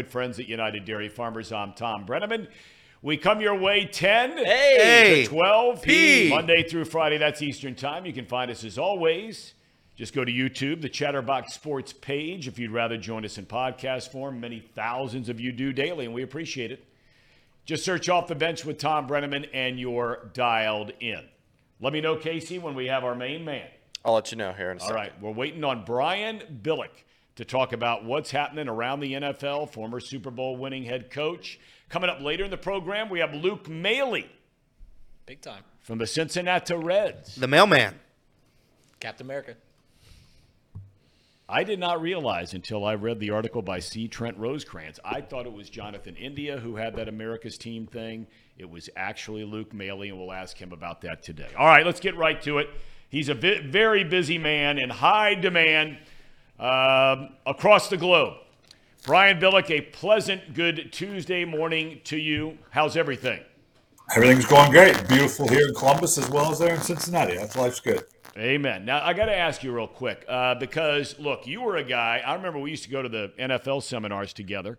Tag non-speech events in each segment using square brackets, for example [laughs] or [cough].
Good friends at United Dairy Farmers. I'm Thom Brennaman. We come your way 10 Hey. to 12 P. Monday through Friday. That's Eastern Time. You can find us as always. Just go to YouTube, the Chatterbox Sports page, if you'd rather join us in podcast form. Many thousands of you do daily, and we appreciate it. Just search off the bench with Thom Brennaman, and you're dialed in. Let me know, Casey, when we have our main man. I'll let you know here in a All second. right, we're waiting on Brian Billick to talk about what's happening around the NFL, former Super Bowl winning head coach. Coming up later in the program, we have Luke Maile Big time. from the Cincinnati Reds. The mailman. Captain America. I did not realize until I read the article by C. Trent Rosecrans. I thought it was Jonathan India who had that America's team thing. It was actually Luke Maile, and we'll ask him about that today. All right, let's get right to it. He's a vi- very busy man in high demand um, across the globe. Brian Billick, a pleasant, good Tuesday morning to you. How's everything? Everything's going great. Beautiful here in Columbus as well as there in Cincinnati. That's life's good. Amen. Now, I got to ask you real quick uh, because, look, you were a guy. I remember we used to go to the NFL seminars together,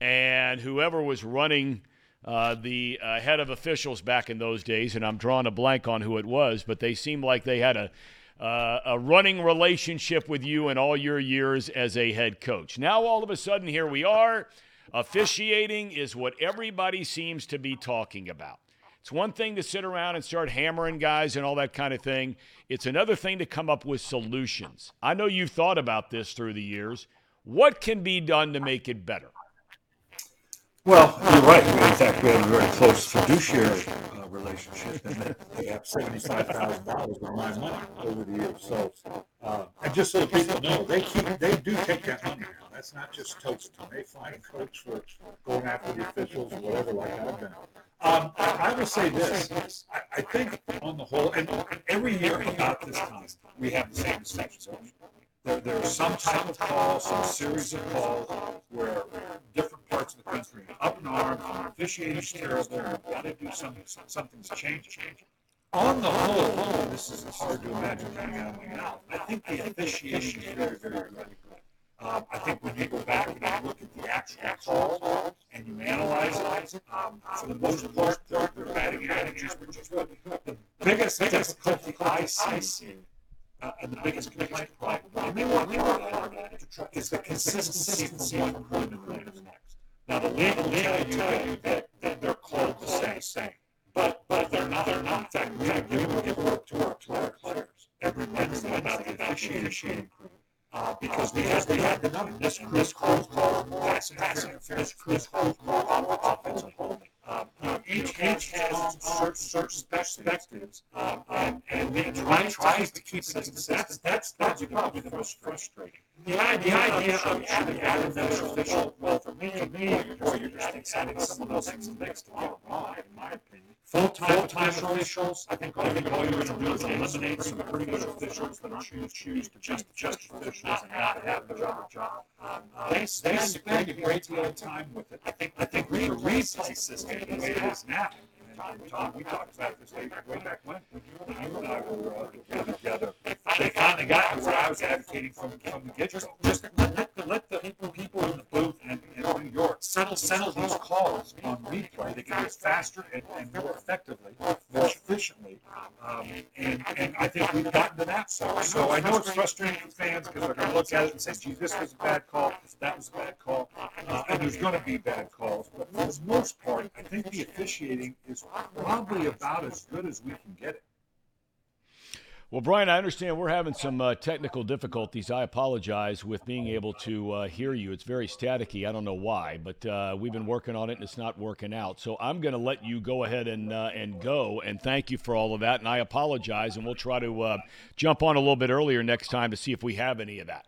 and whoever was running uh, the uh, head of officials back in those days, and I'm drawing a blank on who it was, but they seemed like they had a uh, a running relationship with you in all your years as a head coach. Now, all of a sudden, here we are. Officiating is what everybody seems to be talking about. It's one thing to sit around and start hammering guys and all that kind of thing. It's another thing to come up with solutions. I know you've thought about this through the years. What can be done to make it better? Well, you're right. In fact, we have a very close fiduciary uh, relationship, and they- have seventy-five thousand dollars of my money over the years. So, uh, and just so people know, they keep, they do take that money now. That's not just toast. They find a coach for going after the officials or whatever like that. Um, I, I will say this. I, I think on the whole, and every year about this time, we have the same discussion. There, there are some type of call, some series of calls where different parts of the country are up in arms, and officiating's terrible, we've got to do something, something's changing. On the whole, this is hard to imagine coming out of my mouth. I think the officiating is very, very good. Um, I think when you go back and you look at the actual calls and you analyze it, um, for the most part, they're, they're batting which is good. The biggest difficulty I see uh, and the biggest complaint to at it, is the consistency from one point to the next. Now, the will tell you that, that they're called the same, same. But, but they're not, they're not. In fact, we give, give work to our, to our players every Wednesday about the officiating crew. Uh, because we had, we had the number, this Chris Cole called pass interference, this Chris Cole called offensive holding. Um, you know, each, each has certain, certain perspectives, um, and, and we try, tries to keep it consistent. That's, that's, that's probably the most frustrating. The idea, the idea of adding, adding another official, well, for me, for me, or you're just adding some of those things to get in my opinion. Full-time, officials, I think all you, all you're gonna do is eliminate some pretty good officials that choose, choose to just, just officials and not have the job, job. Um, uh, they, spend a great deal of time with it. I think, I think we replace system the way it is now. And, and Tom, we talked about this way back, when, when you, and I were, uh, together, together. They finally got me where I was advocating from, from the get-go. Just let the, let the people, people in the booth and, and New York settle, settle these calls on replay. They can do it faster and, and more effectively, more efficiently. Um, and, and I think we've gotten to that. So, so I know it's frustrating for fans because they're going to look at it and say, gee, this was a bad call, that was a bad call. Uh, and there's going to be bad calls. But for the most part, I think the officiating is probably about as good as we can get it. Well, Brian, I understand we're having some uh, technical difficulties. I apologize with being able to uh, hear you. It's very staticky. I don't know why, but uh, we've been working on it and it's not working out. So I'm going to let you go ahead and uh, and go. And thank you for all of that. And I apologize. And we'll try to uh, jump on a little bit earlier next time to see if we have any of that.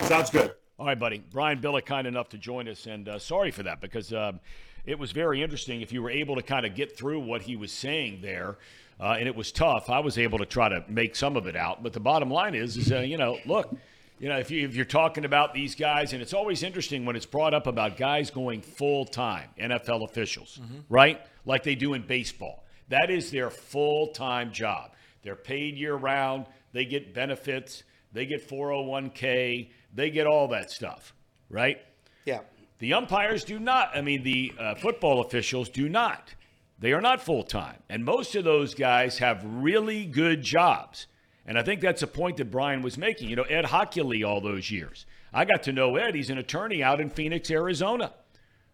Sounds good. All right, buddy. Brian Billick, kind enough to join us, and uh, sorry for that because um, it was very interesting. If you were able to kind of get through what he was saying there, uh, and it was tough, I was able to try to make some of it out. But the bottom line is, is uh, you know, look, you know, if, you, if you're talking about these guys, and it's always interesting when it's brought up about guys going full time, NFL officials, right? Like they do in baseball. That is their full time job. They're paid year round. They get benefits. They get 401k. They get all that stuff, right? Yeah. The umpires do not. I mean, the uh, football officials do not. They are not full time. And most of those guys have really good jobs. And I think that's a point that Brian was making. You know, Ed Hochuli all those years. I got to know Ed. He's an attorney out in Phoenix, Arizona.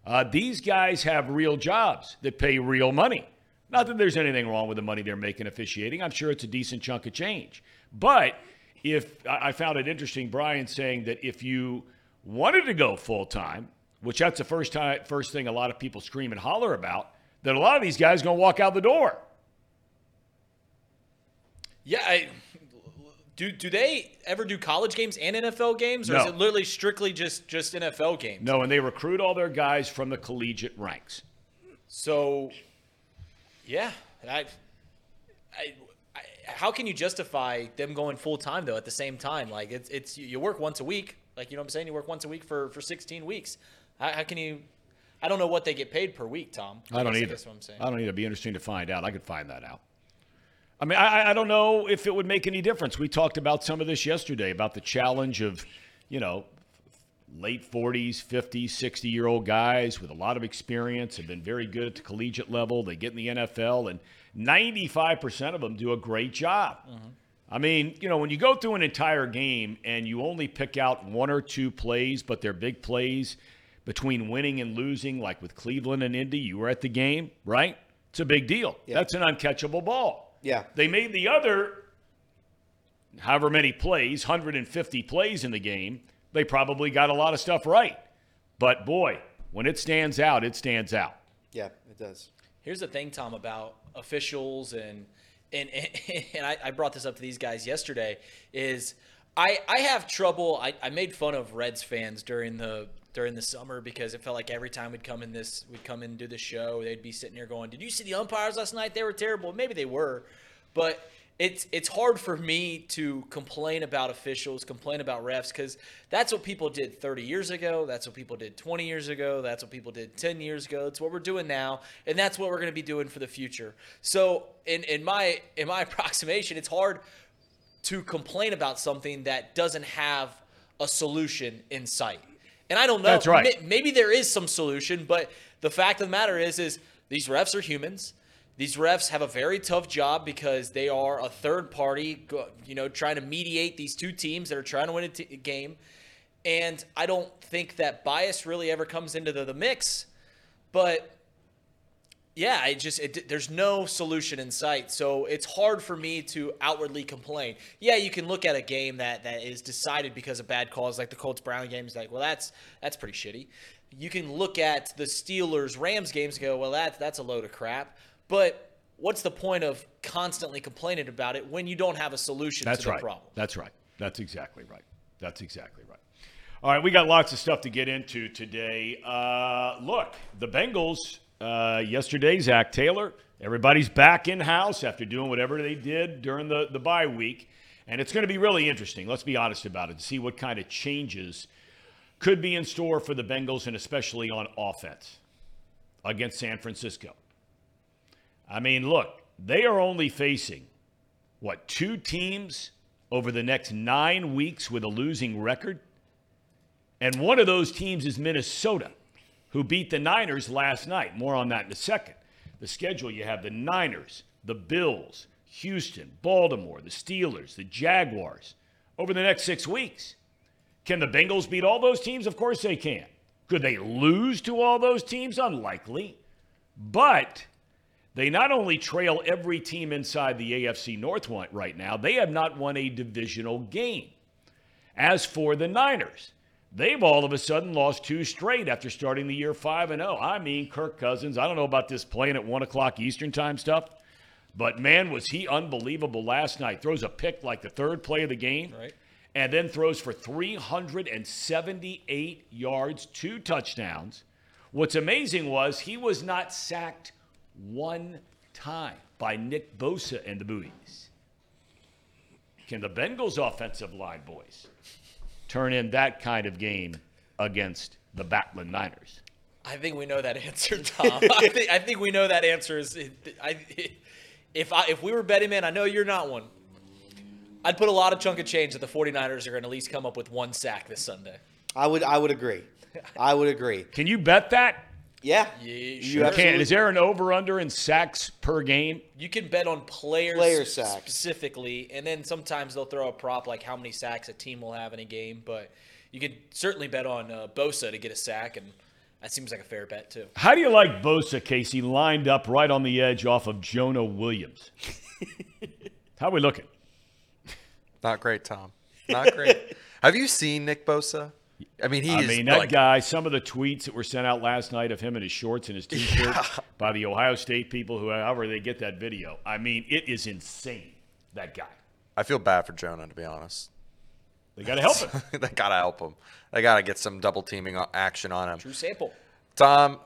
Uh, these guys have real jobs that pay real money. Not that there's anything wrong with the money they're making officiating. I'm sure it's a decent chunk of change. But if I found it interesting, Brian saying that if you wanted to go full time, which that's the first time, first thing a lot of people scream and holler about, that a lot of these guys are going to walk out the door. Yeah, I, do do they ever do college games and NFL games, or No. is it literally strictly just just NFL games? No, and they recruit all their guys from the collegiate ranks. So, yeah, I, I, I, how can you justify them going full time though? At the same time, like it's it's you work once a week, like you know what I'm saying. You work once a week for for 16 weeks. How, how can you? I don't know what they get paid per week, Tom. I don't either. That's what I'm saying. I don't either. It'd be interesting to find out. I could find that out. I mean, I, I don't know if it would make any difference. We talked about some of this yesterday about the challenge of, you know, late 40s, 50s, 60 year old guys with a lot of experience, have been very good at the collegiate level. They get in the NFL, and 95% of them do a great job. Mm-hmm. I mean, you know, when you go through an entire game and you only pick out one or two plays, but they're big plays between winning and losing, like with Cleveland and Indy, you were at the game, right? It's a big deal. Yeah. That's an uncatchable ball. Yeah. They made the other however many plays, 150 plays in the game. They probably got a lot of stuff right. But boy, when it stands out, it stands out. Yeah, it does. Here's the thing, Tom, about officials and and [laughs] and I, I brought this up to these guys yesterday. Is I I have trouble. I, I made fun of Reds fans during the during the summer because it felt like every time we'd come in this we'd come in and do the show, they'd be sitting here going, "Did you see the umpires last night? They were terrible." Maybe they were, but it's it's hard for me to complain about officials, complain about refs, because that's what people did 30 years ago. That's what people did 20 years ago. That's what people did 10 years ago. It's what we're doing now, and that's what we're going to be doing for the future. So, in in my in my [laughs] approximation, it's hard to complain about something that doesn't have a solution in sight. And I don't know. That's right. Maybe there is some solution, but the fact of the matter is, is these refs are humans. These refs have a very tough job because they are a third party, you know, trying to mediate these two teams that are trying to win a t- game. And I don't think that bias really ever comes into the, the mix. But yeah, I just it, there's no solution in sight, so it's hard for me to outwardly complain. Yeah, you can look at a game that that is decided because of bad calls, like the Colts Brown games. Like, well, that's that's pretty shitty. You can look at the Steelers Rams games and go, well, that's that's a load of crap. But what's the point of constantly complaining about it when you don't have a solution That's to the right. problem? That's right. That's exactly right. That's exactly right. All right, we got lots of stuff to get into today. Uh, look, the Bengals uh, yesterday, Zac Taylor, everybody's back in house after doing whatever they did during the, the bye week. And it's going to be really interesting, let's be honest about it, to see what kind of changes could be in store for the Bengals and especially on offense against San Francisco. I mean, look, they are only facing what, two teams over the next nine weeks with a losing record? And one of those teams is Minnesota, who beat the Niners last night. More on that in a second. The schedule you have the Niners, the Bills, Houston, Baltimore, the Steelers, the Jaguars over the next six weeks. Can the Bengals beat all those teams? Of course they can. Could they lose to all those teams? Unlikely. But they not only trail every team inside the AFC North right now, they have not won a divisional game. As for the Niners, they've all of a sudden lost two straight after starting the year 5 and 0. I mean, Kirk Cousins, I don't know about this playing at 1 o'clock Eastern time stuff, but man, was he unbelievable last night. Throws a pick like the third play of the game Right. and then throws for 378 yards, two touchdowns. What's amazing was he was not sacked one time by Nick Bosa and the Booties. Can the Bengals offensive line boys turn in that kind of game against the Batlin Niners? I think we know that answer, Tom. [laughs] I, think, I think we know that answer is. I, if I if we were betting man, I know you're not one. I'd put a lot of chunk of change that the 49ers are going to at least come up with one sack this Sunday. I would I would agree. I would agree. Can you bet that? Yeah. Yeah, You sure. absolutely- Can is there an over under in sacks per game? You can bet on players Player sacks. specifically, and then sometimes they'll throw a prop like how many sacks a team will have in a game. But you could certainly bet on uh, Bosa to get a sack, and that seems like a fair bet too. How do you like Bosa, Casey, lined up right on the edge off of Jonah Williams? [laughs] How are we looking? Not great, Tom. Not great. [laughs] Have you seen Nick Bosa? I mean, he I is mean, that like, guy, some of the tweets that were sent out last night of him in his shorts and his [laughs] t shirt by the Ohio State people, who, however they get that video. I mean, it is insane, that guy. I feel bad for Jonah, to be honest. They got to help him. [laughs] they gotta help him. They gotta get some double teaming action on him. True sample. Tom,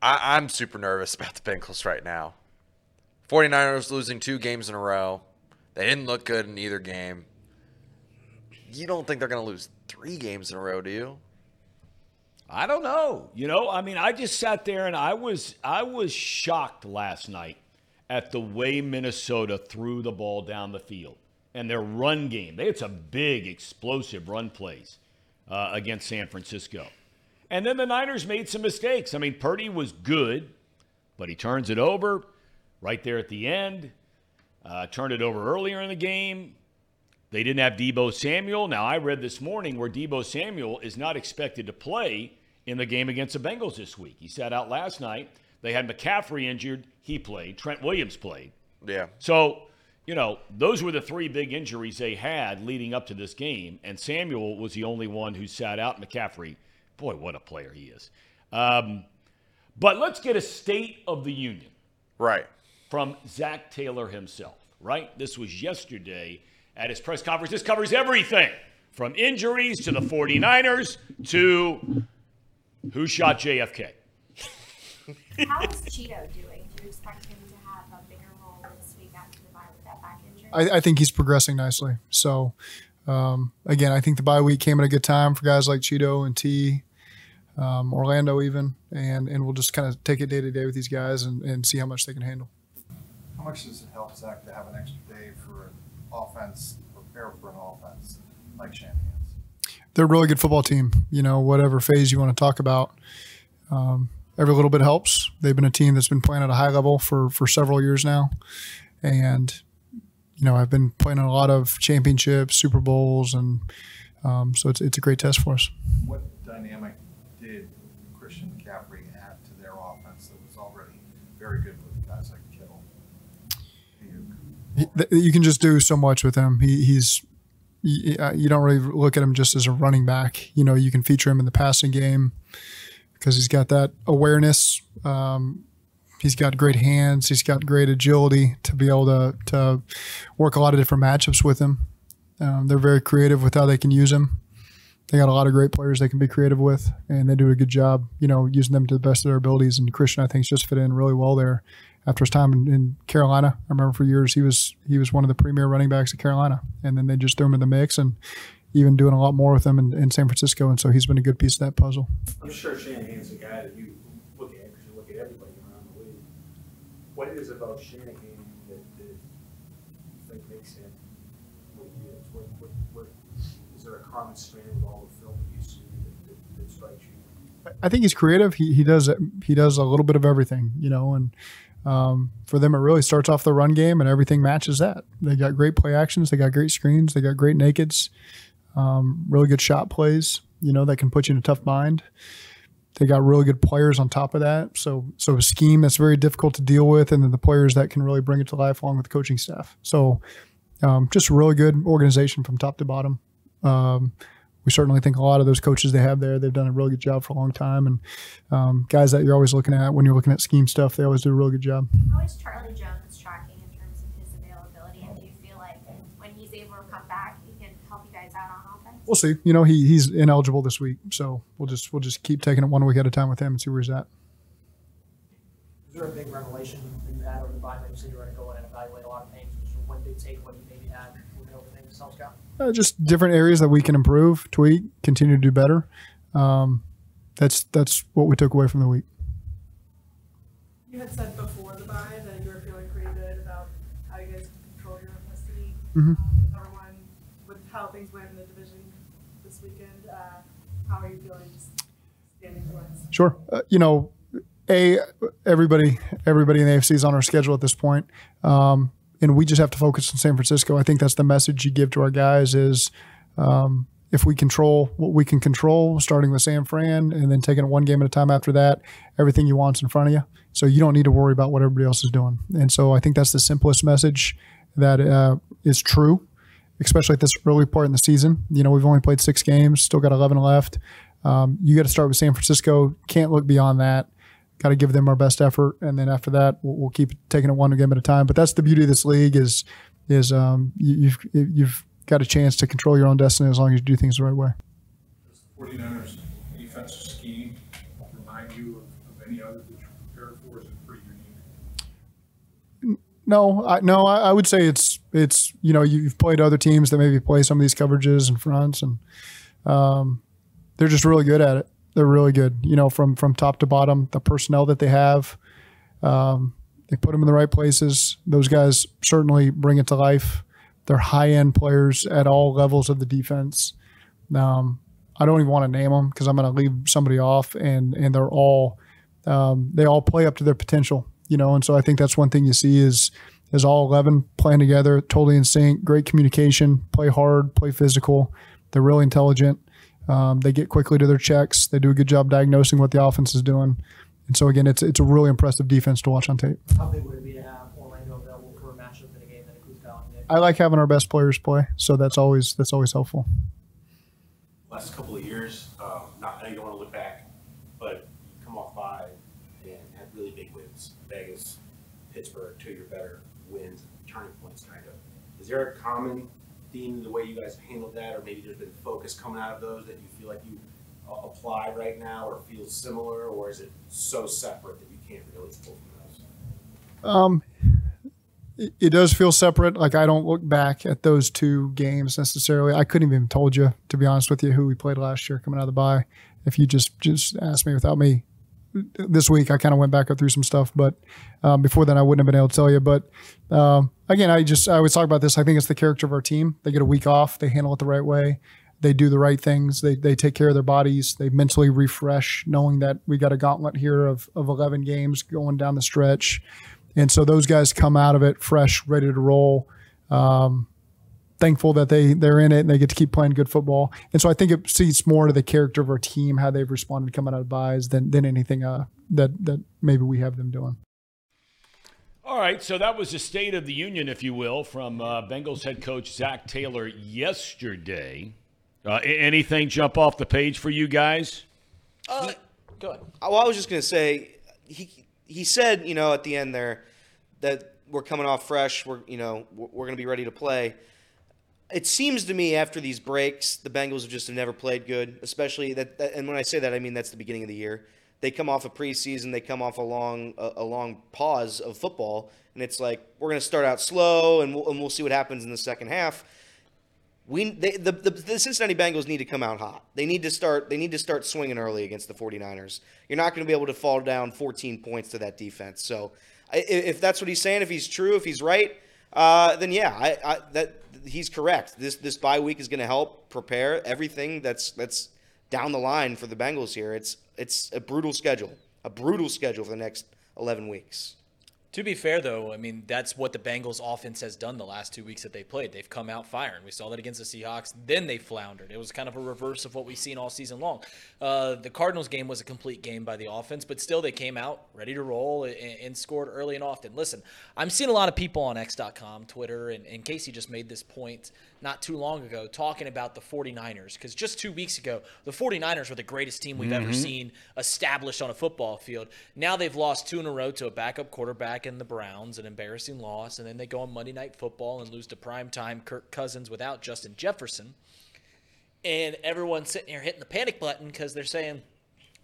I, I'm super nervous about the Bengals right now. 49ers losing two games in a row. They didn't look good in either game. You don't think they're going to lose three games in a row, do you? I don't know. You know, I mean, I just sat there and I was I was shocked last night at the way Minnesota threw the ball down the field and their run game. They had some big explosive run plays uh, against San Francisco. And then the Niners made some mistakes. I mean, Purdy was good, but he turns it over right there at the end. Uh, turned it over earlier in the game. They didn't have Deebo Samuel. Now, I read this morning where Deebo Samuel is not expected to play in the game against the Bengals this week. He sat out last night. They had McCaffrey injured. He played. Trent Williams played. Yeah. So, you know, those were the three big injuries they had leading up to this game. And Samuel was the only one who sat out. McCaffrey, boy, what a player he is. Um, but let's get a state of the union Right. from Zac Taylor himself, right? This was yesterday at his press conference. This covers everything from injuries to the 49ers to who shot JFK. How is Cheeto doing? Do you expect him to have a bigger role this week after the bye with that back injury? I, I think he's progressing nicely. So, um, again, I think the bye week came at a good time for guys like Cheeto and T, um, Orlando even, and and we'll just kind of take it day to day with these guys and, and see how much they can handle. How much does it help Zac to have an extra day for an offense, prepare for an offense like Shanahan's? They're a really good football team. You know, whatever phase you want to talk about, um, every little bit helps. They've been a team that's been playing at a high level for for several years now, and you know, I've been playing in a lot of championships, Super Bowls, and um, so it's it's a great test for us. What dynamic did Christian McCaffrey add to their offense that was already very good with guys like Kittle? He- th- you can just do so much with him. He, he's you, you don't really look at him just as a running back. You know, you can feature him in the passing game because he's got that awareness. Um, he's got great hands. He's got great agility to be able to to work a lot of different matchups with him. Um, they're very creative with how they can use him. They got a lot of great players they can be creative with, and they do a good job, you know, using them to the best of their abilities. And Christian, I think, just fit in really well there after his time in, in Carolina. I remember for years he was he was one of the premier running backs at Carolina, and then they just threw him in the mix and even doing a lot more with him in, in San Francisco. And so he's been a good piece of that puzzle. I'm sure Shanahan's a guy that you look at because you look at everybody around the league. What is it about Shanahan that, that you think makes him what he is? What, what, what, is there a common strand with all the film that you see that, that, that strikes you? I think he's creative. He he does he does a little bit of everything, you know, and um, for them it really starts off the run game and everything matches that. They got great play actions, they got great screens, they got great nakeds, um, really good shot plays, you know, that can put you in a tough bind. They got really good players on top of that. So so a scheme that's very difficult to deal with, and then the players that can really bring it to life along with the coaching staff. So um, just really good organization from top to bottom. We certainly think a lot of those coaches they have there, they've done a really good job for a long time. And um, guys that you're always looking at when you're looking at scheme stuff, they always do a really good job. How is Charlie Jones tracking in terms of his availability? And do you feel like when he's able to come back, he can help you guys out on offense? We'll see. You know, he, he's ineligible this week, so we'll just we'll just keep taking it one week at a time with him and see where he's at. Is there a big revelation that you had over the bye that you said you were going to go in and evaluate a lot of things? Was there one big takeaway you maybe had looking over things, self scout? Uh, just different areas that we can improve, tweak, continue to do better. Um, that's that's what we took away from the week. You had said before the bye that you were feeling pretty good about how you guys control your own destiny. Mhm. Um, with everyone, with how things went in the division this weekend, uh, how are you feeling standing? Sure. Uh, you know, a everybody everybody in the AFC is on our schedule at this point, um, and we just have to focus on San Francisco. I think that's the message you give to our guys is. Um, if we control what we can control, starting with San Fran and then taking it one game at a time after that, everything you want's in front of you. So you don't need to worry about what everybody else is doing. And so I think that's the simplest message that uh, is true, especially at this early part in the season. You know, we've only played six games, still got 11 left. Um, you got to start with San Francisco. Can't look beyond that. Got to give them our best effort, and then after that, we'll, we'll keep taking it one game at a time. But that's the beauty of this league is is um, you, you've you've got a chance to control your own destiny as long as you do things the right way. Does the 49ers defensive scheme remind you of, of any other that you prepared for? Is it pretty unique? No, I, no, I, I would say it's it's you know you've played other teams that maybe play some of these coverages and fronts, and um, they're just really good at it. They're really good, you know, from from top to bottom. The personnel that they have, um, they put them in the right places. Those guys certainly bring it to life. They're high end players at all levels of the defense. Um, I don't even want to name them because I'm going to leave somebody off, and and they're all um, they all play up to their potential, you know. And so I think that's one thing you see is is all eleven playing together, totally in sync, great communication, play hard, play physical. They're really intelligent. Um, they get quickly to their checks. They do a good job diagnosing what the offense is doing. And so again, it's it's a really impressive defense to watch on tape. How big would it be to have Orlando available for a matchup in a game that includes Kyle and Nick? I like having our best players play, so that's always that's always helpful. last couple of years, um, not, I know you don't want to look back, but you come off bye and had really big wins. Vegas, Pittsburgh, two of your better wins, turning points, kind of. Is there a common theme the way you guys have handled that, or maybe there's been focus coming out of those that you feel like you uh, apply right now, or feel similar, or is it so separate that you can't really pull from those? Um, it, it does feel separate. Like I don't look back at those two games necessarily. I couldn't even told you to be honest with you who we played last year coming out of the bye. If you just just asked me without me this week, I kind of went back up through some stuff, but um, before then I wouldn't have been able to tell you. But um, again, I just I always talk about this. I think it's the character of our team. They get a week off. They handle it the right way. They do the right things. They, they take care of their bodies. They mentally refresh, knowing that we got a gauntlet here of, of 11 games going down the stretch. And so those guys come out of it fresh, ready to roll. Um, thankful that they they're in it and they get to keep playing good football. And so I think it speaks more to the character of our team, how they've responded coming out of byes than than anything uh, that that maybe we have them doing. All right, so that was the State of the Union, if you will, from uh, Bengals head coach Zac Taylor yesterday. Uh, anything jump off the page for you guys? Uh, go ahead. Well, I was just gonna say he he said you know at the end there that we're coming off fresh. We're you know we're we're gonna be ready to play. It seems to me after these breaks, the Bengals have just have never played good. Especially that, that and when I say that, I mean that's the beginning of the year. They come off a preseason, they come off a long a, a long pause of football, and it's like we're gonna start out slow and we'll, and we'll see what happens in the second half. We they, the, the the Cincinnati Bengals need to come out hot. They need to start they need to start swinging early against the 49ers. You're not going to be able to fall down 14 points to that defense. So if that's what he's saying, if he's true, if he's right, uh, then yeah, I, I that he's correct. This this bye week is going to help prepare everything that's that's down the line for the Bengals here. It's it's a brutal schedule, a brutal schedule for the next 11 weeks. To be fair, though, I mean, that's what the Bengals offense has done the last two weeks that they played. They've come out firing. We saw that against the Seahawks. Then they floundered. It was kind of a reverse of what we've seen all season long. Uh, the Cardinals game was a complete game by the offense, but still they came out ready to roll and, and scored early and often. Listen, I'm seeing a lot of people on X.com, Twitter, and, and Casey just made this point not too long ago talking about the 49ers because just two weeks ago, the 49ers were the greatest team we've ever Mhm. seen established on a football field. Now they've lost two in a row to a backup quarterback in the Browns, an embarrassing loss, and then they go on Monday Night Football and lose to primetime Kirk Cousins without Justin Jefferson. And everyone's sitting here hitting the panic button because they're saying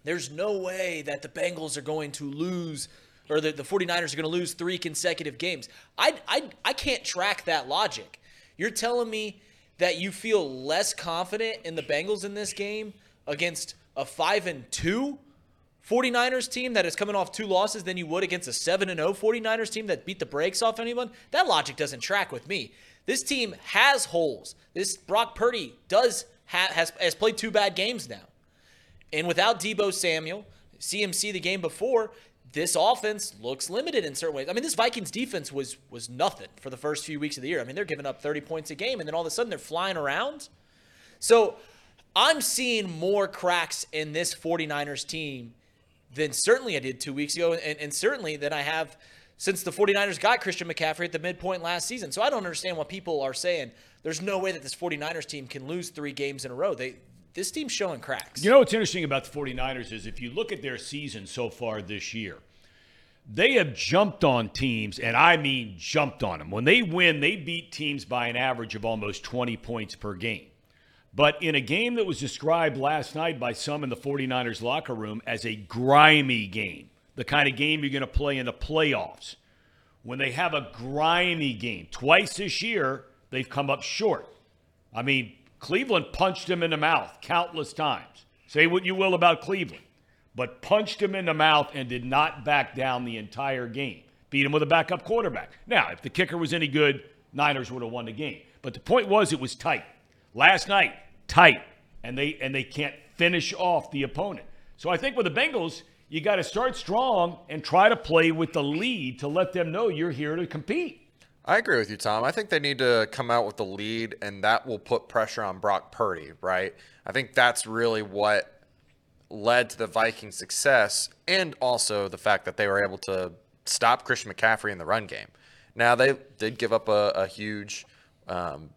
there's no way that the Bengals are going to lose or the, the 49ers are going to lose three consecutive games. I, I, I can't track that logic. You're telling me that you feel less confident in the Bengals in this game against a 5 and 2 49ers team that is coming off two losses than you would against a 7 and 0 49ers team that beat the brakes off anyone? That logic doesn't track with me. This team has holes. This Brock Purdy does ha- has has played two bad games now. And without Deebo Samuel, CMC the game before, this offense looks limited in certain ways. I mean, this Vikings defense was was nothing for the first few weeks of the year. I mean, they're giving up 30 points a game, and then all of a sudden they're flying around. So I'm seeing more cracks in this 49ers team than certainly I did two weeks ago, and, and certainly than I have since the 49ers got Christian McCaffrey at the midpoint last season. So I don't understand what people are saying there's no way that this 49ers team can lose three games in a row. They this team's showing cracks. You know what's interesting about the 49ers is if you look at their season so far this year, they have jumped on teams, and I mean jumped on them. When they win, they beat teams by an average of almost 20 points per game. But in a game that was described last night by some in the 49ers locker room as a grimy game, the kind of game you're going to play in the playoffs, when they have a grimy game, twice this year, they've come up short. I mean, Cleveland punched him in the mouth countless times. Say what you will about Cleveland, but punched him in the mouth and did not back down the entire game. Beat him with a backup quarterback. Now, if the kicker was any good, Niners would have won the game. But the point was it was tight. Last night, tight. And they and they can't finish off the opponent. So I think with the Bengals, you got to start strong and try to play with the lead to let them know you're here to compete. I agree with you, Tom. I think they need to come out with the lead, and that will put pressure on Brock Purdy, right? I think that's really what led to the Vikings' success, and also the fact that they were able to stop Christian McCaffrey in the run game. Now they did give up a, a huge, um,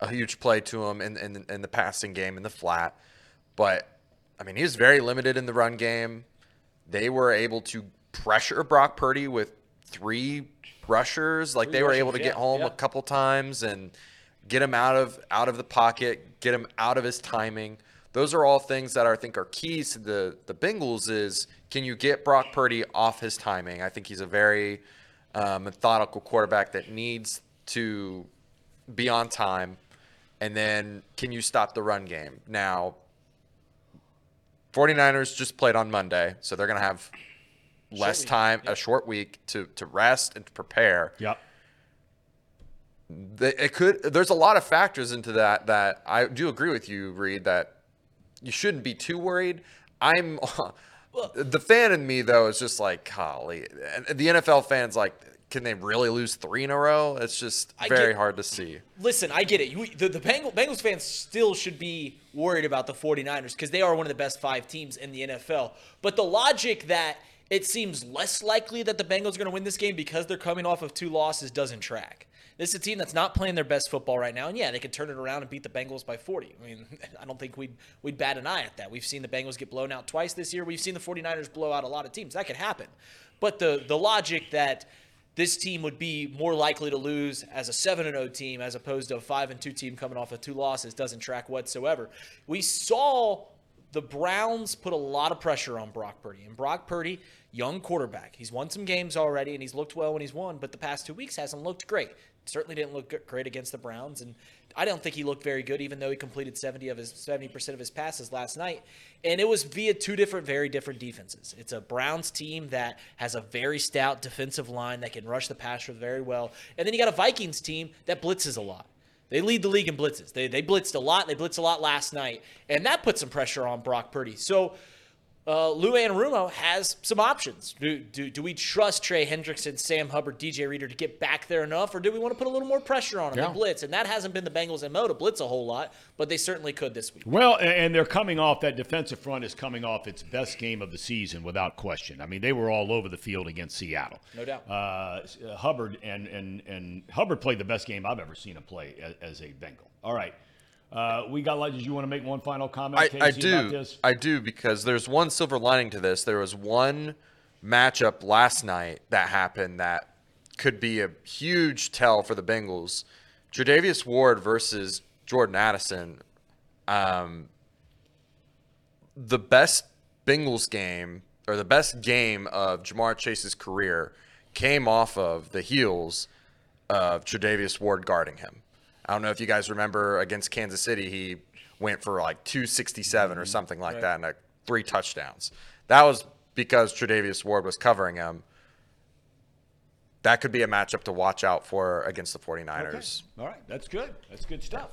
a huge play to him in, in in the passing game in the flat, but I mean he was very limited in the run game. They were able to pressure Brock Purdy with three rushers. Like they were able to get home a couple times and get him out of out of the pocket, get him out of his timing. Those are all things that I think are keys to the the Bengals. Is can you get Brock Purdy off his timing? I think he's a very uh, methodical quarterback that needs to be on time. And then can you stop the run game? Now, 49ers just played on Monday, so they're going to have less time, a short week to to rest and to prepare. Yep. It could. There's a lot of factors into that. That I do agree with you, Reed. That you shouldn't be too worried. I'm [laughs] the fan in me though is just like, golly, and the NFL fans like, can they really lose three in a row? It's just very get- hard to see. Listen, I get it. You, the the Bengal, Bengals fans still should be worried about the 49ers because they are one of the best five teams in the NFL. But the logic that it seems less likely that the Bengals are going to win this game because they're coming off of two losses doesn't track. This is a team that's not playing their best football right now, and yeah, they could turn it around and beat the Bengals by 40. I mean, [laughs] I don't think we'd we'd bat an eye at that. We've seen the Bengals get blown out twice this year. We've seen the 49ers blow out a lot of teams. That could happen. But the the logic that this team would be more likely to lose as a 7 0 team as opposed to a 5 2 team coming off of two losses doesn't track whatsoever. We saw the Browns put a lot of pressure on Brock Purdy. And Brock Purdy, young quarterback, he's won some games already and he's looked well when he's won, but the past two weeks hasn't looked great. Certainly didn't look great against the Browns, and I don't think he looked very good, even though he completed 70 of his 70% of his passes last night. And it was via two different, very different defenses. It's a Browns team that has a very stout defensive line that can rush the passer very well, and then you got a Vikings team that blitzes a lot. They lead the league in blitzes. They, they blitzed a lot. They blitzed a lot last night, and that put some pressure on Brock Purdy. So uh, Lou Anarumo has some options. Do, do, do we trust Trey Hendrickson, Sam Hubbard, DJ Reader to get back there enough, or do we want to put a little more pressure on them Yeah. and blitz? And that hasn't been the Bengals' MO to blitz a whole lot, but they certainly could this week. Well, and they're coming off that defensive front is coming off its best game of the season without question. I mean, they were all over the field against Seattle. No doubt. Uh, uh, Hubbard and and and Hubbard played the best game I've ever seen him play as, as a Bengal. All right, uh, we got. Did you want to make one final comment? I, I Casey, about do. I do because there's one silver lining to this. There was one matchup last night that happened that could be a huge tell for the Bengals. Charvarius Ward versus Jordan Addison. Um, the best Bengals game or the best game of Ja'Marr Chase's career came off of the heels of Charvarius Ward guarding him. I don't know if you guys remember against Kansas City, he went for like 267 or something like Right. that and like three touchdowns. That was because Charvarius Ward was covering him. That could be a matchup to watch out for against the 49ers. All right, that's good. That's good stuff.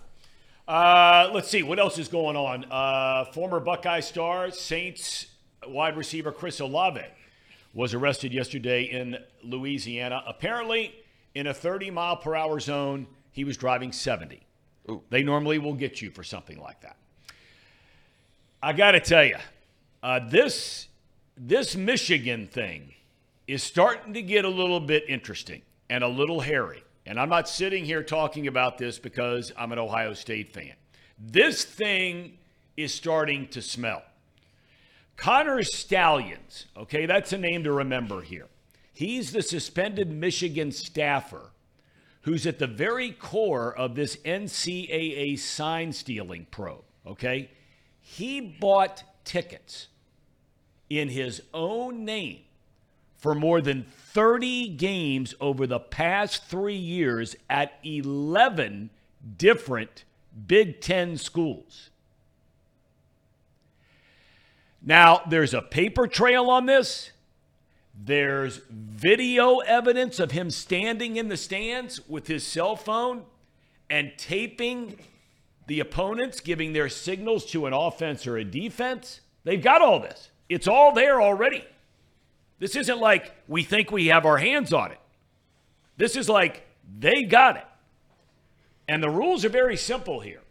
Uh, let's see what else is going on. Uh, former Buckeye star Saints wide receiver Chris Olave was arrested yesterday in Louisiana. Apparently, in a 30 mile per hour zone, he was driving 70. Ooh. They normally will get you for something like that. I got to tell you, uh, this this Michigan thing is starting to get a little bit interesting and a little hairy. And I'm not sitting here talking about this because I'm an Ohio State fan. This thing is starting to smell. Connor Stalions, okay, that's a name to remember here. He's the suspended Michigan staffer who's at the very core of this NCAA sign stealing probe, okay? He bought tickets in his own name for more than 30 games over the past three years at 11 different Big Ten schools. Now, there's a paper trail on this. There's video evidence of him standing in the stands with his cell phone and taping the opponents, giving their signals to an offense or a defense. They've got all this, it's all there already. This isn't like we think we have our hands on it. This is like they got it. And the rules are very simple here.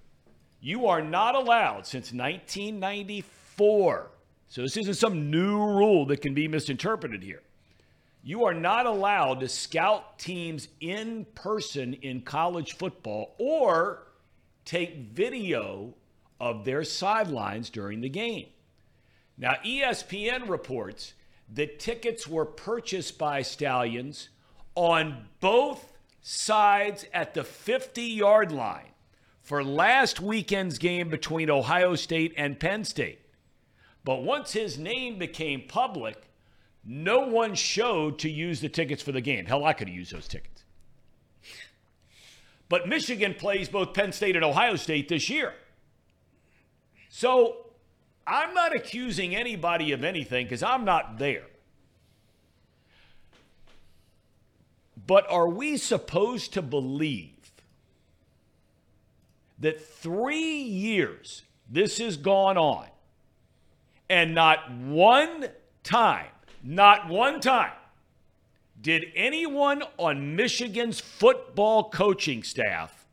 You are not allowed since 1994. So this isn't some new rule that can be misinterpreted here. You are not allowed to scout teams in person in college football or take video of their sidelines during the game. Now, ESPN reports that tickets were purchased by Stalions on both sides at the 50 yard line for last weekend's game between Ohio State and Penn State. But once his name became public, no one showed to use the tickets for the game. Hell, I could have used those tickets. But Michigan plays both Penn State and Ohio State this year. So I'm not accusing anybody of anything because I'm not there. But are we supposed to believe that three years this has gone on and not one time, not one time, did anyone on Michigan's football coaching staff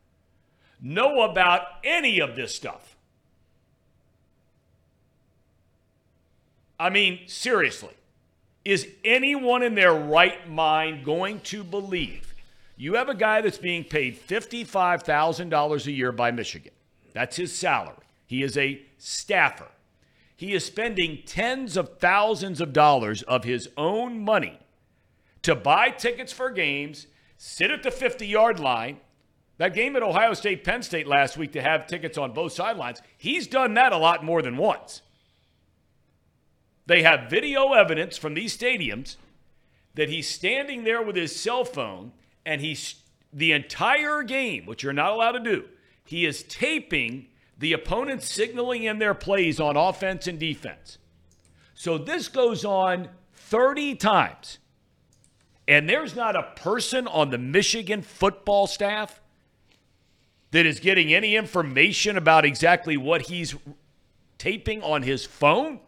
know about any of this stuff? I mean, seriously, is anyone in their right mind going to believe you have a guy that's being paid $55,000 a year by Michigan? That's his salary. He is a staffer. He is spending tens of thousands of dollars of his own money to buy tickets for games, sit at the 50 yard line. That game at Ohio State Penn State last week to have tickets on both sidelines, he's done that a lot more than once. They have video evidence from these stadiums that he's standing there with his cell phone and he's the entire game, which you're not allowed to do, he is taping the opponents signaling in their plays on offense and defense. So this goes on 30 times. And there's not a person on the Michigan football staff that is getting any information about exactly what he's taping on his phone.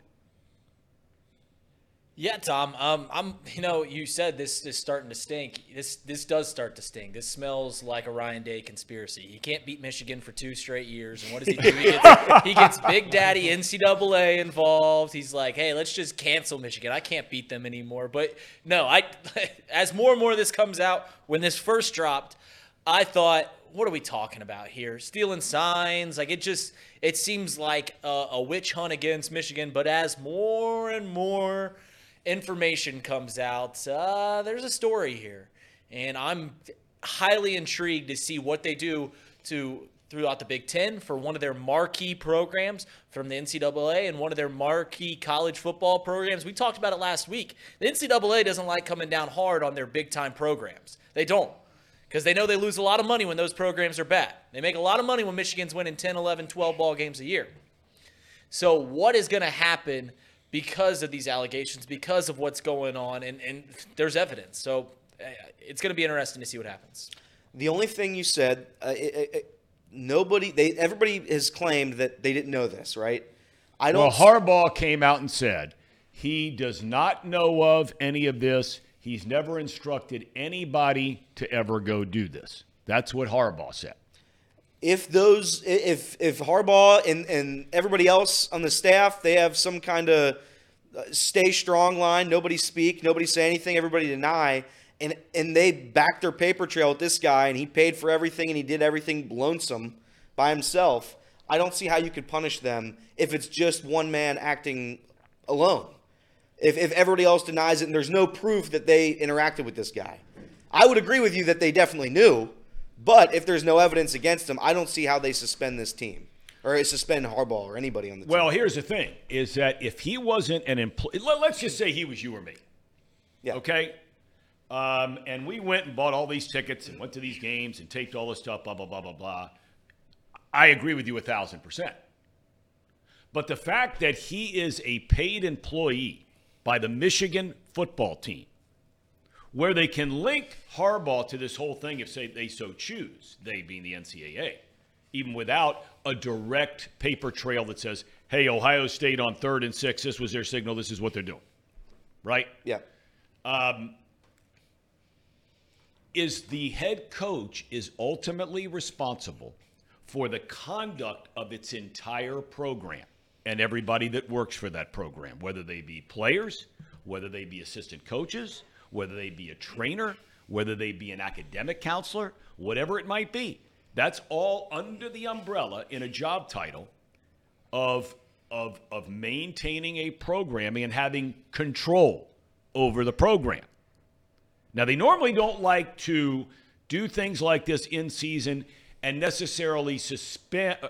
Yeah, Tom. Um, I'm. You know, you said this is starting to stink. This this does start to stink. This smells like a Ryan Day conspiracy. He can't beat Michigan for two straight years, and what does he do? He gets, he gets Big Daddy NCAA involved. He's like, hey, let's just cancel Michigan. I can't beat them anymore. But no, I. [laughs] As more and more of this comes out, when this first dropped, I thought, what are we talking about here? Stealing signs? Like it just it seems like a, a witch hunt against Michigan. But as more and more information comes out, uh, there's a story here, and I'm highly intrigued to see what they do to throughout the Big Ten for one of their marquee programs from the NCAA and one of their marquee college football programs. We talked about it last week. The NCAA doesn't like coming down hard on their big time programs. They don't because they know they lose a lot of money when those programs are bad. They make a lot of money when Michigan's winning 10, 11, 12 ball games a year. So, what is going to happen because of these allegations, because of what's going on? And, and there's evidence. So, uh, it's going to be interesting to see what happens. The only thing you said, uh, it, it, nobody they everybody has claimed that they didn't know this, right? I don't Well, Harbaugh came out and said he does not know of any of this. He's never instructed anybody to ever go do this. That's what Harbaugh said. If those if if Harbaugh and and everybody else on the staff they have some kind of uh, stay strong line, nobody speak, nobody say anything, everybody deny, and and they back their paper trail with this guy, and he paid for everything and he did everything lonesome by himself. I don't see how you could punish them if it's just one man acting alone. If if everybody else denies it and there's no proof that they interacted with this guy, I would agree with you that they definitely knew. But if there's no evidence against him, I don't see how they suspend this team or suspend Harbaugh or anybody on the team. Well, here's the thing: is that if he wasn't an employee, let's just say he was you or me. Yeah. Okay. Um, and we went and bought all these tickets and went to these games and taped all this stuff. Blah blah blah blah blah. I agree with you a thousand percent. But the fact that he is a paid employee by the Michigan football team, where they can link Harbaugh to this whole thing if say they so choose, they being the NCAA, even without a direct paper trail that says, "Hey, Ohio State on third and six, this was their signal. This is what they're doing." Right? yeah. Um, is the head coach is ultimately responsible for the conduct of its entire program and everybody that works for that program, whether they be players, whether they be assistant coaches, whether they be a trainer, whether they be an academic counselor, whatever it might be. That's all under the umbrella in a job title of of of maintaining a programming and having control over the program. Now they normally don't like to do things like this in season and necessarily suspend uh,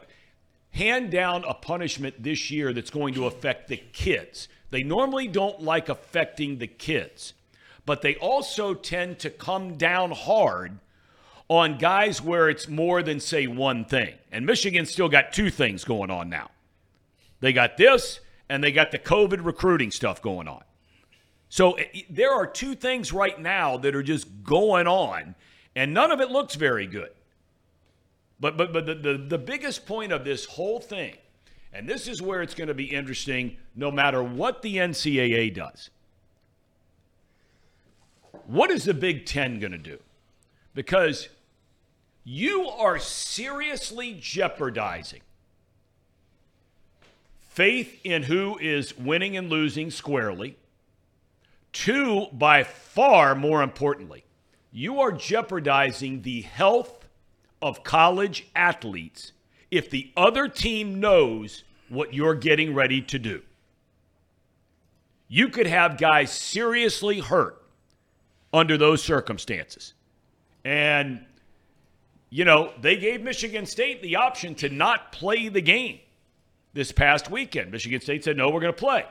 hand down a punishment this year that's going to affect the kids. They normally don't like affecting the kids, but they also tend to come down hard on guys where it's more than say one thing. And Michigan's still got two things going on now. They got this and they got the COVID recruiting stuff going on. So it- there are two things right now that are just going on, and none of it looks very good. But but but the, the, the biggest point of this whole thing, and this is where it's going to be interesting no matter what the NCAA does. What is the Big Ten going to do? Because you are seriously jeopardizing faith in who is winning and losing squarely. Two, by far more importantly, you are jeopardizing the health of college athletes if the other team knows what you're getting ready to do. You could have guys seriously hurt under those circumstances. And, you know, they gave Michigan State the option to not play the game this past weekend. Michigan State said, no, we're going to play.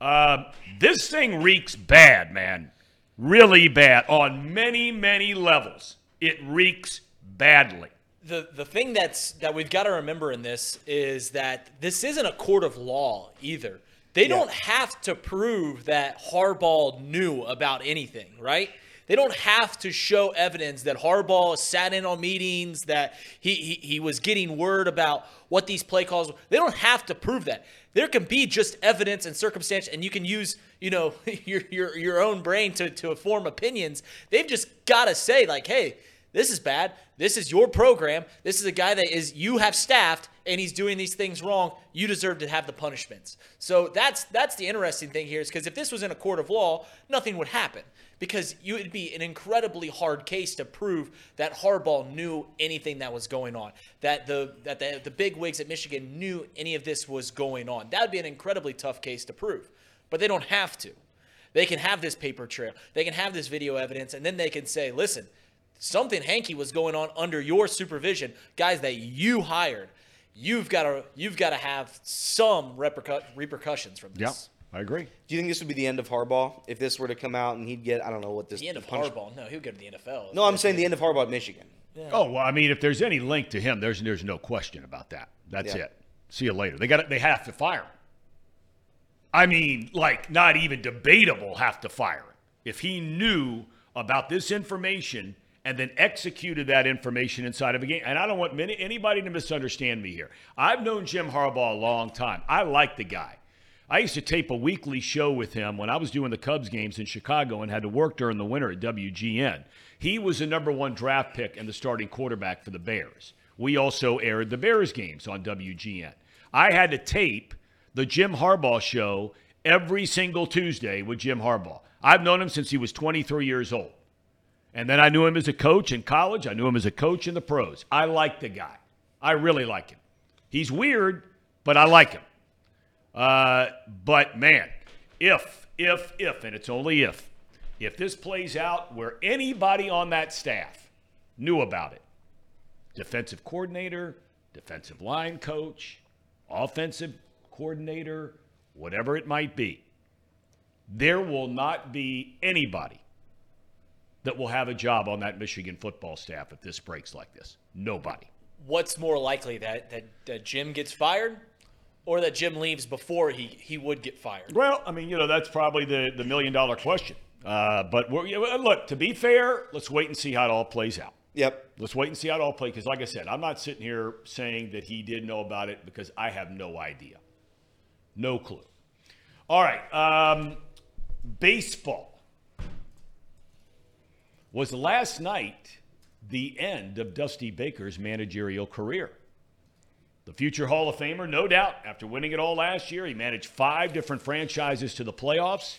Uh, this thing reeks bad, man. Really bad on many, many levels. It reeks badly. the the thing that's that we've got to remember in this is that this isn't a court of law either. They don't have to prove that Harbaugh knew about anything, right? They don't have to show evidence that Harbaugh sat in on meetings, that he, he, he was getting word about what these play calls. They don't have to prove that. There can be just evidence and circumstance, and you can use you know [laughs] your your your own brain to to form opinions. They've just got to say like, hey, this is bad. This is your program. This is a guy that is you have staffed and he's doing these things wrong. You deserve to have the punishments. So that's that's the interesting thing here is because if this was in a court of law, nothing would happen because you would be an incredibly hard case to prove that Harbaugh knew anything that was going on, that the that the, the big wigs at Michigan knew any of this was going on. That would be an incredibly tough case to prove, but they don't have to. They can have this paper trail. They can have this video evidence, and then they can say, listen, something hanky was going on under your supervision, guys that you hired. You've got to you've got to have some repercu- repercussions from this. Yeah, I agree. Do you think this would be the end of Harbaugh if this were to come out and he'd get I don't know what this The end of punch- Harbaugh. No, he'll go to the NFL. No, I'm saying the end of Harbaugh at Michigan. Oh well, I mean, if there's any link to him, there's there's no question about that. That's Yeah. it. See you later. They got they have to fire him. I mean, like not even debatable have to fire him. If he knew about this information and then executed that information inside of a game. And I don't want many, anybody to misunderstand me here. I've known Jim Harbaugh a long time. I like the guy. I used to tape a weekly show with him when I was doing the Cubs games in Chicago and had to work during the winter at WGN. He was the number one draft pick and the starting quarterback for the Bears. We also aired the Bears games on WGN. I had to tape the Jim Harbaugh show every single Tuesday with Jim Harbaugh. I've known him since he was 23 years old. And then I knew him as a coach in college. I knew him as a coach in the pros. I like the guy. I really like him. He's weird, but I like him. Uh, but man, if, if, if, and it's only if, if this plays out where anybody on that staff knew about it, defensive coordinator, defensive line coach, offensive coordinator, whatever it might be, there will not be anybody that will have a job on that Michigan football staff if this breaks like this. Nobody. What's more likely that that, that Jim gets fired, or that Jim leaves before he he would get fired? Well, I mean, you know, that's probably the the million dollar question. Uh, but we're, look, to be fair, let's wait and see how it all plays out. Yep. Let's wait and see how it all plays. Because, like I said, I'm not sitting here saying that he did know about it because I have no idea, no clue. All right, um, baseball was last night the end of Dusty Baker's managerial career. The future Hall of Famer, no doubt, after winning it all last year, he managed five different franchises to the playoffs.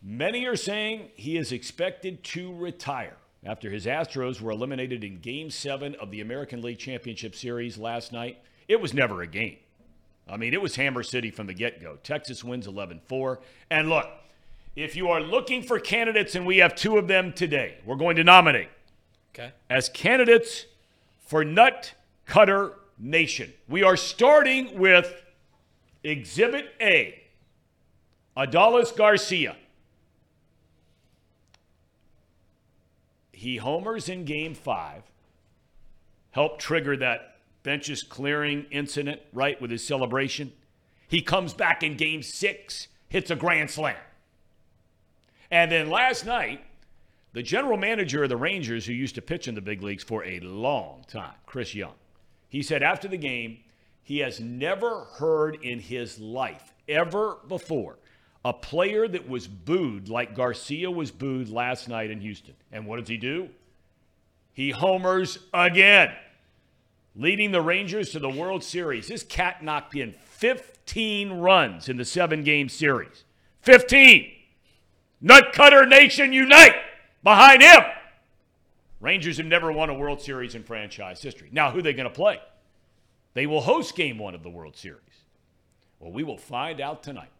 Many are saying he is expected to retire after his Astros were eliminated in Game 7 of the American League Championship Series last night. It was never a game. I mean, it was Hammer City from the get go. Texas wins 11 4. And look, if you are looking for candidates, and we have two of them today, we're going to nominate Okay. as candidates for Nut Cutter Nation. We are starting with Exhibit A Adolis Garcia. He homers in game five, helped trigger that benches clearing incident, right, with his celebration. He comes back in game six, hits a grand slam. And then last night, the general manager of the Rangers, who used to pitch in the big leagues for a long time, Chris Young, he said after the game, he has never heard in his life, ever before, a player that was booed like Garcia was booed last night in Houston. And what does he do? He homers again, leading the Rangers to the World Series. This cat knocked in 15 runs in the seven game series. 15! Nutcutter Nation unite behind him. Rangers have never won a World Series in franchise history. Now, who are they going to play? They will host game one of the World Series. Well, we will find out tonight.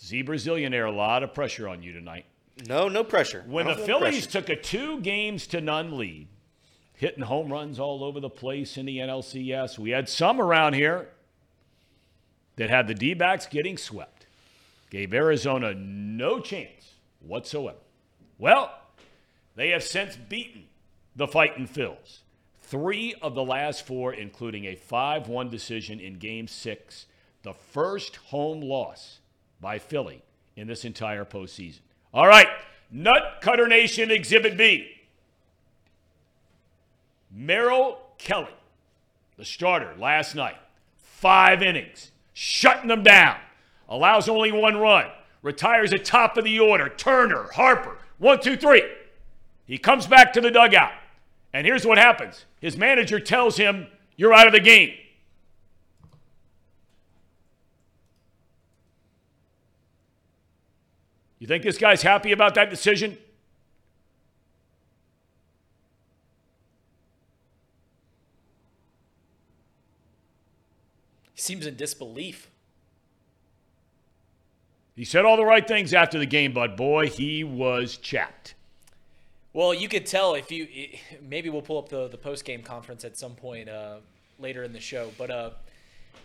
Z Brazilianaire, a lot of pressure on you tonight. No, no pressure. When the Phillies pressure. took a two games to none lead, hitting home runs all over the place in the NLCS, we had some around here that had the D backs getting swept, gave Arizona no chance whatsoever. Well, they have since beaten the Fighting Phils. Three of the last four, including a 5 1 decision in game six, the first home loss by Philly in this entire postseason. All right, Nut Cutter Nation Exhibit B. Merrill Kelly, the starter last night, five innings, shutting them down, allows only one run, retires at top of the order. Turner, Harper, one, two, three. He comes back to the dugout, and here's what happens his manager tells him, You're out of the game. You think this guy's happy about that decision? He seems in disbelief. He said all the right things after the game, but boy, he was chapped. Well, you could tell if you maybe we'll pull up the the post game conference at some point uh, later in the show. But uh,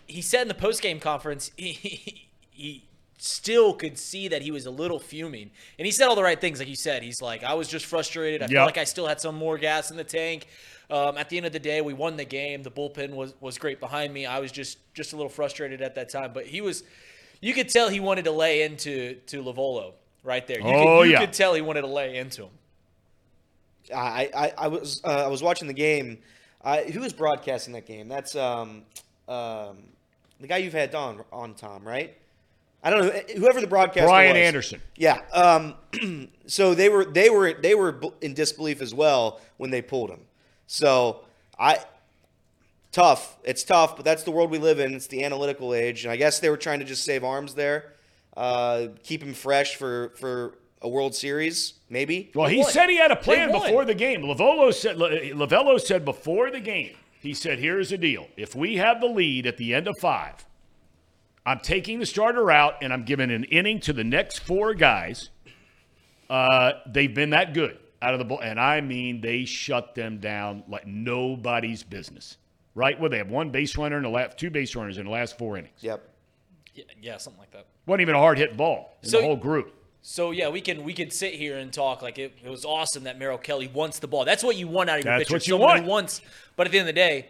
he said in the post game conference [laughs] he, he still could see that he was a little fuming, and he said all the right things, like you said. He's like, I was just frustrated. I Yep. felt like I still had some more gas in the tank. Um, at the end of the day, we won the game. The bullpen was was great behind me. I was just just a little frustrated at that time, but he was. You could tell he wanted to lay into to Lovullo right there. You Oh, could, you yeah. could tell he wanted to lay into him. I I, I was uh, I was watching the game. I, who was broadcasting that game? That's um um the guy you've had on on Tom, right? I don't know whoever the broadcaster Brian was. Anderson. Yeah. Um, [clears throat] so they were they were they were in disbelief as well when they pulled him. So I tough. It's tough, but that's the world we live in. It's the analytical age, and I guess they were trying to just save arms there, uh, keep him fresh for for a World Series, maybe. Well, he said he had a plan before the game. Lovullo said Lovullo said before the game. He said, "Here's the deal: if we have the lead at the end of five, I'm taking the starter out and I'm giving an inning to the next four guys. Uh, they've been that good out of the ball, and I mean they shut them down like nobody's business. Right? Well, they have one base runner in the last two base runners in the last four innings. Yep. Yeah, yeah, something like that. wasn't even a hard hit ball in So- the whole group. So yeah, we can we can sit here and talk like it, it was awesome that Merrill Kelly wants the ball. That's what you want out of your That's pitcher. what you someone want. Who wants, but at the end of the day,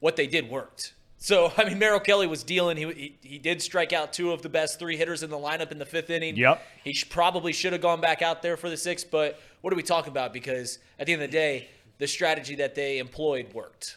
what they did worked. So [laughs] I mean, Merrill Kelly was dealing. He, he he did strike out two of the best three hitters in the lineup in the fifth inning. Yep. He sh- probably should have gone back out there for the sixth. But what are we talking about? Because at the end of the day, the strategy that they employed worked.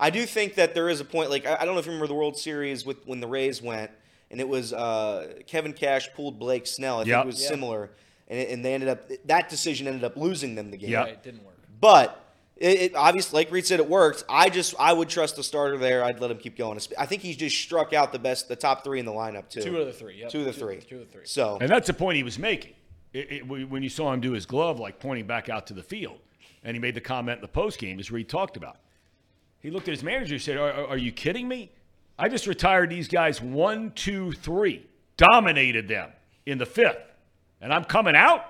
I do think that there is a point. Like I, I don't know if you remember the World Series with when the Rays went, and it was uh, Kevin Cash pulled Blake Snell. I think Yep. it was Yeah. similar, and, it- and they ended up that decision ended up losing them the game. Yep. Right, it didn't work. But it, it obviously, like Reed said, it worked. I just I would trust the starter there. I'd let him keep going. I think he's just struck out the best, the top three in the lineup too. Two of the three. Yep. Two of the three. Two of the three. So And that's the point he was making. It, it, when you saw him do his glove, like pointing back out to the field, and he made the comment in the post game, as Reed talked about. He looked at his manager and said, are, are, are you kidding me? I just retired these guys one, two, three, dominated them in the fifth, and I'm coming out?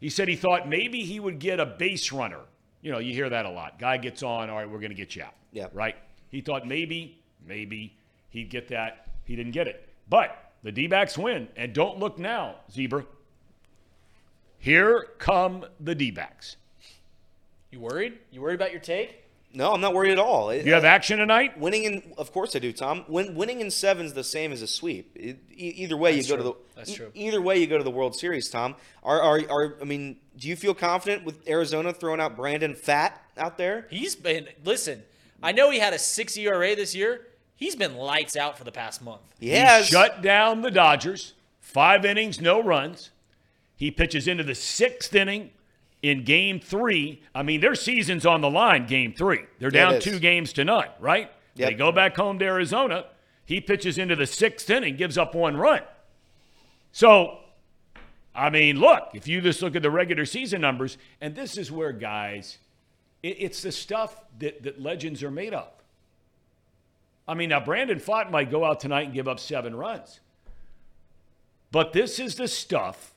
He said he thought maybe he would get a base runner. You know, you hear that a lot. Guy gets on, all right, we're going to get you out. Yeah. Right? He thought maybe, maybe he'd get that. He didn't get it. But the D backs win. And don't look now, Zebra. Here come the D backs. You worried? You worried about your take? No, I'm not worried at all. It- You have action tonight? winning in, of course I do, Tom. Win, winning in seven's the same as a sweep. It, e- either way, That's you go true. to the. That's e- true. Either way, you go to the World Series, Tom. Are, are are I mean, do you feel confident with Arizona throwing out Brandon Pfaadt out there? He's been listen. I know he had a six ERA this year. He's been lights out for the past month. He has. shut down the Dodgers. Five innings, no runs. He pitches into the sixth inning in game three. I mean, their season's on the line, game three. They're down two games to none, right? Yep. They go back home to Arizona. He pitches into the sixth inning, gives up one run. So, I mean, look, if you just look at the regular season numbers, and this is where guys, it, it's the stuff that, that legends are made of. I mean, now Brandon Pfaadt might go out tonight and give up seven runs. But this is the stuff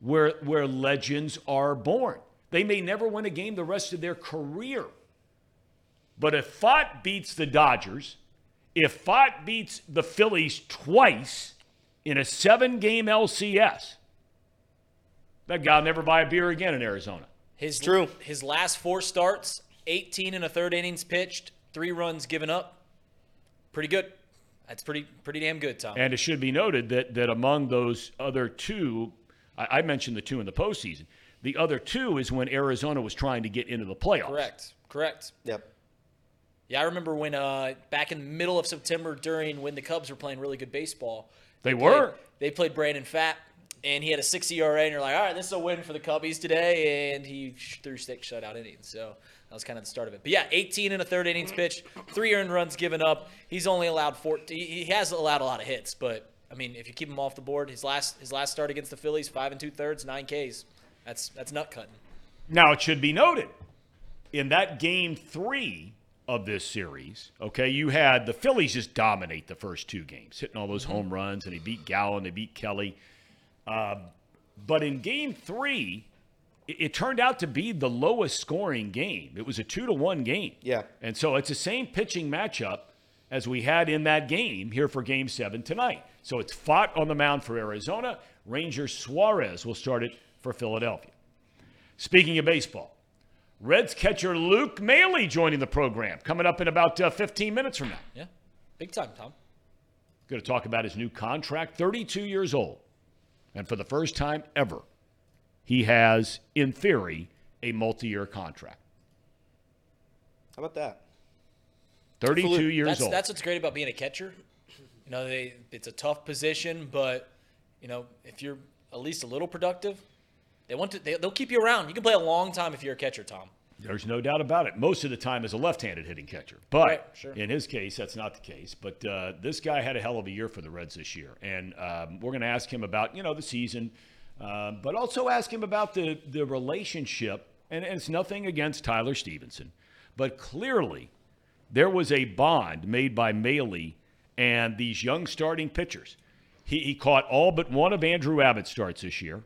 where, where legends are born. They may never win a game the rest of their career. But if Pfaadt beats the Dodgers, if Pfaadt beats the Phillies twice in a seven game LCS, that guy will never buy a beer again in Arizona. His True. His last four starts, 18 and a third innings pitched, three runs given up. Pretty good. That's pretty pretty damn good, Tom. And it should be noted that that among those other two, I, I mentioned the two in the postseason. The other two is when Arizona was trying to get into the playoffs. Correct. Correct. Yep. Yeah, I remember when uh, back in the middle of September during when the Cubs were playing really good baseball. They played- were. they played Brandon Pfaadt, and he had a six ERA, and you're like, all right, this is a win for the Cubbies today, and he threw six shutout innings. So that was kind of the start of it. But yeah, 18 and a third innings pitched, three earned runs given up. He's only allowed 14. He he has allowed a lot of hits, but I mean, if you keep him off the board, his last his last start against the Phillies, five and two thirds, nine Ks. That's that's nut cutting. Now it should be noted in that game three of this series, okay, you had the Phillies just dominate the first two games, hitting all those home runs, and they beat Gallen, they beat Kelly. Um, but in game three, it, it turned out to be the lowest scoring game. It was a two to one game. Yeah. And so it's the same pitching matchup as we had in that game here for game seven tonight. So it's Pfaadt on the mound for Arizona. Ranger Suarez will start it for Philadelphia. Speaking of baseball, Reds catcher Luke Maile joining the program coming up in about uh, 15 minutes from now. Yeah, big time, Tom. Going to talk about his new contract, 32 years old. And for the first time ever, he has, in theory, a multi-year contract. How about that? 32 years that's, old. That's what's great about being a catcher. You know, they it's a tough position, but you know, if you're at least a little productive, they want to. They, they'll keep you around. You can play a long time if you're a catcher, Tom. There's no doubt about it. Most of the time as a left-handed hitting catcher, but Right, sure. in his case, that's not the case. But uh, this guy had a hell of a year for the Reds this year, and um, we're going to ask him about you know the season, um, but also ask him about the the relationship. And, and it's nothing against Tyler Stephenson, but clearly there was a bond made by Maile and these young starting pitchers. He, he caught all but one of Andrew Abbott's starts this year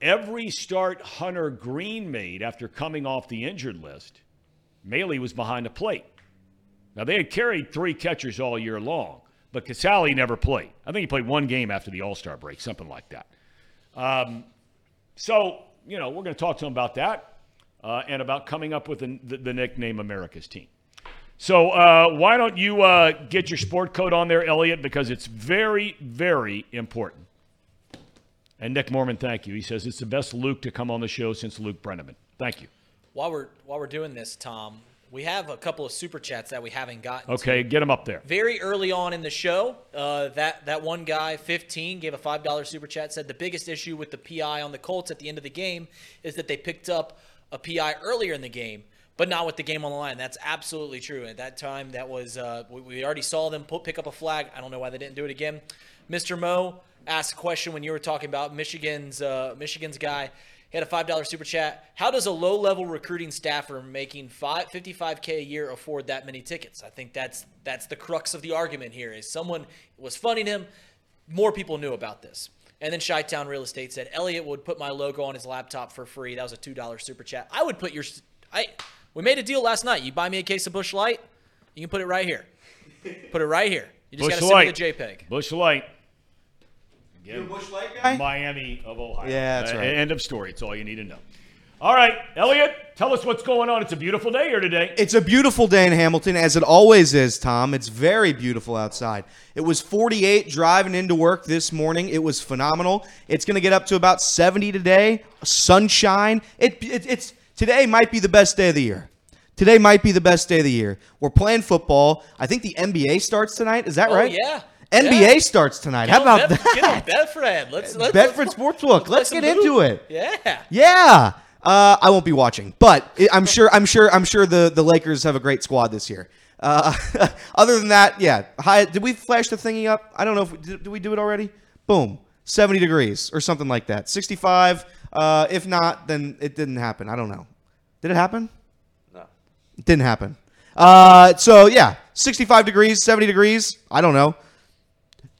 every start Hunter Greene made after coming off the injured list, Maile was behind the plate. Now, they had carried three catchers all year long, but Casali never played. I think he played one game after the All Star break, something like that. Um, so, you know, we're going to talk to him about that uh, and about coming up with the, the, the nickname America's Team. So, uh, why don't you uh, get your sport coat on there, Elliot, because it's very, very important. And Nick Mormon, thank you. He says it's the best Luke to come on the show since Luke Brennaman. Thank you. While we're while we're doing this, Tom, we have a couple of super chats that we haven't gotten. Okay, to. get him up there. Very early on in the show, uh, that that one guy, 15, gave a five dollar super chat. Said the biggest issue with the PI on the Colts at the end of the game is that they picked up a PI earlier in the game, but not with the game on the line. That's absolutely true. At that time, that was uh, we, we already saw them put, pick up a flag. I don't know why they didn't do it again. Mr. Mo asked a question when you were talking about Michigan's uh, Michigan's guy. He had a five dollar super chat. How does a low level recruiting staffer making five, 55k a year afford that many tickets? I think that's that's the crux of the argument here. Is someone was funding him? More people knew about this. And then Chi Town Real Estate said Elliot would put my logo on his laptop for free. That was a two dollar super chat. I would put your. I we made a deal last night. You buy me a case of Busch Light, you can put it right here. Put it right here. You just Bush got to Light. send me the JPEG. Busch Light. You a Busch Light guy? Miami of Ohio. Yeah, that's Uh, right. End of story. It's all you need to know. All right, Elliot, tell us what's going on. It's a beautiful day here today. It's a beautiful day in Hamilton, as it always is, Tom. It's very beautiful outside. It was 48 driving into work this morning. It was phenomenal. It's going to get up to about 70 today. Sunshine. It, it, it's today might be the best day of the year. Today might be the best day of the year. We're playing football. I think the NBA starts tonight. Is that Oh, right? yeah. NBA Yeah. starts tonight. Get How about Bet- that? Get Betfred. Let's, let's Betfred Sportsbook. Let's some get into hoop. it. Yeah. Yeah. Uh, I won't be watching, but I'm sure. I'm sure. I'm sure the, the Lakers have a great squad this year. Uh, [laughs] other than that, yeah. Hi, did we flash the thingy up? I don't know if we, did, did we do it already. Boom, 70 degrees or something like that. 65. Uh, if not, then it didn't happen. I don't know. Did it happen? No. It didn't happen. Uh, so yeah, 65 degrees, 70 degrees. I don't know.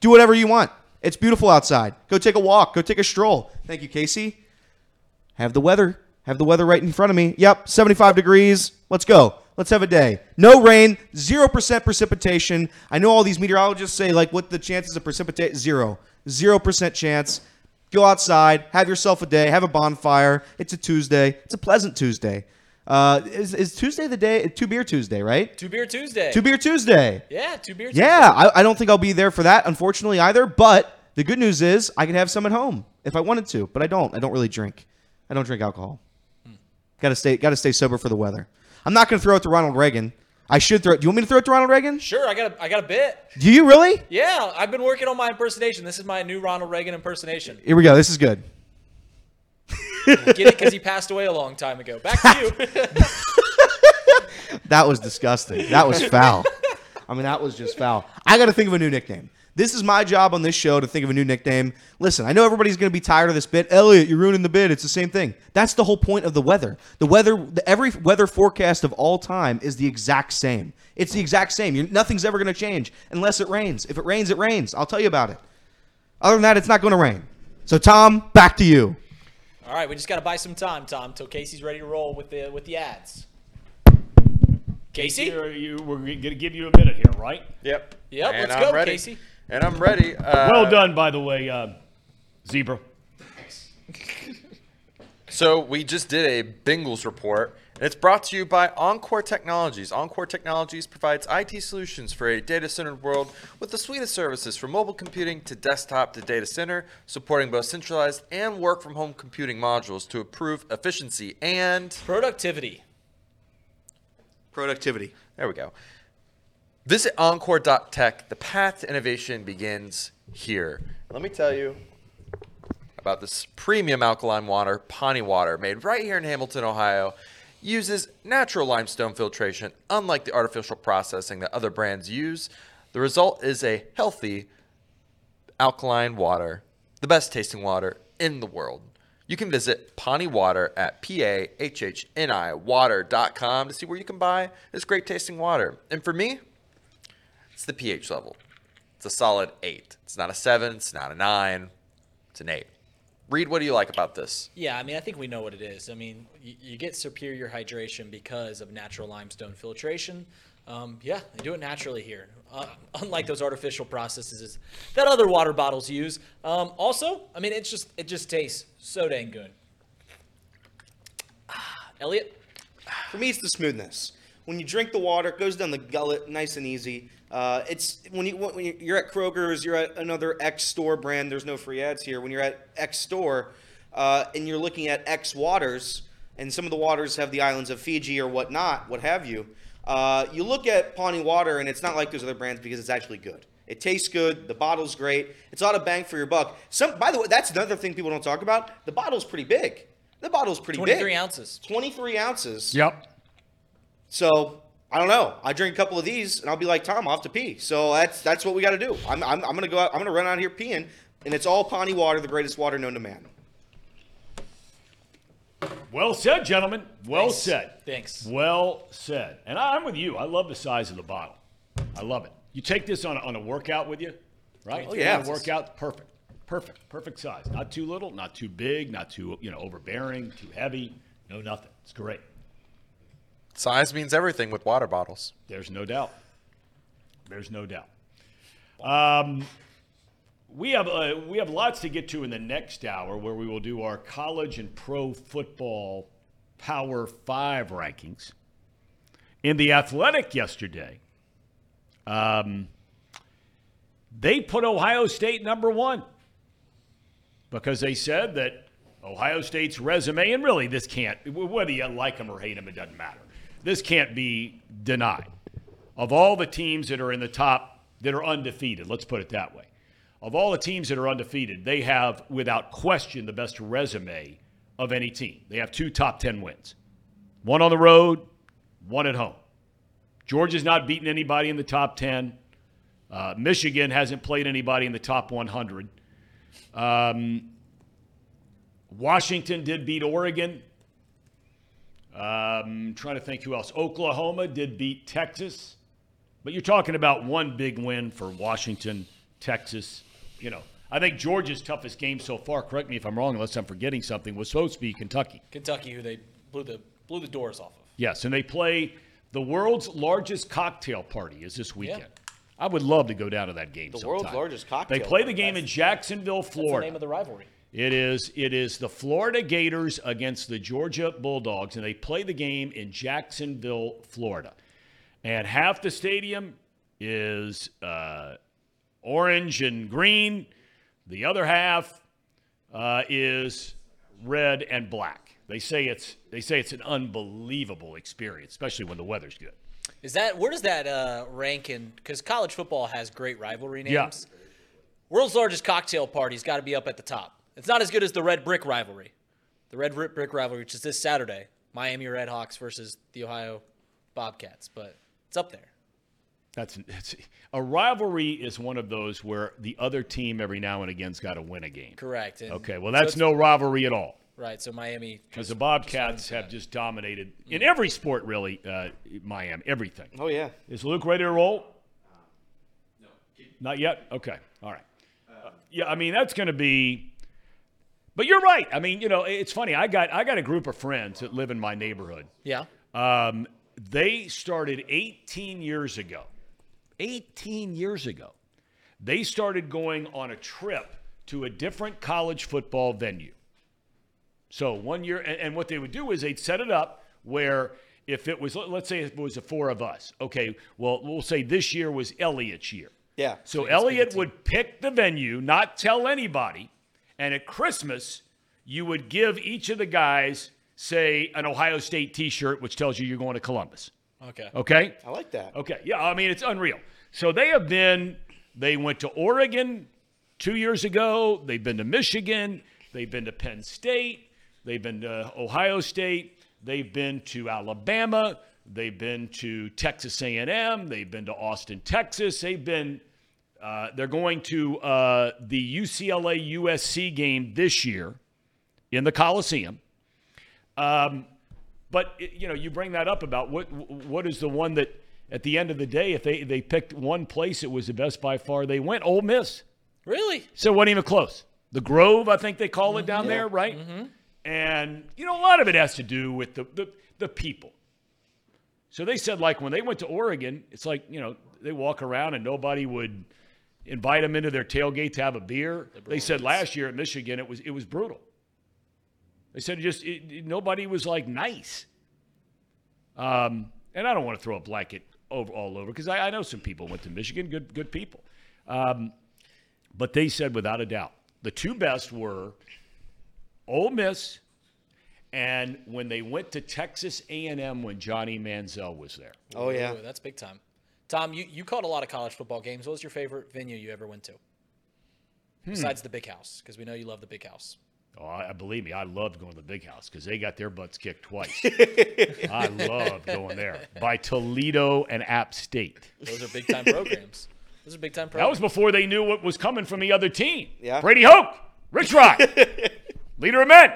Do whatever you want. It's beautiful outside. Go take a walk. Go take a stroll. Thank you, Casey. Have the weather. Have the weather right in front of me. Yep, 75 degrees. Let's go. Let's have a day. No rain, 0% precipitation. I know all these meteorologists say, like, what the chances of precipitation? Zero. 0% chance. Go outside, have yourself a day, have a bonfire. It's a Tuesday. It's a pleasant Tuesday. Uh, is, is Tuesday the day? Two Beer Tuesday, right? Two Beer Tuesday. Two Beer Tuesday. Yeah, Two Beer Tuesday. Yeah, I, I don't think I'll be there for that, unfortunately, either. But the good news is I can have some at home if I wanted to, but I don't. I don't really drink. I don't drink alcohol. Got to stay. Got to stay sober for the weather. I'm not going to throw it to Ronald Reagan. I should throw. it. Do you want me to throw it to Ronald Reagan? Sure, I got a, I got a bit. Do you really? Yeah, I've been working on my impersonation. This is my new Ronald Reagan impersonation. Here we go. This is good. Get it? Because he passed away a long time ago. Back to you. [laughs] That was disgusting. That was foul. I mean, that was just foul. I got to think of a new nickname. This is my job on this show to think of a new nickname. Listen, I know everybody's going to be tired of this bit. Elliot, you're ruining the bit. It's the same thing. That's the whole point of the weather. The weather, the, every weather forecast of all time is the exact same. It's the exact same. You're, nothing's ever going to change unless it rains. If it rains, it rains. I'll tell you about it. Other than that, it's not going to rain. So, Tom, back to you. All right, we just got to buy some time, Tom, till Casey's ready to roll with the with the ads. Casey? You're- you, we're going to give you a minute here, right? Yep. Yep, And let's I'm go, ready. Casey. And I'm ready. Uh, well done, by the way, uh, Zebra. [laughs] So we just did a Bengals report, And it's brought to you by Encore Technologies. Encore Technologies provides IT solutions for a data centered world with a suite of services from mobile computing to desktop to data center, supporting both centralized and work from home computing modules to improve efficiency and Productivity. Productivity. There we go. Visit encore.tech. The path to innovation begins here. Let me tell you about this premium alkaline water, Pahhni Water, made right here in Hamilton, Ohio. Uses natural limestone filtration, unlike the artificial processing that other brands use. The result is a healthy alkaline water, the best tasting water in the world. You can visit Pahhni Water at P-A-H-H-N-I water.com to see where you can buy this great tasting water. And for me, it's the pH level. It's a solid 8. It's not a 7, it's not a 9, it's an 8. Read, what do you like about this? Yeah, I mean, I think we know what it is. I mean, you, you get superior hydration because of natural limestone filtration. Um, yeah, they do it naturally here, uh, [laughs] unlike those artificial processes that other water bottles use. Um, also, I mean, it's just it just tastes so dang good. Ah, [sighs] Elliot, For me, it's the smoothness. When you drink the water, it goes down the gullet, nice and easy. Uh, it's when you when you're at Kroger's, you're at another X store brand. There's no free ads here. When you're at X store, uh, and you're looking at X waters, and some of the waters have the islands of Fiji or whatnot, what have you. Uh, you look at Pahhni Water, and it's not like those other brands because it's actually good. It tastes good. The bottle's great. It's a lot of bang for your buck. Some, by the way, that's another thing people don't talk about. The bottle's pretty big. The bottle's pretty big. 23 ounces. 23 ounces. Yep. So I don't know. I drink a couple of these, and I'll be like Tom, I'll have to pee. So that's that's what we got to do. I'm, I'm, I'm gonna go out. I'm gonna run out here peeing, and it's all Pahhni water, the greatest water known to man. Well said, gentlemen. Well Thanks. said. Thanks. Well said. And I'm with you. I love the size of the bottle. I love it. You take this on a, on a workout with you, right? Oh, yeah. On a workout, perfect. Perfect. Perfect size. Not too little, not too big, not too, you know, overbearing, too heavy. No nothing. It's great. Size means everything with water bottles. There's no doubt. There's no doubt. Um, we have uh, we have lots to get to in the next hour, where we will do our college and pro football Power Five rankings. In the Athletic yesterday, um, they put Ohio State number one because they said that Ohio State's resume, and really this can't, whether you like them or hate them, it doesn't matter. This can't be denied. Of all the teams that are in the top, that are undefeated, let's put it that way. Of all the teams that are undefeated, they have, without question, the best resume of any team. They have two top 10 wins one on the road, one at home. Georgia's not beaten anybody in the top 10. Uh, Michigan hasn't played anybody in the top 100. Um, Washington did beat Oregon. Um, trying to think who else. Oklahoma did beat Texas. But you're talking about one big win for Washington, Texas. You know, I think Georgia's toughest game so far, correct me if I'm wrong, unless I'm forgetting something, was supposed to be Kentucky. Kentucky, who they blew the blew the doors off of. Yes, and they play the world's largest cocktail party is this weekend. I would love to go down to that game. The sometime. world's largest cocktail They play the game in Jacksonville, That's the Florida. name of the rivalry. It is it is the Florida Gators against the Georgia Bulldogs, and they play the game in Jacksonville, Florida. And half the stadium is uh, orange and green. The other half uh, is red and black. They say it's they say it's an unbelievable experience, especially when the weather's good. Is that where does that uh, rank in? Because college football has great rivalry names. Yeah. World's largest cocktail party's got to be up at the top. It's not as good as the Red Brick rivalry. The Red Brick Brick rivalry, which is this Saturday, Miami Redhawks versus the Ohio Bobcats, but it's up there. That's it's, a rivalry is one of those where the other team every now and again's got to win a game. Correct. And Okay, well that's it's- no rivalry at all. Right. So Miami. Because the Bobcats have just dominated in every sport, really. Uh, Miami, everything. Oh yeah. Is Luke ready to roll? No. Not yet. Okay. All right. Uh, yeah, I mean that's going to be. But you're right. I mean, you know, it's funny. I got I got a group of friends that live in my neighborhood. Yeah. Um, they started 18 years ago. 18 years ago, they started going on a trip to a different college football venue. So one year, and, and what they would do is they'd set it up where if it was, let's say it was a four of us. Okay, well, we'll say this year was Elliot's year. Yeah. So Elliot would pick the venue, not tell anybody, and at Christmas, you would give each of the guys, say, an Ohio State T-shirt, which tells you you're going to Columbus. Okay. Okay. I like that. Okay. Yeah. I mean, it's unreal. So they have been. They went to Oregon two years ago. They've been to Michigan. They've been to Penn State. They've been to Ohio State. They've been to Alabama. They've been to Texas A&M. They've been to Austin, Texas. They've been. Uh, they're going to uh, the UCLA USC game this year in the Coliseum. Um, but you know, you bring that up about what what is the one that at the end of the day, if they they picked one place, it was the best by far. They went Ole Miss. Really? So it wasn't even close. The Grove, I think they call it down there, right? And you know, a lot of it has to do with the, the the people. So they said, like when they went to Oregon, it's like you know they walk around and nobody would invite them into their tailgate to have a beer. They said last year at Michigan, it was it was brutal. They said just it, it- nobody was like nice. Um, and I don't want to throw a blanket over all over because I, I know some people went to Michigan, good good people. Um, but they said without a doubt the two best were Ole Miss and when they went to Texas A&M when Johnny Manziel was there. Oh yeah. Ooh, that's big time. Tom, you, you caught a lot of college football games. What was your favorite venue you ever went to? Hmm. Besides the big house, because we know you love the big house. Oh, I, believe me, I loved going to the big house because they got their butts kicked twice. [laughs] I loved going there by Toledo and App State. Those are big time programs. Those are big time programs. That was before they knew what was coming from the other team. Yeah. Brady Hoke, Rich Rod, [laughs] leader of men.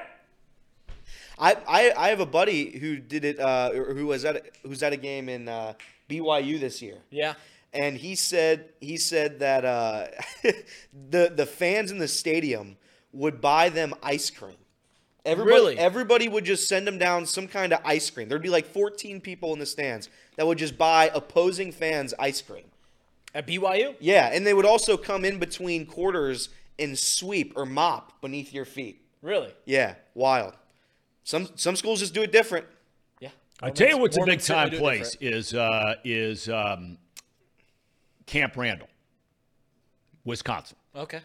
I, I, I have a buddy who did it. Uh, who was at a, who's at a game in uh, BYU this year. yeah. and he said he said that uh, [laughs] the the fans in the stadium would buy them ice cream. Everybody, Really? everybody would just send them down some kind of ice cream. There'd be like 14 people in the stands that would just buy opposing fans ice cream. At BYU? Yeah, and they would also come in between quarters and sweep or mop beneath your feet. Really? Yeah, wild. Some some schools just do it different. Yeah. I tell you what's a big time place different. is uh, is um, Camp Randall, Wisconsin. Okay.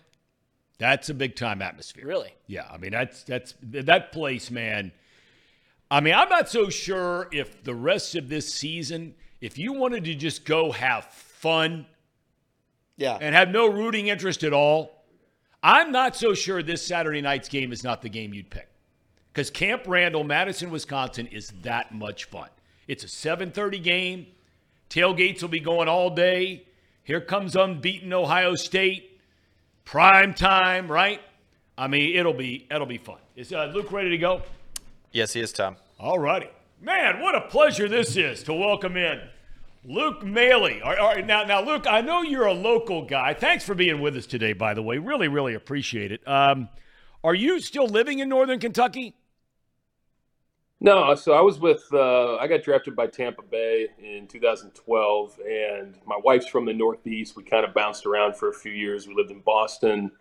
That's a big time atmosphere. Really? Yeah, I mean that's that's that place, man. I mean, I'm not so sure if the rest of this season, if you wanted to just go have fun Yeah. and have no rooting interest at all, I'm not so sure this Saturday night's game is not the game you'd pick. Because Camp Randall, Madison, Wisconsin is that much fun. It's a 7:30 game. Tailgates will be going all day. Here comes unbeaten Ohio State. Prime time, right? I mean, it'll be it'll be fun. Is uh, Luke ready to go? Yes, he is Tom. All righty. Man, what a pleasure this is to welcome in Luke Maile. All right, all right, now, now, Luke, I know you're a local guy. Thanks for being with us today, by the way. Really, really appreciate it. Um, are you still living in Northern Kentucky? No, so I was with, uh, I got drafted by Tampa Bay in 2012, and my wife's from the Northeast. We kind of bounced around for a few years. We lived in Boston.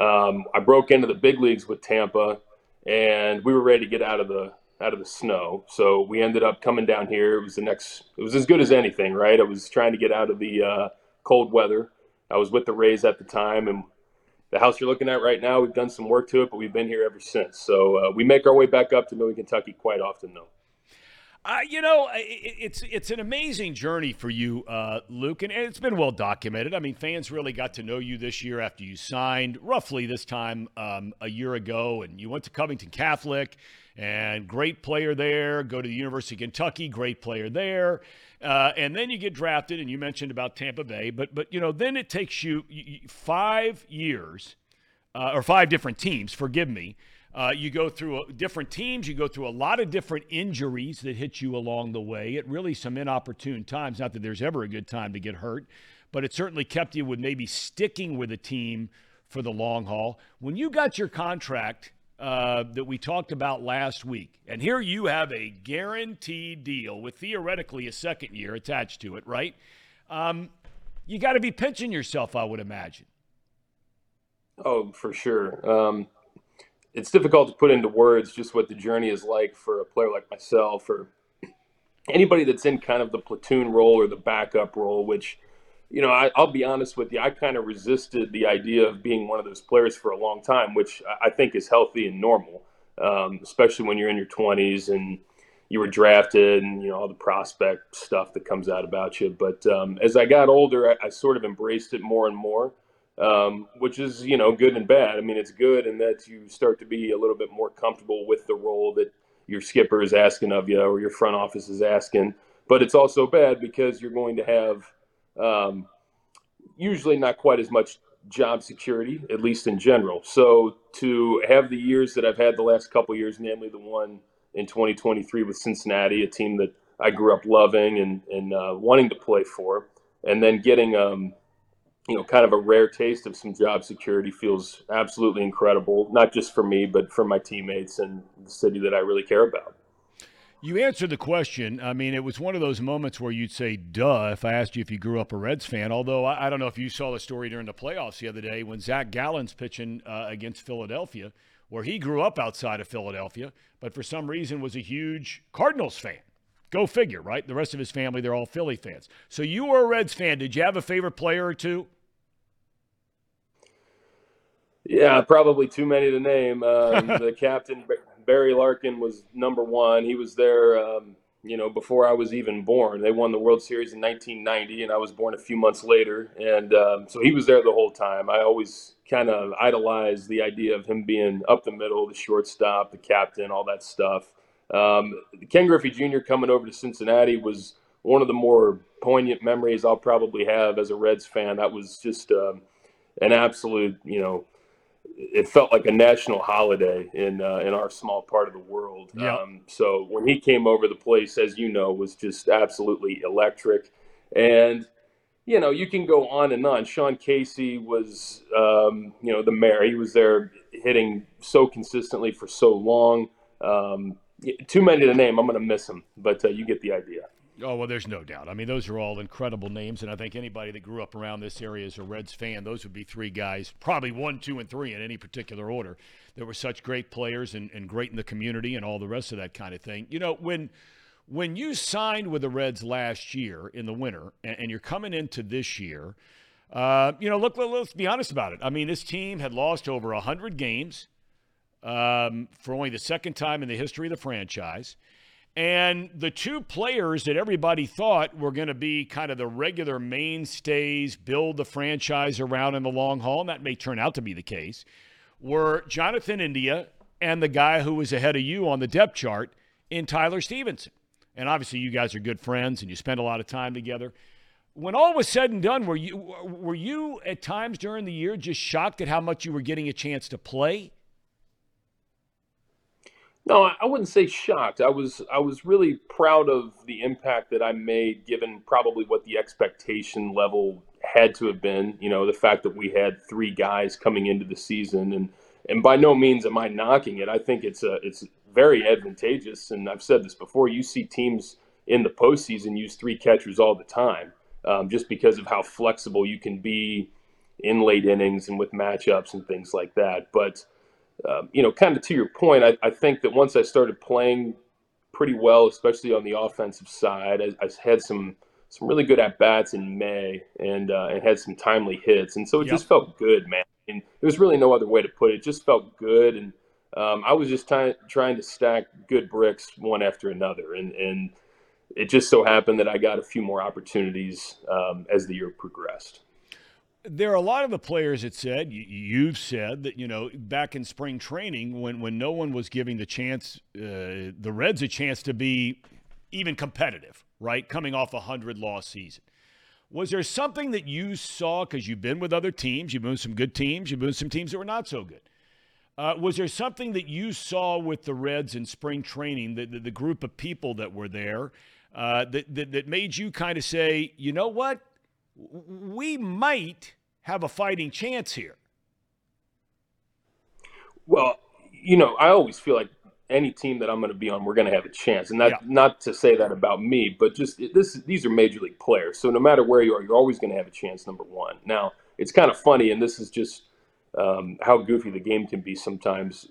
Um, I broke into the big leagues with Tampa, and we were ready to get out of the out of the snow. So we ended up coming down here. It was the next. It was as good as anything, right? I was trying to get out of the uh, cold weather. I was with the Rays at the time, and the house you're looking at right now, we've done some work to it, but we've been here ever since. So uh, we make our way back up to Northern Kentucky quite often, though. Uh, you know, i- i- it's it's an amazing journey for you, uh, Luke, and it's been well documented. I mean, fans really got to know you this year after you signed, roughly this time um, a year ago, and you went to Covington Catholic, and great player there. Go to the University of Kentucky, great player there, uh, and then you get drafted, and you mentioned about Tampa Bay, but but you know, then it takes you five years uh, or five different teams, forgive me. Uh, you go through different teams, you go through a lot of different injuries that hit you along the way. It really some inopportune times. Not that there's ever a good time to get hurt, but it certainly kept you with maybe sticking with a team for the long haul. When you got your contract uh, that we talked about last week, and here you have a guaranteed deal with theoretically a second year attached to it, right? Um, you got to be pinching yourself, I would imagine. Oh, for sure. Um, it's difficult to put into words just what the journey is like for a player like myself, or anybody that's in kind of the platoon role or the backup role, which you know, I, will be honest with you, I kind of resisted the idea of being one of those players for a long time, which I think is healthy and normal, um, especially when you're in your 20s and you were drafted and, you know, all the prospect stuff that comes out about you. But um, as I got older, I, I, sort of embraced it more and more, um, which is, you know, good and bad. I mean, it's good in that you start to be a little bit more comfortable with the role that your skipper is asking of you or your front office is asking. But it's also bad because you're going to have – um, usually not quite as much job security, at least in general. So to have the years that I've had the last couple years, namely the one in 2023 with Cincinnati, a team that I grew up loving and, and uh, wanting to play for, and then getting um, you know kind of a rare taste of some job security feels absolutely incredible, not just for me, but for my teammates and the city that I really care about. You answered the question. I mean, it was one of those moments where you'd say, duh, if I asked you if you grew up a Reds fan. Although I, I don't know if you saw the story during the playoffs the other day when Zac Gallen's pitching uh, against Philadelphia, where he grew up outside of Philadelphia, but for some reason was a huge Cardinals fan. Go figure, right? The rest of his family, they're all Philly fans. So you were a Reds fan. Did you have a favorite player or two? Yeah, probably too many to name. Um, [laughs] the captain, Barry Larkin was number one. He was there, um, you know, before I was even born. They won the World Series in 1990, and I was born a few months later. And um, so he was there the whole time. I always kind of idolized the idea of him being up the middle, the shortstop, the captain, all that stuff. Um, Ken Griffey Jr. coming over to Cincinnati was one of the more poignant memories I'll probably have as a Reds fan. That was just um, an absolute, you know, it felt like a national holiday in uh, in our small part of the world. Yeah. Um, so when he came over, the place, as you know, was just absolutely electric. And you know, you can go on and on. Sean Casey was, um, you know, the mayor. He was there hitting so consistently for so long. Um, too many to name. I'm going to miss them, but uh, you get the idea. Oh, well, there's no doubt. I mean, those are all incredible names, and I think anybody that grew up around this area as a Reds fan, those would be three guys, probably one, two, and three in any particular order. There were such great players and, and great in the community and all the rest of that kind of thing. You know, when when you signed with the Reds last year in the winter, and, and you're coming into this year, uh, you know, look, let's be honest about it. I mean, this team had lost over 100 games um, for only the second time in the history of the franchise. And the two players that everybody thought were going to be kind of the regular mainstays, build the franchise around in the long haul, and that may turn out to be the case, were Jonathan India and the guy who was ahead of you on the depth chart in Tyler Stephenson. And obviously, you guys are good friends and you spend a lot of time together. When all was said and done, were you were you at times during the year just shocked at how much you were getting a chance to play? No, I wouldn't say shocked. I was I was really proud of the impact that I made, given probably what the expectation level had to have been. You know, the fact that we had three guys coming into the season, and and by no means am I knocking it. I think it's a it's very advantageous, and I've said this before. You see teams in the postseason use three catchers all the time, um, just because of how flexible you can be in late innings and with matchups and things like that. But um, you know, kind of to your point, I, I, think that once I started playing pretty well, especially on the offensive side, I, I had some some really good at bats in May and uh, and had some timely hits, and so it yep. just felt good, man. And there's really no other way to put it. It just felt good, and um, I was just ty- trying to stack good bricks one after another, and and it just so happened that I got a few more opportunities um, as the year progressed there are a lot of the players that said you've said that you know back in spring training when when no one was giving the chance uh, the Reds a chance to be even competitive, right? Coming off a hundred loss season. Was there something that you saw because you've been with other teams, you've been with some good teams, you've been with some teams that were not so good? Uh, was there something that you saw with the Reds in spring training, the, the, the group of people that were there, uh, that, that, that made you kind of say, you know what? We might have a fighting chance here. Well, you know, I always feel like any team that I'm going to be on, we're going to have a chance, and not yeah. not to say that about me, but just this. These are major league players, so no matter where you are, you're always going to have a chance. Number one. Now, it's kind of funny, and this is just um, how goofy the game can be sometimes.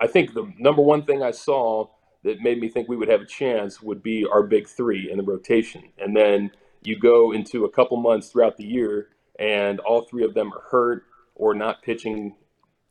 I think the number one thing I saw that made me think we would have a chance would be our big three in the rotation. And then you go into a couple months throughout the year, and all three of them are hurt or not pitching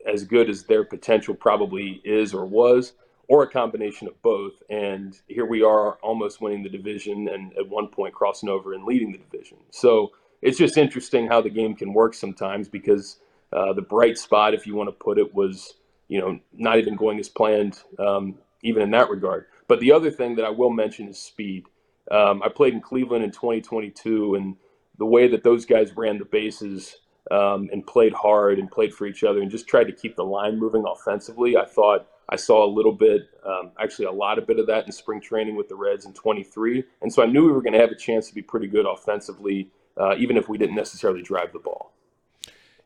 as good as their potential probably is or was, or a combination of both. And here we are almost winning the division and at one point crossing over and leading the division. So it's just interesting how the game can work sometimes because uh, the bright spot, if you want to put it, was you know not even going as planned, um, even in that regard. But the other thing that I will mention is speed. Um, I played in Cleveland in 2022, and the way that those guys ran the bases um, and played hard and played for each other and just tried to keep the line moving offensively, I thought I saw a little bit, um, actually a lot of bit of that in spring training with the Reds in 23. And so I knew we were going to have a chance to be pretty good offensively, uh, even if we didn't necessarily drive the ball.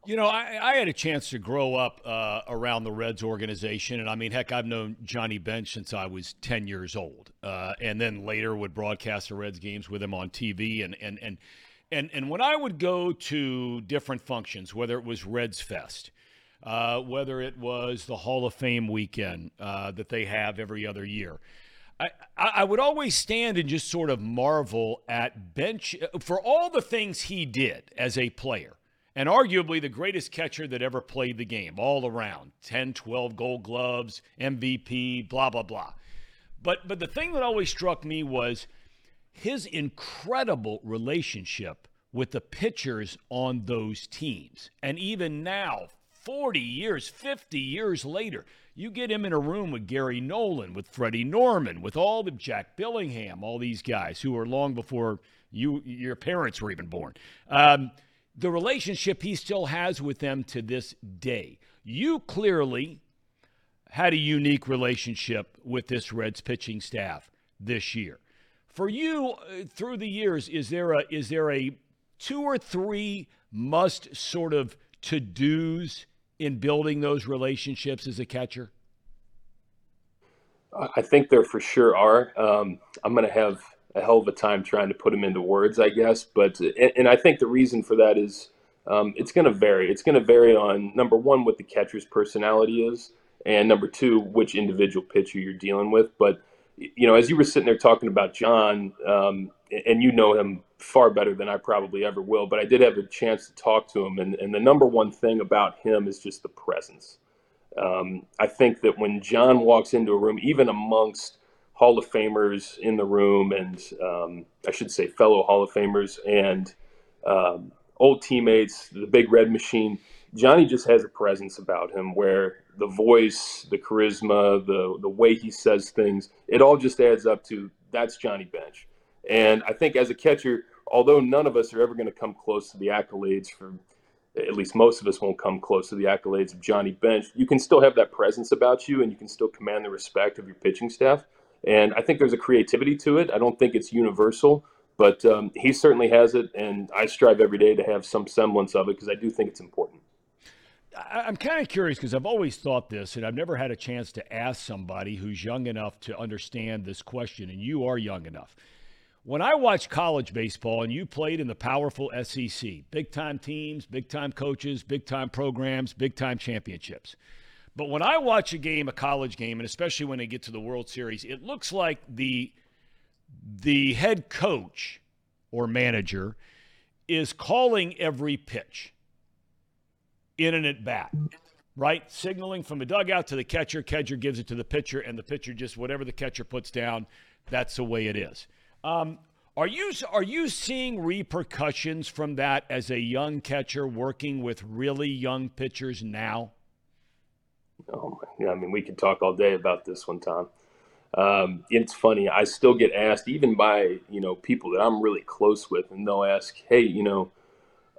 You know, I, I, had a chance to grow up uh, around the Reds organization. And I mean, heck, I've known Johnny Bench since I was 10 years old. Uh, and then later would broadcast the Reds games with him on TV. And, and, and, and, and when I would go to different functions, whether it was Reds Fest, uh, whether it was the Hall of Fame weekend uh, that they have every other year, I, I would always stand and just sort of marvel at Bench for all the things he did as a player and arguably the greatest catcher that ever played the game all around. 10 12 gold gloves mvp blah blah blah. But but the thing that always struck me was his incredible relationship with the pitchers on those teams. And even now 40 years 50 years later you get him in a room with Gary Nolan, with Freddie Norman, with all the Jack Billingham, all these guys who were long before you your parents were even born. Um, the relationship he still has with them to this day. You clearly had a unique relationship with this Reds pitching staff this year. For you, uh, through the years, is there a is there a two or three must sort of to dos in building those relationships as a catcher? I think there for sure are. Um, I'm going to have a hell of a time trying to put them into words, I guess. But and, and I think the reason for that is um, it's going to vary. It's going to vary on number one what the catcher's personality is, and number two which individual pitcher you're dealing with. But you know, as you were sitting there talking about John, um, and you know him far better than I probably ever will, but I did have a chance to talk to him, and, and the number one thing about him is just the presence. Um, I think that when John walks into a room, even amongst Hall of Famers in the room, and um, I should say fellow Hall of Famers and um, old teammates, the Big Red Machine. Johnny just has a presence about him where the voice, the charisma, the the way he says things, it all just adds up to that's Johnny Bench. And I think as a catcher, although none of us are ever going to come close to the accolades for at least most of us won't come close to the accolades of Johnny Bench. You can still have that presence about you and you can still command the respect of your pitching staff. And I think there's a creativity to it. I don't think it's universal, but um, he certainly has it. And I strive every day to have some semblance of it because I do think it's important. I'm kind of curious because I've always thought this, and I've never had a chance to ask somebody who's young enough to understand this question, and you are young enough. When I watch college baseball and you played in the powerful SEC, big time teams, big time coaches, big time programs, big time championships. But when I watch a game, a college game, and especially when they get to the World Series, it looks like the the head coach or manager is calling every pitch in an at bat, right? Signaling from the dugout to the catcher. Catcher gives it to the pitcher, and the pitcher just whatever the catcher puts down, that's the way it is. Um, are you are you seeing repercussions from that as a young catcher working with really young pitchers now? Oh, yeah, I mean, we could talk all day about this one, Thom. Um, it's funny. I still get asked, even by you know people that I'm really close with, and they'll ask, "Hey, you know,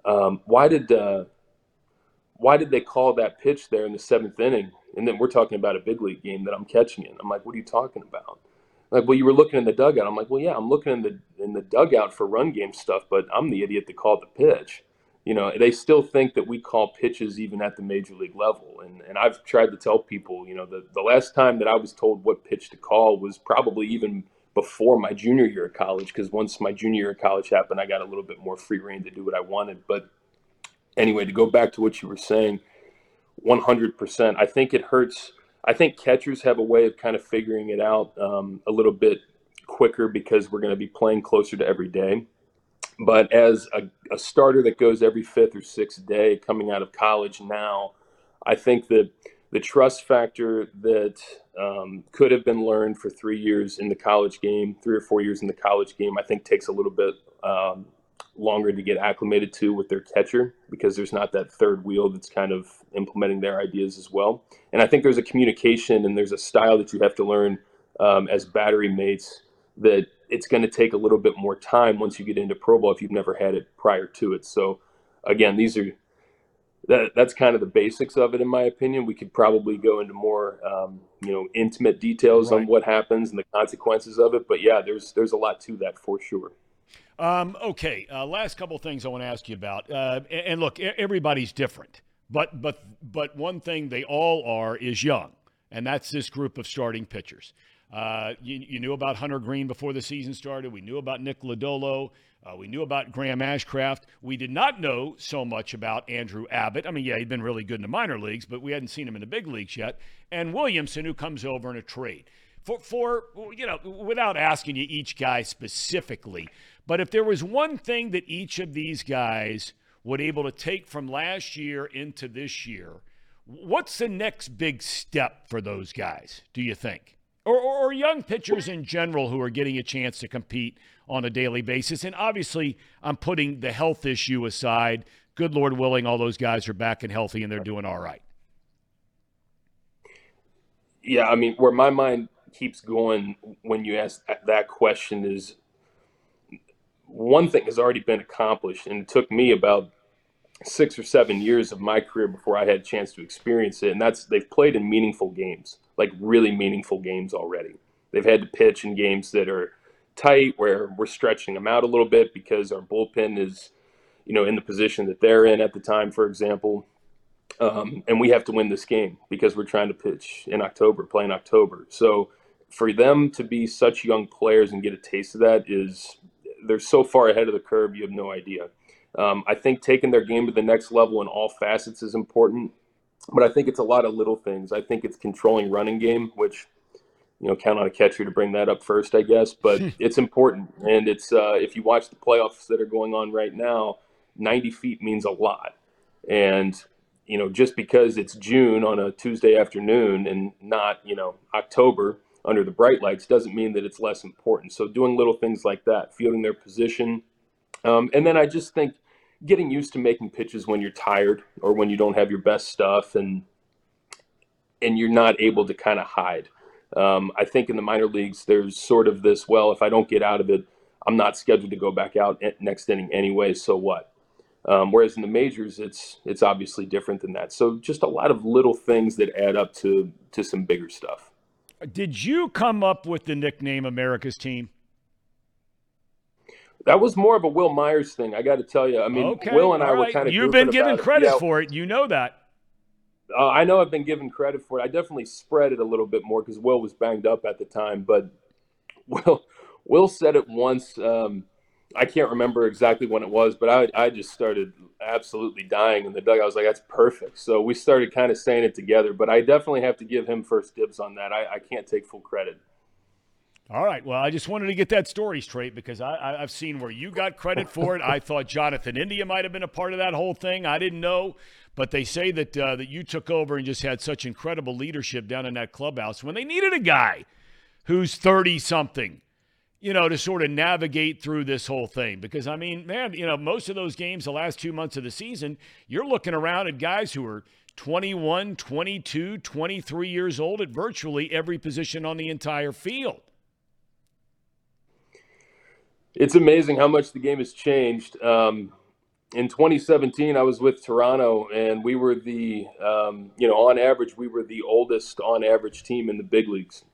um, why did uh, why did they call that pitch there in the seventh inning?" And then we're talking about a big league game that I'm catching in. I'm like, "What are you talking about?" Like, well, you were looking in the dugout. I'm like, "Well, yeah, I'm looking in the in the dugout for run game stuff, but I'm the idiot that called the pitch." You know, they still think that we call pitches even at the major league level. And, and I've tried to tell people, you know, the, the last time that I was told what pitch to call was probably even before my junior year of college, because once my junior year of college happened, I got a little bit more free reign to do what I wanted. But anyway, to go back to what you were saying, 100%, I think it hurts I think catchers have a way of kind of figuring it out um, a little bit quicker because we're going to be playing closer to every day. But as a, a starter that goes every fifth or sixth day coming out of college now, I think that the trust factor that um, could have been learned for three years in the college game, three or four years in the college game, I think takes a little bit um, longer to get acclimated to with their catcher because there's not that third wheel that's kind of implementing their ideas as well. And I think there's a communication and there's a style that you have to learn um, as battery mates that it's going to take a little bit more time once you get into pro ball if you've never had it prior to it. So again, these are that that's kind of the basics of it in my opinion. We could probably go into more um, you know intimate details right. on what happens and the consequences of it, but yeah, there's there's a lot to that for sure. Um, okay, uh, last couple things I want to ask you about, uh, and, and look, everybody's different, but but but one thing they all are is young, and that's this group of starting pitchers. Uh, you, you, knew about Hunter Greene before the season started. We knew about Nick Lodolo. Uh, we knew about Graham Ashcraft. We did not know so much about Andrew Abbott. I mean, yeah, he'd been really good in the minor leagues, but we hadn't seen him in the big leagues yet. And Williamson, who comes over in a trade. For, for you know, without asking you each guy specifically, but if there was one thing that each of these guys would able to take from last year into this year, what's the next big step for those guys, do you think? Or, or, or, young pitchers in general who are getting a chance to compete on a daily basis. And obviously, I'm putting the health issue aside. Good Lord willing, all those guys are back and healthy and they're doing all right. Yeah, I mean, where my mind keeps going when you ask that question is one thing has already been accomplished, and it took me about six or seven years of my career before I had a chance to experience it, and that's they've played in meaningful games like really meaningful games already. They've had to pitch in games that are tight where we're stretching them out a little bit because our bullpen is, you know, in the position that they're in at the time, for example. Um, and we have to win this game because we're trying to pitch in October, play in October. So for them to be such young players and get a taste of that is they're so far ahead of the curve, you have no idea. Um, I think taking their game to the next level in all facets is important but I think it's a lot of little things. I think it's controlling running game, which you know count on a catcher to bring that up first, I guess. But [laughs] it's important, and it's uh, if you watch the playoffs that are going on right now, 90 feet means a lot, and you know just because it's June on a Tuesday afternoon and not you know October under the bright lights doesn't mean that it's less important. So doing little things like that, fielding their position, um, and then I just think getting used to making pitches when you're tired or when you don't have your best stuff and and you're not able to kind of hide. Um, I think in the minor leagues, there's sort of this. Well, if I don't get out of it, I'm not scheduled to go back out next inning anyway. So what? Um, whereas in the majors, it's it's obviously different than that. So just a lot of little things that add up to to some bigger stuff. Did you come up with the nickname America's Team? That was more of a Wil Myers thing. I got to tell you. I mean, okay. Will and I right. were kind of. You've been given credit yeah. for it. You know that. Uh, I know I've been given credit for it. I definitely spread it a little bit more because Will was banged up at the time. But [laughs] Will, Will said it once. Um, I can't remember exactly when it was, but I, I just started absolutely dying in the dugout. I was like, "That's perfect." So we started kind of saying it together. But I definitely have to give him first dibs on that. I, I can't take full credit. All right. Well, I just wanted to get that story straight because I, have seen where you got credit for it. I thought Jonathan India might have been a part of that whole thing. I didn't know, but they say that uh, that you took over and just had such incredible leadership down in that clubhouse when they needed a guy who's thirty something, you know, to sort of navigate through this whole thing. Because I mean, man, you know, most of those games, the last two months of the season, you're looking around at guys who are 21, 22, 23 years old at virtually every position on the entire field it's amazing how much the game has changed. Um, in 2017, I was with Toronto, and we were the, um, you know, on average, we were the oldest on average team in the big leagues.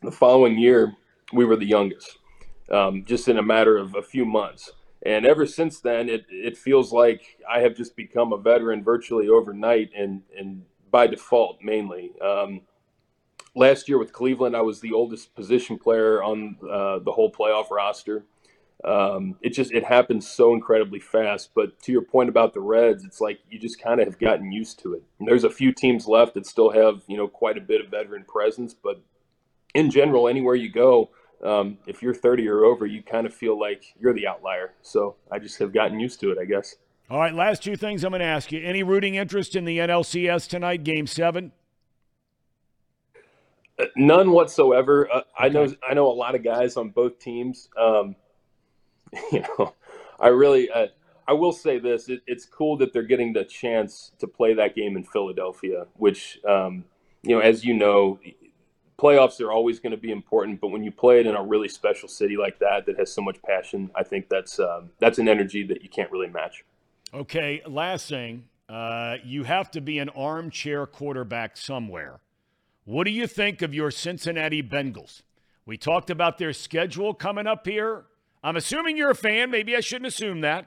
The following year, we were the youngest, um, just in a matter of a few months. And ever since then, it, it feels like I have just become a veteran virtually overnight and, and by default mainly. Um, last year with Cleveland, I was the oldest position player on uh, the whole playoff roster. Um, it just it happens so incredibly fast. But to your point about the Reds, it's like you just kind of have gotten used to it. And there's a few teams left that still have you know quite a bit of veteran presence, but in general, anywhere you go, um, if you're 30 or over, you kind of feel like you're the outlier. So I just have gotten used to it, I guess. All right, last two things I'm going to ask you. Any rooting interest in the NLCS tonight, Game Seven? Uh, none whatsoever. Uh, I know I know a lot of guys on both teams. Um, [laughs] you know, I really uh, I will say this: it, it's cool that they're getting the chance to play that game in Philadelphia, which um, you know, as you know, playoffs are always going to be important. But when you play it in a really special city like that, that has so much passion, I think that's um, that's an energy that you can't really match. Okay, last thing, uh, you have to be an armchair quarterback somewhere. What do you think of your Cincinnati Bengals? We talked about their schedule coming up here. I'm assuming you're a fan. Maybe I shouldn't assume that.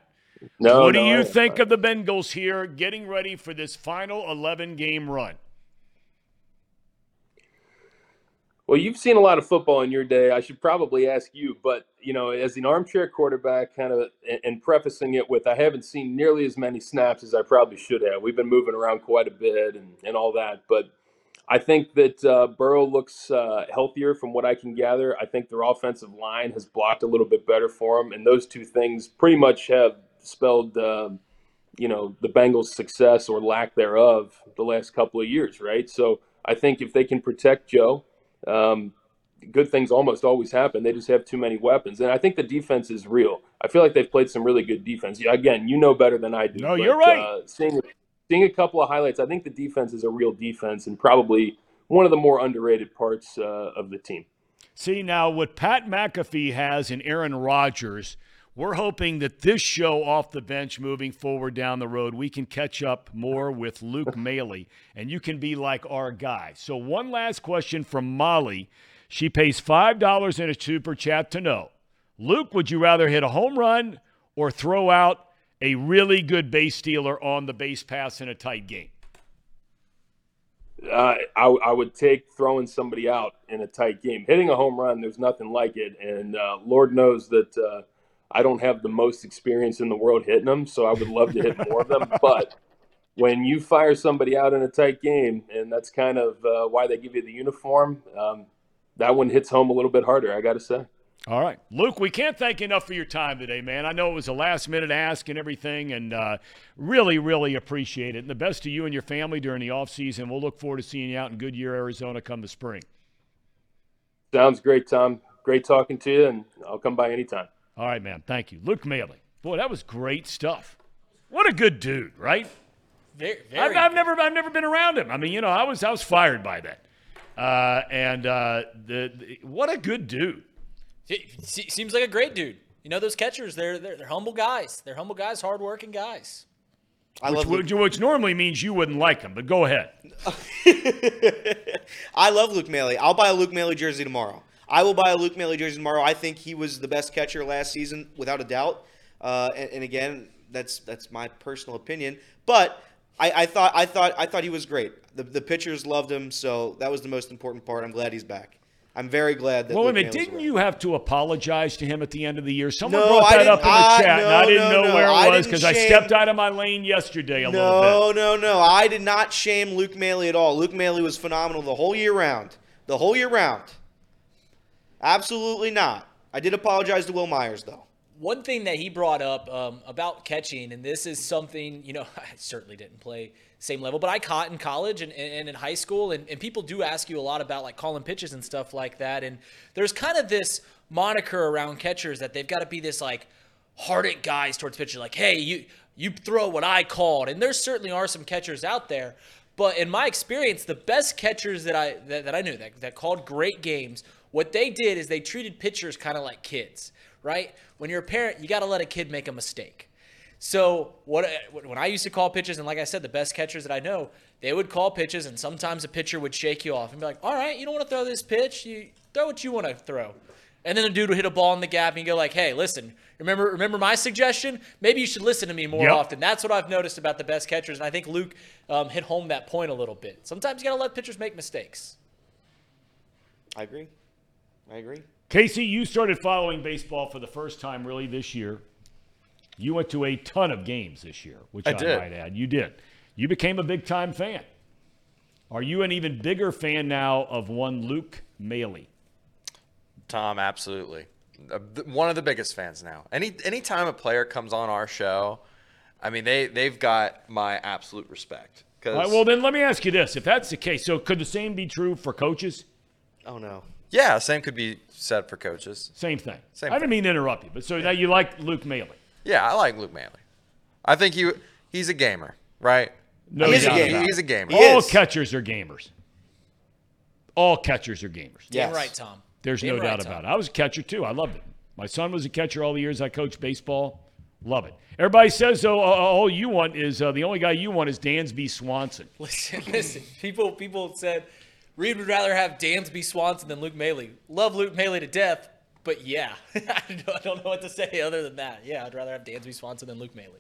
No. What do no, you think of the Bengals here getting ready for this final 11 game run? Well, you've seen a lot of football in your day. I should probably ask you, but you know, as an armchair quarterback, kind of, and- and prefacing it with, I haven't seen nearly as many snaps as I probably should have. We've been moving around quite a bit and, and all that, but I think that uh, Burrow looks uh, healthier from what I can gather. I think their offensive line has blocked a little bit better for him, and those two things pretty much have spelled, um, you know, the Bengals' success or lack thereof the last couple of years, right? So I think if they can protect Joe, um, good things almost always happen. They just have too many weapons, and I think the defense is real. I feel like they've played some really good defense. Yeah, Again, you know better than I do. No, you're right. Uh, seeing seeing a couple of highlights, I think the defense is a real defense and probably one of the more underrated parts uh, of the team. See, now what Pat McAfee has in Aaron Rodgers, we're hoping that this show off the bench moving forward down the road, we can catch up more with Luke [laughs] Maile and you can be like our guy. So, one last question from Molly. She pays $5 in a super chat to know Luke, would you rather hit a home run or throw out a really good base stealer on the base pass in a tight game? Uh, I, I would take throwing somebody out in a tight game. Hitting a home run, there's nothing like it. And uh, Lord knows that uh, I don't have the most experience in the world hitting them, so I would love to hit more of them. [laughs] But when you fire somebody out in a tight game, and that's kind of uh, why they give you the uniform, um, that one hits home a little bit harder, I got to say. All right. Luke, we can't thank you enough for your time today, man. I know it was a last minute ask and everything, and uh, really, really appreciate it. And the best to you and your family during the off season. We'll look forward to seeing you out in Goodyear, Arizona come the spring. Sounds great, Thom. Great talking to you, and I'll come by anytime. All right, man. Thank you. Luke Maile. Boy, that was great stuff. What a good dude, right? Very, I've, I've never, I've never been around him. I mean, you know, I was, I was fired by that. Uh, and uh, the, the what a good dude. Se- Seems like a great dude. You know those catchers, they're they're, they're humble guys. They're humble guys, hardworking guys. I which, love Luke. which, which normally means you wouldn't like him, but go ahead. [laughs] I love Luke Maile. I'll buy a Luke Maile jersey tomorrow. I will buy a Luke Maile jersey tomorrow. I think he was the best catcher last season, without a doubt. Uh, and, and again, that's that's my personal opinion. But I, I thought I thought I thought he was great. The the pitchers loved him, so that was the most important part. I'm glad he's back. I'm very glad that. Well, wait a minute. Didn't back. you have to apologize to him at the end of the year? Someone No, brought that up in the I- chat, and I didn't no, know no. where I it was because I shame- stepped out of my lane yesterday a little bit. No, no, no. I did not shame Luke Maile at all. Luke Maile was phenomenal the whole year round. The whole year round. Absolutely not. I did apologize to Wil Myers though. One thing that he brought up um, about catching, and this is something, you know, [laughs] I certainly didn't play same level, but I caught in college and, and in high school, and, and people do ask you a lot about like calling pitches and stuff like that. And there's kind of this moniker around catchers that they've got to be this like hardened guys towards pitchers, like, hey, you you throw what I called. And there certainly are some catchers out there. But in my experience, the best catchers that I that, that I knew that, that called great games, what they did is they treated pitchers kind of like kids, right? When you're a parent, you got to let a kid make a mistake. So what when I used to call pitches, and like I said, the best catchers that I know, they would call pitches, and sometimes a pitcher would shake you off and be like, "All right, you don't want to throw this pitch, you throw what you want to throw." And then the dude would hit a ball in the gap, and you go like, "Hey, listen, remember remember my suggestion? Maybe you should listen to me more Yep. often." That's what I've noticed about the best catchers, and I think Luke um, hit home that point a little bit. Sometimes you got to let pitchers make mistakes. I agree. I agree. Casey, you started following baseball for the first time really this year. You went to a ton of games this year, which I I, did. might add. You did. You became a big time fan. Are you an even bigger fan now of one Luke Maile? Thom, absolutely. Uh, One of the biggest fans now. Any anytime a player comes on our show, I mean they they've got my absolute respect. Right, well, then let me ask you this: If that's the case, so could the same be true for coaches? Oh no. yeah, same could be said for coaches. Same thing. Same I didn't thing. mean to interrupt you, but so now you like Luke Maile? Yeah, I like Luke Maile. I think he he's a gamer, right? No I mean, He is a doubt gamer. about it. He's a gamer. He All is. catchers are gamers. All catchers are gamers. Yeah, right, Thom. There's Damn no right, doubt Thom. about it. I was a catcher too. I loved it. My son was a catcher all the years I coached baseball. Love it. Everybody says though, uh, all you want is uh, the only guy you want is Dansby Swanson. [laughs] Listen, listen. People, people said Reed would rather have Dansby Swanson than Luke Maile. Love Luke Maile to death, but yeah, [laughs] I don't- I don't know what to say other than that. Yeah, I'd rather have Dansby Swanson than Luke Maile.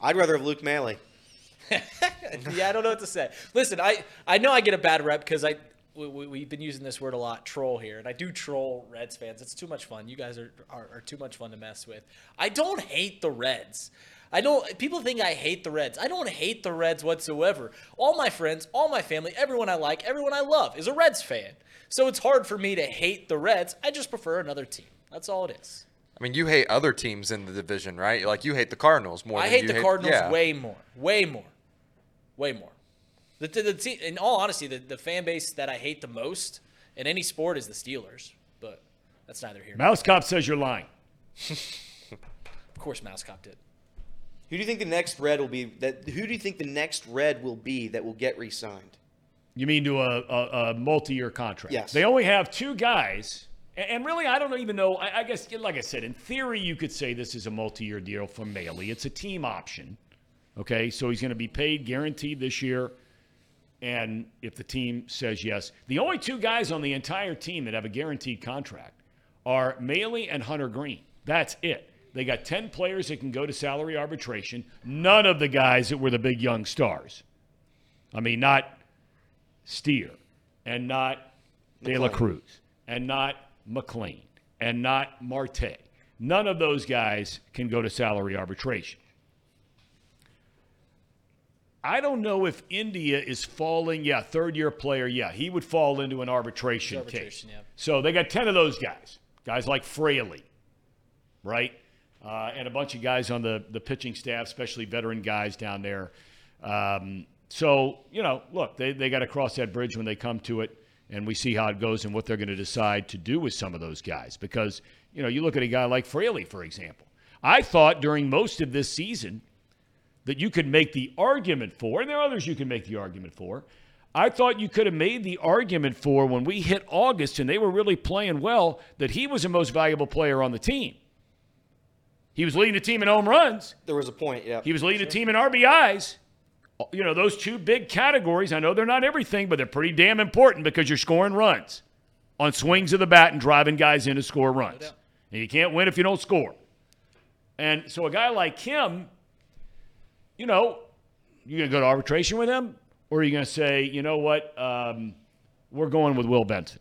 I'd rather have Luke Maile. [laughs] yeah, I don't know what to say. Listen, I I know I get a bad rep because I we, we, we've been using this word a lot, troll here, and I do troll Reds fans. It's too much fun. You guys are, are are too much fun to mess with. I don't hate the Reds. I don't. People think I hate the Reds. I don't hate the Reds whatsoever. All my friends, all my family, everyone I like, everyone I love is a Reds fan. So it's hard for me to hate the Reds. I just prefer another team. That's all it is. I mean, you hate other teams in the division, right? Like you hate the Cardinals more. I than hate you the Cardinals yeah. way more, way more, way more. The, the, the te- in all honesty, the, the fan base that I hate the most in any sport is the Steelers. But that's neither here. nor Mouse Cop says you're lying. [laughs] Of course, Mouse Cop did. Who do you think the next red will be? That who do you think the next red will be that will get re-signed? You mean to a, a, a multi-year contract? Yes. They only have two guys, and really, I don't even know. I, I guess, like I said, in theory, you could say this is a multi-year deal for Maile. It's a team option. Okay, so he's going to be paid guaranteed this year, and if the team says yes, the only two guys on the entire team that have a guaranteed contract are Maile and Hunter Greene. That's it. They got 10 players that can go to salary arbitration. None of the guys that were the big young stars. I mean, not Steer, and not De La Cruz, and not McLain, and not Marte. None of those guys can go to salary arbitration. I don't know if India is falling. Yeah, third year player. Yeah, he would fall into an arbitration, Arbitration, case. yeah. So they got 10 of those guys. Guys like Fraley, right? Uh, and a bunch of guys on the, the pitching staff, especially veteran guys down there. Um, so, you know, look, they, they got to cross that bridge when they come to it, and we see how it goes and what they're going to decide to do with some of those guys. Because, you know, you look at a guy like Fraley, for example. I thought during most of this season that you could make the argument for, and there are others you can make the argument for. I thought you could have made the argument for when we hit August and they were really playing well that he was the most valuable player on the team. He was leading the team in home runs. There was a point, yeah. He was leading the team in RBIs. You know, those two big categories, I know they're not everything, but they're pretty damn important because you're scoring runs on swings of the bat and driving guys in to score runs. And you can't win if you don't score. And so a guy like him, you know, you're going to go to arbitration with him? Or are you going to say, you know what, um, we're going with Will Benson?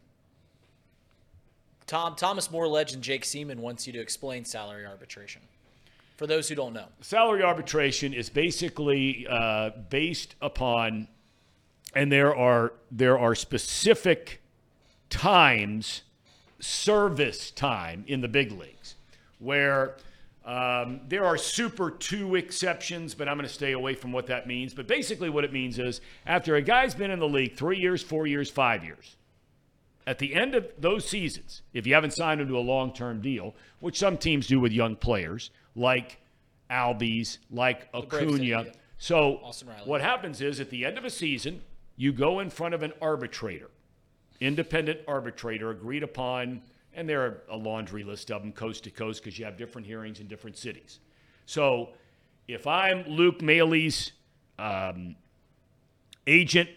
Thom Thomas More legend Jake Seaman wants you to explain salary arbitration. For those who don't know, salary arbitration is basically uh, based upon, and there are there are specific times, service time in the big leagues, where um, there are super two exceptions, but I'm going to stay away from what that means. But basically, what it means is after a guy's been in the league three years, four years, five years, at the end of those seasons, if you haven't signed him to a long term deal, which some teams do with young players, like Albies, like Acuna. So what happens is at the end of a season, you go in front of an arbitrator, independent arbitrator, agreed upon, and there are a laundry list of them coast to coast because you have different hearings in different cities. So if I'm Luke Maile's um, agent,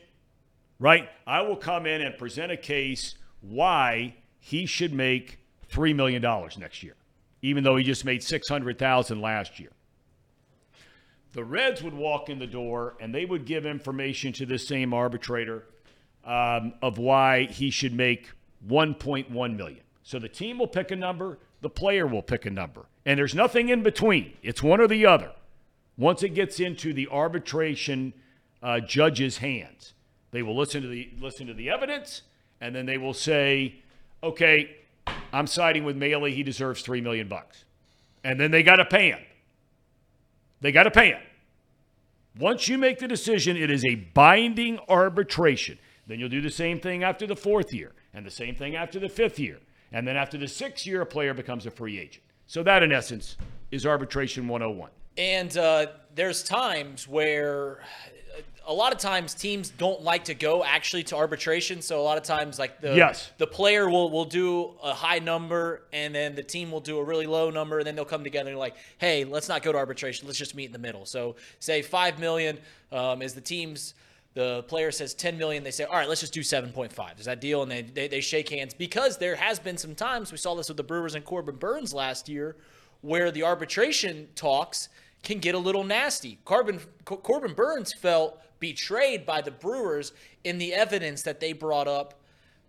right, I will come in and present a case why he should make $3 million next year, even though he just made 600000 last year. The Reds would walk in the door and they would give information to this same arbitrator um, of why he should make 1.1 million, So the team will pick a number, the player will pick a number. And there's nothing in between. It's one or the other. Once it gets into the arbitration uh, judge's hands, they will listen to the listen to the evidence, and then they will say, "Okay, I'm siding with Maile. He deserves three million bucks," and then they got to pay him. They got to pay him. Once you make the decision, it is a binding arbitration. Then you'll do the same thing after the fourth year, and the same thing after the fifth year. And then after the sixth year, a player becomes a free agent. So that, in essence, is arbitration 101. And uh, there's times where a lot of times teams don't like to go actually to arbitration. So a lot of times, like the Yes. the player will will do a high number, and then the team will do a really low number, and then they'll come together and like, hey, let's not go to arbitration. Let's just meet in the middle. So say five million um, is the team's. The player says 10 million. They say, all right, let's just do 7.5. Is that deal? And they, they, they shake hands because there has been some times, we saw this with the Brewers and Corbin Burnes last year, where the arbitration talks can get a little nasty. Corbin, Corbin Burnes felt betrayed by the Brewers in the evidence that they brought up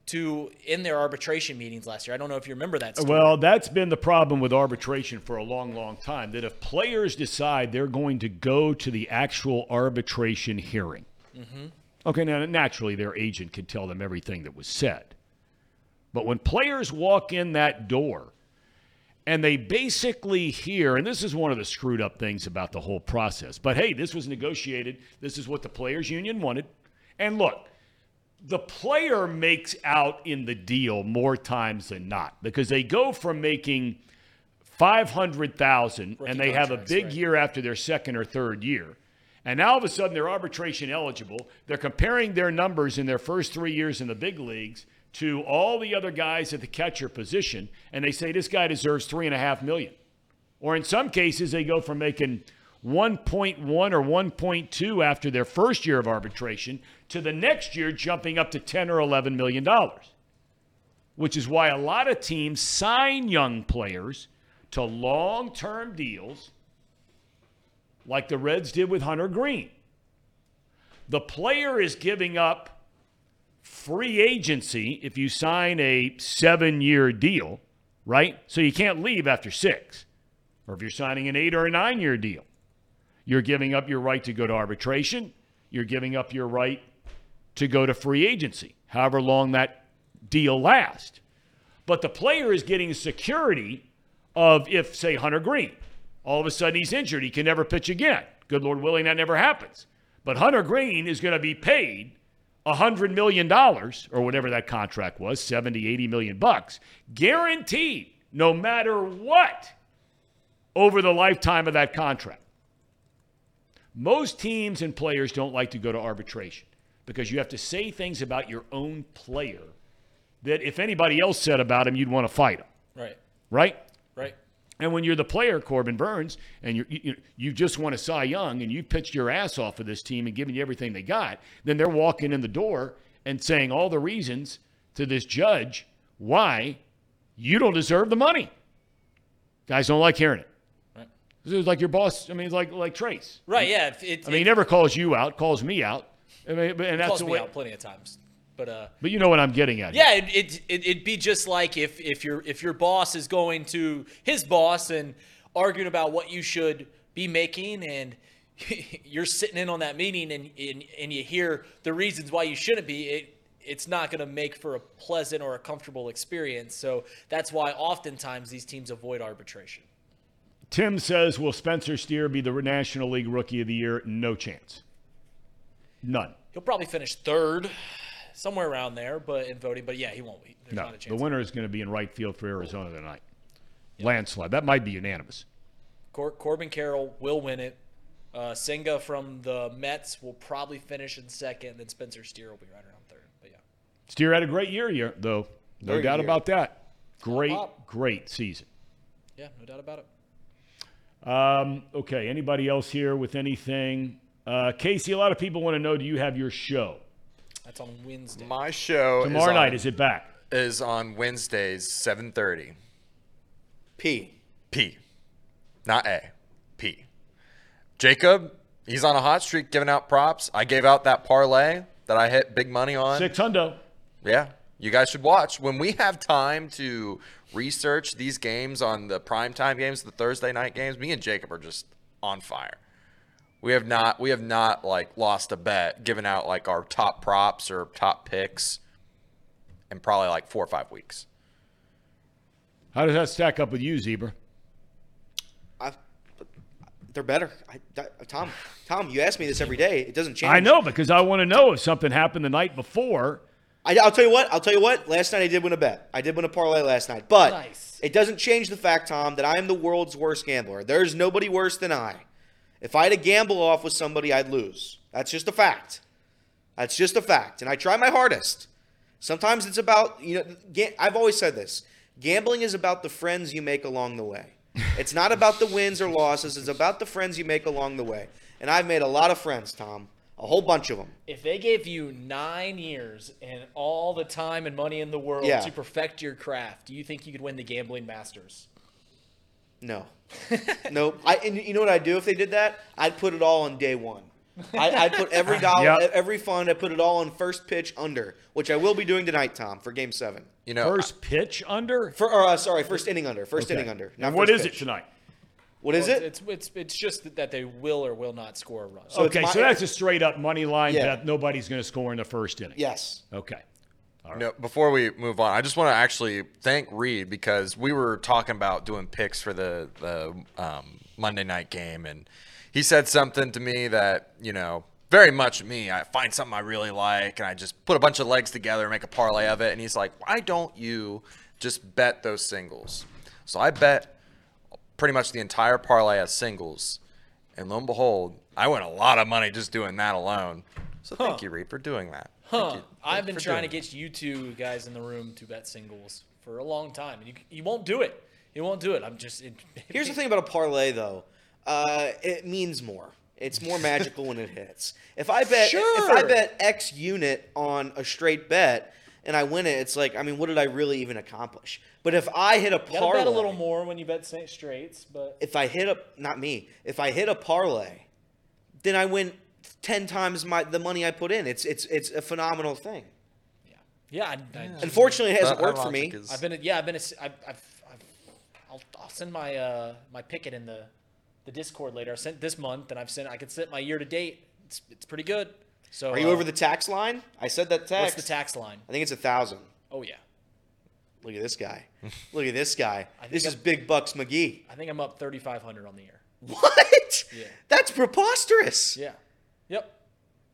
to in their arbitration meetings last year. I don't know if you remember that. Story. Well, that's been the problem with arbitration for a long, long time. That if players decide they're going to go to the actual arbitration hearing, Mhm. okay, now naturally their agent can tell them everything that was said. But when players walk in that door and they basically hear, and this is one of the screwed up things about the whole process, but hey, this was negotiated. This is what the players' union wanted. And look, the player makes out in the deal more times than not because they go from making 500,000 and they have a big right. year after their second or third year. And now all of a sudden they're arbitration eligible. They're comparing their numbers in their first 3 years in the big leagues to all the other guys at the catcher position and they say this guy deserves three and a half million. Or in some cases they go from making 1.1 or 1.2 after their first year of arbitration to the next year jumping up to 10 or 11 million dollars. Which is why a lot of teams sign young players to long-term deals like the Reds did with Hunter Greene. The player is giving up free agency if you sign a 7-year deal, right? So you can't leave after 6. Or if you're signing an 8 or a 9-year deal. You're giving up your right to go to arbitration. You're giving up your right to go to free agency, however long that deal lasts. But the player is getting security of if, say, Hunter Greene, all of a sudden he's injured, he can never pitch again. Good Lord willing, that never happens. But Hunter Greene is going to be paid $100 million or whatever that contract was, 70, 80 million bucks, guaranteed no matter what over the lifetime of that contract. Most teams and players don't like to go to arbitration because you have to say things about your own player that if anybody else said about him, you'd want to fight him, Right. right? And when you're the player, Corbin Burnes, and you're, you, you just want to Cy Young and you've pitched your ass off of this team and given you everything they got, then they're walking in the door and saying all the reasons to this judge why you don't deserve the money. Guys don't like hearing it. Right. This is like your boss. I mean, it's like like Trace. Right. Yeah. It, it, I mean, he never calls you out, calls me out. I mean, and that's calls the me out plenty of times. But uh, But you know what I'm getting at. Yeah, it, it, it, it'd be just like if, if your if your boss is going to his boss and arguing about what you should be making, and [laughs] you're sitting in on that meeting and, and, and you hear the reasons why you shouldn't be, it it's not going to make for a pleasant or a comfortable experience. So that's why oftentimes these teams avoid arbitration. Tim says, "Will Spencer Steer be the National League Rookie of the Year?" No chance. None. He'll probably finish third, somewhere around there, but in voting. But yeah, he won't be. There's no, not a the winner is going to be in right field for Arizona tonight. Landslide. That might be unanimous. Cor- Corbin Carroll will win it. Uh, Senga from the Mets will probably finish in second. Then Spencer Steer will be right around third. But yeah, Steer had a great year, year though. No Very doubt year. about that. Great, great season. yeah, no doubt about it. Um, okay, anybody else here with anything? Uh, Casey, a lot of people want to know: Do you have your show That's on Wednesday. My show tomorrow is night? on- Is it back? Is on Wednesdays, seven thirty. P. P. Not A. P. Jacob, he's on a hot streak giving out props. I gave out that parlay that I hit big money on. Six hundo. Yeah. You guys should watch when we have time to research these games on the primetime games, the Thursday night games. Me and Jacob are just on fire. We have not we have not like lost a bet, given out like our top props or top picks in probably like four or five weeks. How does that stack up with you, Zebra? I, they're better. I, that- Thom, Thom, you ask me this every day. It doesn't change. I know because I want to know if something happened the night before. I, I'll tell you what. I'll tell you what. Last night I did win a bet. I did win a parlay last night, but Nice. it doesn't change the fact, Thom, that I am the world's worst gambler. There's nobody worse than I. If I had to gamble off with somebody, I'd lose. That's just a fact. That's just a fact, and I try my hardest. Sometimes it's about you know. I've always said this: gambling is about the friends you make along the way. It's not about the wins or losses. It's about the friends you make along the way. And I've made a lot of friends, Thom. A whole bunch of them. If they gave you nine years and all the time and money in the world Yeah. to perfect your craft, do you think you could win the gambling masters? No. [laughs] nope. I and you know what I'd do if they did that? I'd put it all on day one. I, I'd put every [laughs] dollar, Yep. every fund. I put it all on first pitch under, which I will be doing tonight, Thom, for Game Seven. You know, First pitch under. For or, uh, sorry, first inning under, first Okay. inning under. Not What is what first it pitch. tonight? What is Well, it? It's, it's it's just that they will or will not score a run. So it's okay, my- so that's a straight up money line Yeah. bet. Nobody's going to score in the first inning. yes. Okay. No, before we move on, I just want to actually thank Reed because we were talking about doing picks for the the um, Monday night game, and he said something to me that you know very much me. I find something I really like, and I just put a bunch of legs together and make a parlay of it. And he's like, "Why don't you just bet those singles?" So I bet pretty much the entire parlay as singles, and lo and behold, I win a lot of money just doing that alone. So thank you, Reed, for doing that. Thank Huh. you. I've been trying to get you two guys in the room to bet singles for a long time. and You, you won't do it. You won't do it. I'm just. It, [laughs] Here's the thing about a parlay, though. Uh, it means more. It's more magical when it hits. If I bet, if I bet X unit on a straight bet and I win it, it's like, I mean, what did I really even accomplish? But if I hit a You parlay, bet a little more when you bet straights, but if I hit a, not me, if I hit a parlay, then I win ten times my the money I put in. It's it's it's a phenomenal thing. yeah. I, I, Unfortunately, it hasn't That- that worked for me. is- I've been. a- Yeah, I've been. A, I've, I've, I've, I'll, I'll send my uh my picket in the the Discord later. I sent this month, and I've sent. I can send my year to date. It's it's pretty good. So Are you uh, over the tax line? I said that tax. What's the tax line? I think it's a thousand. Oh yeah. Look at this guy. Look at this guy. [laughs] This is I'm- Big Bucks McGee. I think I'm up 3,500 on the year. What? Yeah. That's preposterous. Yeah. Yep.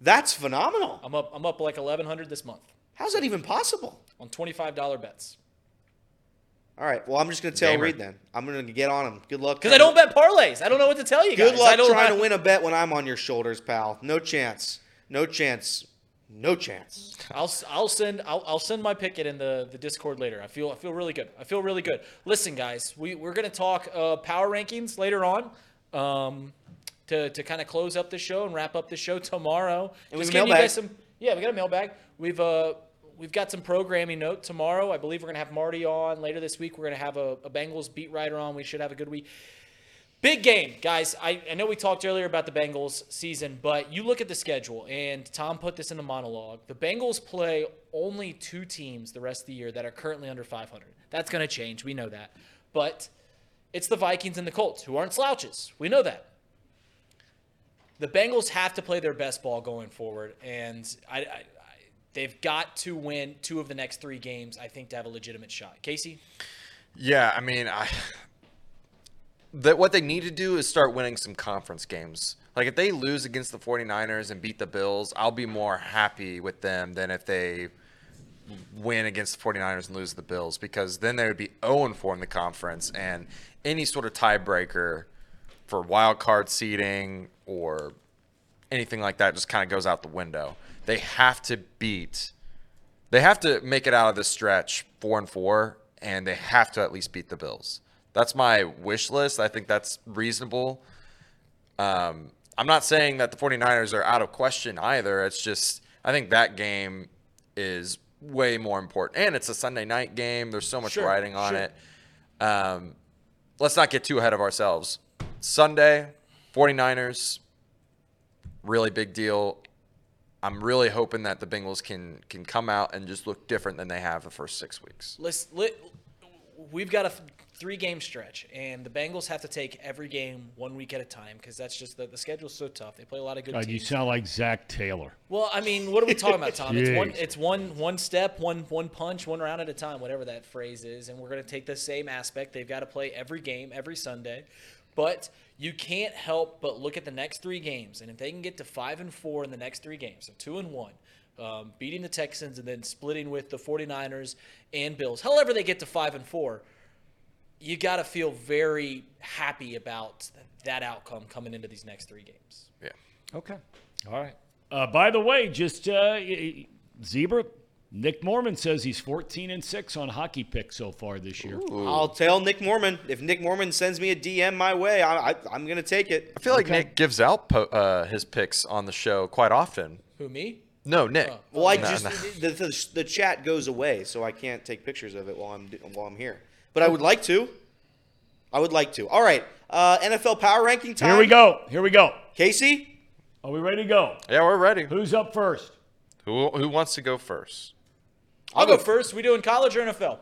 That's phenomenal. I'm up. I'm up like 1,100 this month How's that even possible? on $25 bets. All right. Well, I'm just going to tell Gamer. Reed then. I'm going to get on him. Good luck. Because I don't bet parlays. I don't know what to tell you Good guys. luck I don't trying have- to win a bet when I'm on your shoulders, pal. No chance. No chance. No chance. I'll s- I'll send I'll, I'll send my picket in the, the Discord later. I feel I feel really good. I feel really good. Listen, guys, we we're gonna talk uh, power rankings later on. Um, to, to kind of close up the show and wrap up the show [laughs] tomorrow. And we Just giving you guys some yeah, we got a mailbag. We've uh we've got some programming note tomorrow. I believe we're gonna have Marty on later this week. We're gonna have a, a Bengals beat writer on. We should have a good week. Big game, guys. I, I know we talked earlier about the Bengals season, but you look at the schedule, and Thom put this in the monologue. The Bengals play only two teams the rest of the year that are currently under 500. That's going to change. We know that. But it's the Vikings and the Colts, who aren't slouches. We know that. The Bengals have to play their best ball going forward, and I, I, I, they've got to win two of the next three games, I think, to have a legitimate shot. Casey? Yeah, I mean, I that what they need to do is start winning some conference games. Like if they lose against the 49ers and beat the Bills, I'll be more happy with them than if they win against the 49ers and lose the Bills because then they would be 0 4 in the conference and any sort of tiebreaker for wild card seeding or anything like that just kind of goes out the window. They have to beat they have to make it out of this stretch 4 and 4 and they have to at least beat the Bills. That's my wish list. I think that's reasonable. Um, I'm not saying that the 49ers are out of question either. It's just, I think that game is way more important. And it's a Sunday night game. There's so much Sure, riding on sure. it. Um, let's not get too ahead of ourselves. Sunday, 49ers, really big deal. I'm really hoping that the Bengals can can come out and just look different than they have the first six weeks. Let's let, we've got a three game stretch, and the Bengals have to take every game one week at a time because that's just the, the schedule's so tough. They play a lot of good God, teams. you sound like Zac Taylor. Well, I mean, what are we talking about, Thom? It's [laughs] one, it's one, one step, one, one punch, one round at a time, whatever that phrase is. And we're going to take the same aspect. They've got to play every game, every Sunday, but you can't help but look at the next three games. And if they can get to five and four in the next three games, so two and one, um, beating the Texans and then splitting with the 49ers and Bills, however they get to five and four, you got to feel very happy about that outcome coming into these next three games. Yeah. Okay. All right. Uh, by the way, just uh, y- y- Zebra, Nick Mormon says he's 14 and 6 on hockey picks so far this year. I'll tell Nick Mormon if Nick Mormon sends me a DM my way, I, I, I'm gonna take it. I feel like Nick gives out po- uh, his picks on the show quite often. Who, me? No, Nick. Oh. Well, I No, just no. The, the the chat goes away, so I can't take pictures of it while I'm while I'm here. But I would like to. I would like to. All right, uh, NFL power ranking time. Here we go. Here we go. Casey, Are we ready to go? Yeah, we're ready. Who's up first? Who who wants to go first? I'll go first. We doing college or NFL?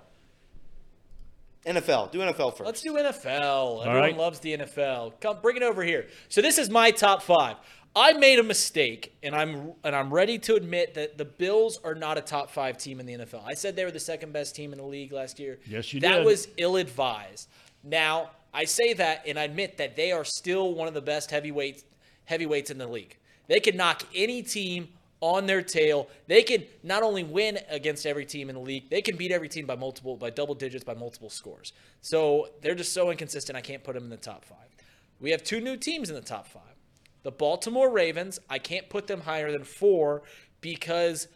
NFL. Do NFL first. Let's do NFL. Everyone right. loves the NFL. Come, bring it over here. So this is my top five. I made a mistake, and I'm and I'm ready to admit that the Bills are not a top five team in the NFL. I said they were the second best team in the league last year. Yes, you that did. was ill-advised. Now I say that, and I admit that they are still one of the best heavyweights heavyweights in the league. They can knock any team on their tail. They can not only win against every team in the league, they can beat every team by multiple, by double digits, by multiple scores. So they're just so inconsistent. I can't put them in the top five. We have two new teams in the top five. The Baltimore Ravens, I can't put them higher than four because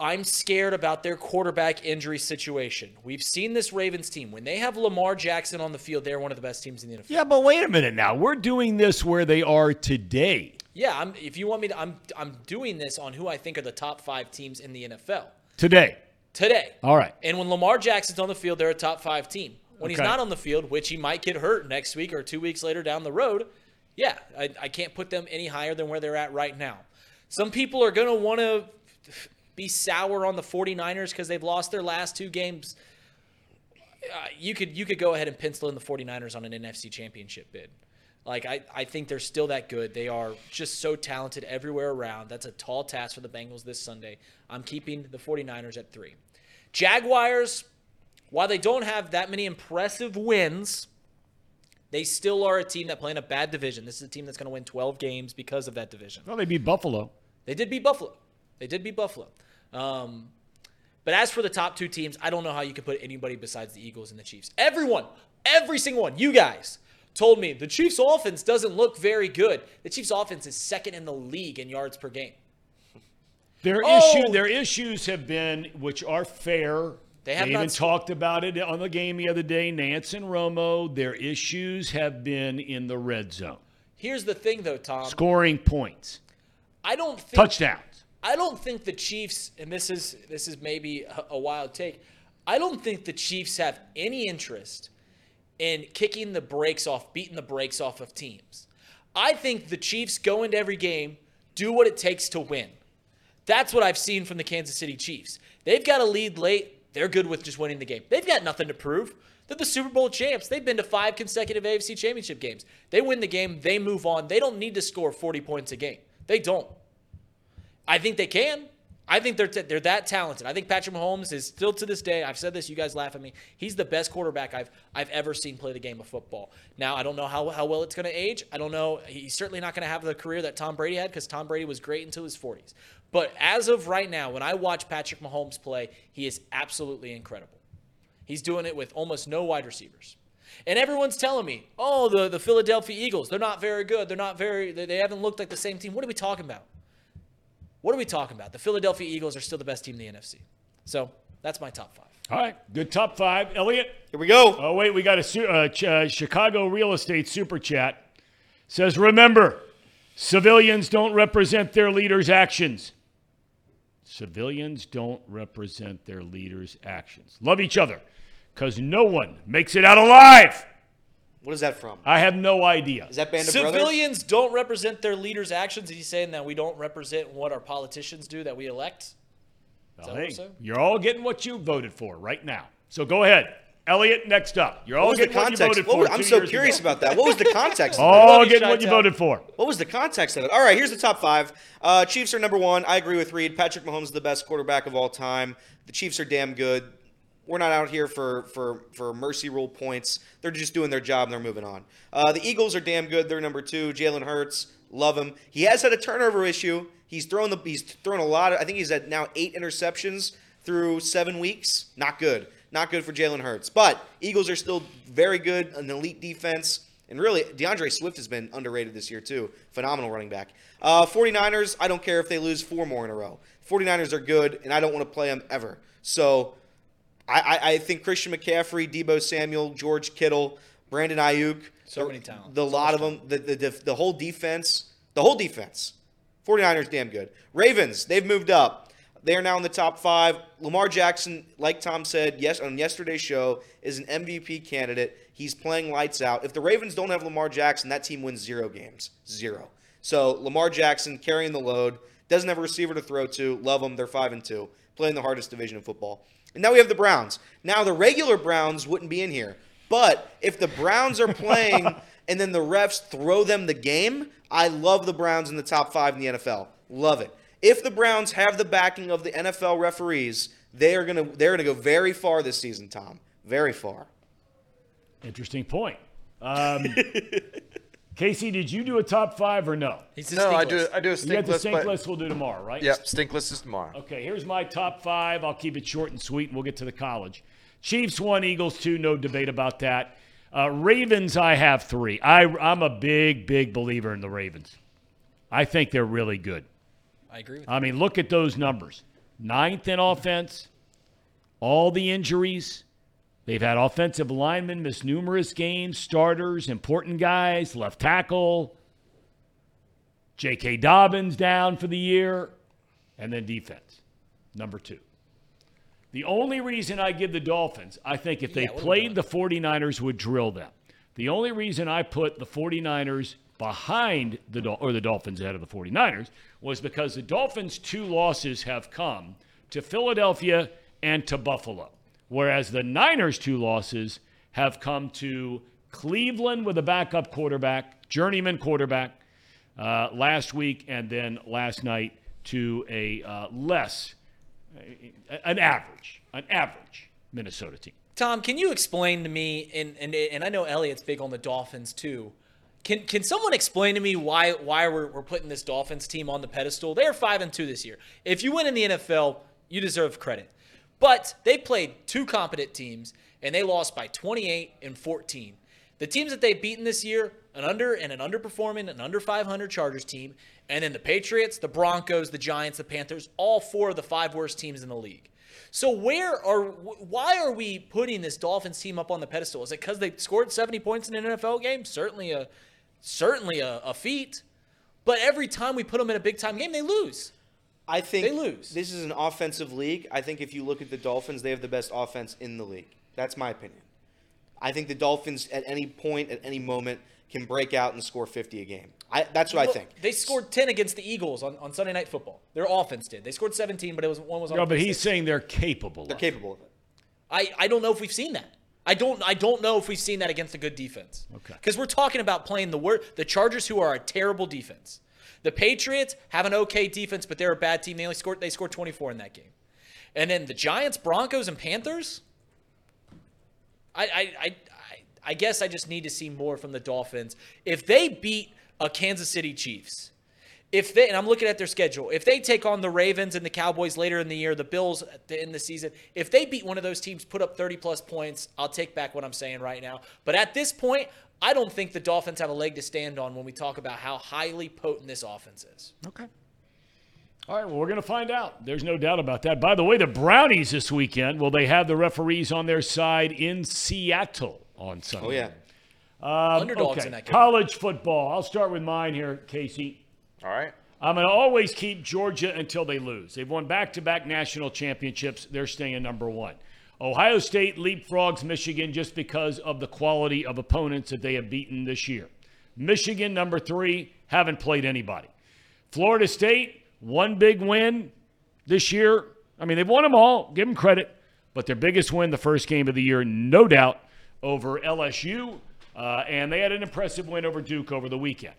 I'm scared about their quarterback injury situation. We've seen this Ravens team. When they have Lamar Jackson on the field, they're one of the best teams in the NFL. Yeah, but wait a minute now. We're doing this where they are today. Yeah, I'm, if you want me to, I'm I'm doing this on who I think are the top five teams in the NFL Today. today. All right. And when Lamar Jackson's on the field, they're a top five team. When he's not on the field, which he might get hurt next week or two weeks later down the road, yeah, I, I can't put them any higher than where they're at right now. Some people are going to want to be sour on the 49ers because they've lost their last two games. Uh, you could you could go ahead and pencil in the 49ers on an NFC championship bid. Like I, I think they're still that good. They are just so talented everywhere around. That's a tall task for the Bengals this Sunday. I'm keeping the 49ers at 3. Jaguars, while they don't have that many impressive wins, they still are a team that play in a bad division. This is a team that's going to win 12 games because of that division. Well, they beat Buffalo. They did beat Buffalo. They did beat Buffalo. Um, but as for the top two teams, I don't know how you could put anybody besides the Eagles and the Chiefs. Everyone, every single one, you guys told me the Chiefs' offense doesn't look very good. The Chiefs' offense is second in the league in yards per game. Their Oh! issue, their issues have been, which are fair. They have not even talked about it on the game the other day. Nance and Romo. Their issues have been in the red zone, Here's the thing, though, Thom. scoring points, I don't think touchdowns. I don't think the Chiefs, and this is this is maybe a, a wild take. I don't think the Chiefs have any interest in kicking the brakes off, beating the brakes off of teams. I think the Chiefs go into every game, do what it takes to win. That's what I've seen from the Kansas City Chiefs. They've got a lead late. They're good with just winning the game. They've got nothing to prove. They're the Super Bowl champs. They've been to five consecutive AFC championship games. They win the game, they move on. They don't need to score 40 points a game. They don't. I think they can. I think they're they're that talented. I think Patrick Mahomes is still to this day. I've said this. You guys laugh at me. He's the best quarterback I've I've ever seen play the game of football. Now I don't know how how well it's going to age. I don't know. He's certainly not going to have the career that Tom Brady had because Tom Brady was great until his 40s. But as of right now, when I watch Patrick Mahomes play, he is absolutely incredible. He's doing it with almost no wide receivers. And everyone's telling me, oh, the, the Philadelphia Eagles, they're not very good. They're not very, they, they haven't looked like the same team. What are we talking about? What are we talking about? The Philadelphia Eagles are still the best team in the NFC. So that's my top five. All right, good top five. Elliot. Here we go. Oh wait, we got a uh, Ch- uh, Chicago real estate super chat. Says remember, civilians don't represent their leaders' actions. Civilians don't represent their leaders' actions. Love each other, because no one makes it out alive. What is that from? I have no idea. Is that Band of Brothers? Civilians don't represent their leaders' actions. Is he saying that we don't represent what our politicians do that we elect? Is Well, what hey, you're all getting what you voted for right now. So go ahead. Elliot, next up. You're all What was the getting what you voted What for. was- I'm so years curious ago. about that. What was the context? of [laughs] that? All getting what you voted for. What was the context of it? All right, here's the top five. Uh, Chiefs are number one. I agree with Reed. Patrick Mahomes is the best quarterback of all time. The Chiefs are damn good. We're not out here for for for mercy rule points. They're just doing their job and they're moving on. Uh, the Eagles are damn good. They're number two. Jalen Hurts, love him. He has had a turnover issue. He's thrown the he's thrown a lot. Of, I think he's at now eight interceptions through seven weeks. Not good. Not good for Jalen Hurts. But Eagles are still very good, an elite defense. And really, D'Andre Swift has been underrated this year, too. Phenomenal running back. Uh, 49ers, I don't care if they lose four more in a row. 49ers are good, and I don't want to play them ever. So I, I, think Christian McCaffrey, Deebo Samuel, George Kittle, Brandon Aiyuk. So the- many talents. The lot of them, the, the, the, the whole defense, the whole defense. 49ers damn good. Ravens, they've moved up. They are now in the top five. Lamar Jackson, like Thom said yes on yesterday's show, is an MVP candidate. He's playing lights out. If the Ravens don't have Lamar Jackson, that team wins zero games. Zero. So Lamar Jackson carrying the load. Doesn't have a receiver to throw to. Love them. They're five and two. Playing the hardest division of football. And now we have the Browns. Now the regular Browns wouldn't be in here. But if the Browns are playing [laughs] and then the refs throw them the game, I love the Browns in the top five in the NFL. Love it. If the Browns have the backing of the NFL referees, they are gonna they're gonna go very far this season, Thom. Very far. Interesting point. Um, [laughs] Casey, did you do a top five or no? He's No, I do. I do a You stink got the list. stink but- list we'll do tomorrow, right? Yep, stink list is tomorrow. Okay, here's my top five. I'll keep it short and sweet, and we'll get to the college. Chiefs one, Eagles two. No debate about that. Uh, Ravens, I have three. I, I'm a big, big believer in the Ravens. I think they're really good. I agree with I mean, look at those numbers. Ninth in offense, all the injuries. They've had offensive linemen miss numerous games, starters, important guys, left tackle. J.K. Dobbins down for the year, and then defense, number two. The only reason I give the Dolphins, I think if they Yeah, what are we played the 49ers would drill them. The only reason I put the 49ers behind the Dol- or the Dolphins ahead of the 49ers was because the Dolphins' two losses have come to Philadelphia and to Buffalo, whereas the Niners' two losses have come to Cleveland with a backup quarterback, journeyman quarterback, uh, last week, and then last night to a uh, less, an average, an average Minnesota team. Thom, can you explain to me, and, and and I know Elliot's big on the Dolphins too. Can can someone explain to me why why we're, we're putting this Dolphins team on the pedestal? They're five and two this year. If you win in the NFL, you deserve credit. But they played two competent teams and they lost by 28 and 14. The teams that they've beaten this year, an under and an underperforming, an under 500 Chargers team, and then the Patriots, the Broncos, the Giants, the Panthers, all four of the five worst teams in the league. So where are why are we putting this Dolphins team up on the pedestal? Is it because they scored 70 points in an NFL game? Certainly a certainly a, a feat. But every time we put them in a big time game, they lose. I think They lose. This is an offensive league. I think if you look at the Dolphins, they have the best offense in the league. That's my opinion. I think the Dolphins at any point, at any moment, can break out and score 50 a game. I, that's what I think. They scored 10 against the Eagles on, on Sunday Night Football. Their offense did. They scored 17, but it was one was on. No, a but he's six. saying they're capable. They're of it. capable of it. I, I don't know if we've seen that. I don't I don't know if we've seen that against a good defense. Okay. Because we're talking about playing the wor- the Chargers, who are a terrible defense. The Patriots have an okay defense, but they're a bad team. They only scored they scored 24 in that game. And then the Giants, Broncos, and Panthers. I I I, I, guess I just need to see more from the Dolphins. If they beat a Kansas City Chiefs, if they and I'm looking at their schedule, if they take on the Ravens and the Cowboys later in the year, the Bills at the end of the season, if they beat one of those teams, put up 30 plus points, I'll take back what I'm saying right now. But at this point, I don't think the Dolphins have a leg to stand on when we talk about how highly potent this offense is. Okay. All right, well, we're going to find out. There's no doubt about that. By the way, the Brownies this weekend, will they have the referees on their side in Seattle on Sunday? Oh, yeah. Um, Underdogs okay. in that game. College football. I'll start with mine here, Casey. All right. I'm going to always keep Georgia until they lose. They've won back to back national championships. They're staying number one. Ohio State leapfrogs Michigan just because of the quality of opponents that they have beaten this year. Michigan, number three, haven't played anybody. Florida State, one big win this year. I mean, they've won them all, give them credit, but their biggest win, the first game of the year, no doubt, over LSU. Uh, and they had an impressive win over Duke over the weekend.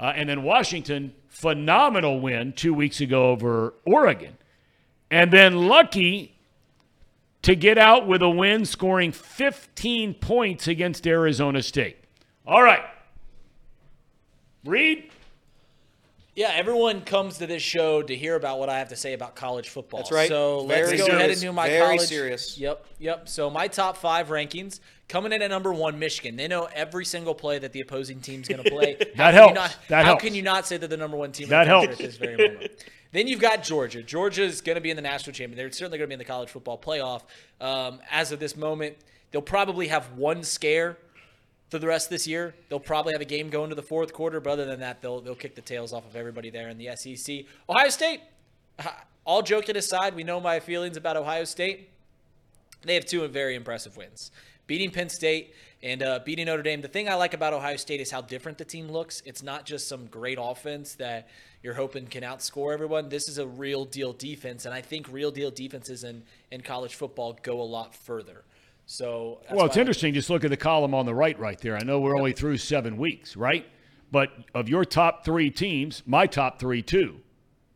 Uh, and then Washington, phenomenal win two weeks ago over Oregon. And then lucky to get out with a win, scoring 15 points against Arizona State. All right. Reed? Yeah, everyone comes to this show to hear about what I have to say about college football. That's right. So Very let's go ahead and do my Very college. serious. Yep, yep. So my top five rankings coming in at number one, Michigan. They know every single play that the opposing team's going to play. [laughs] That How can helps. not- That how helps. can you not say that the number one team That helps. at this very moment? [laughs] Then you've got Georgia. Georgia is going to be in the national champion. They're certainly going to be in the college football playoff. Um, as of this moment, they'll probably have one scare for the rest of this year. They'll probably have a game going to the fourth quarter, but other than that, they'll they'll kick the tails off of everybody there in the SEC. Ohio State. All joking aside, we know my feelings about Ohio State. They have two very impressive wins. Beating Penn State and uh, beating Notre Dame. The thing I like about Ohio State is how different the team looks. It's not just some great offense that you're hoping can outscore everyone. This is a real deal defense, and I think real deal defenses in, in college football go a lot further. So Well, it's I- interesting. Just look at the column on the right, right there. I know we're only through seven weeks, right? But of your top three teams, my top three, too,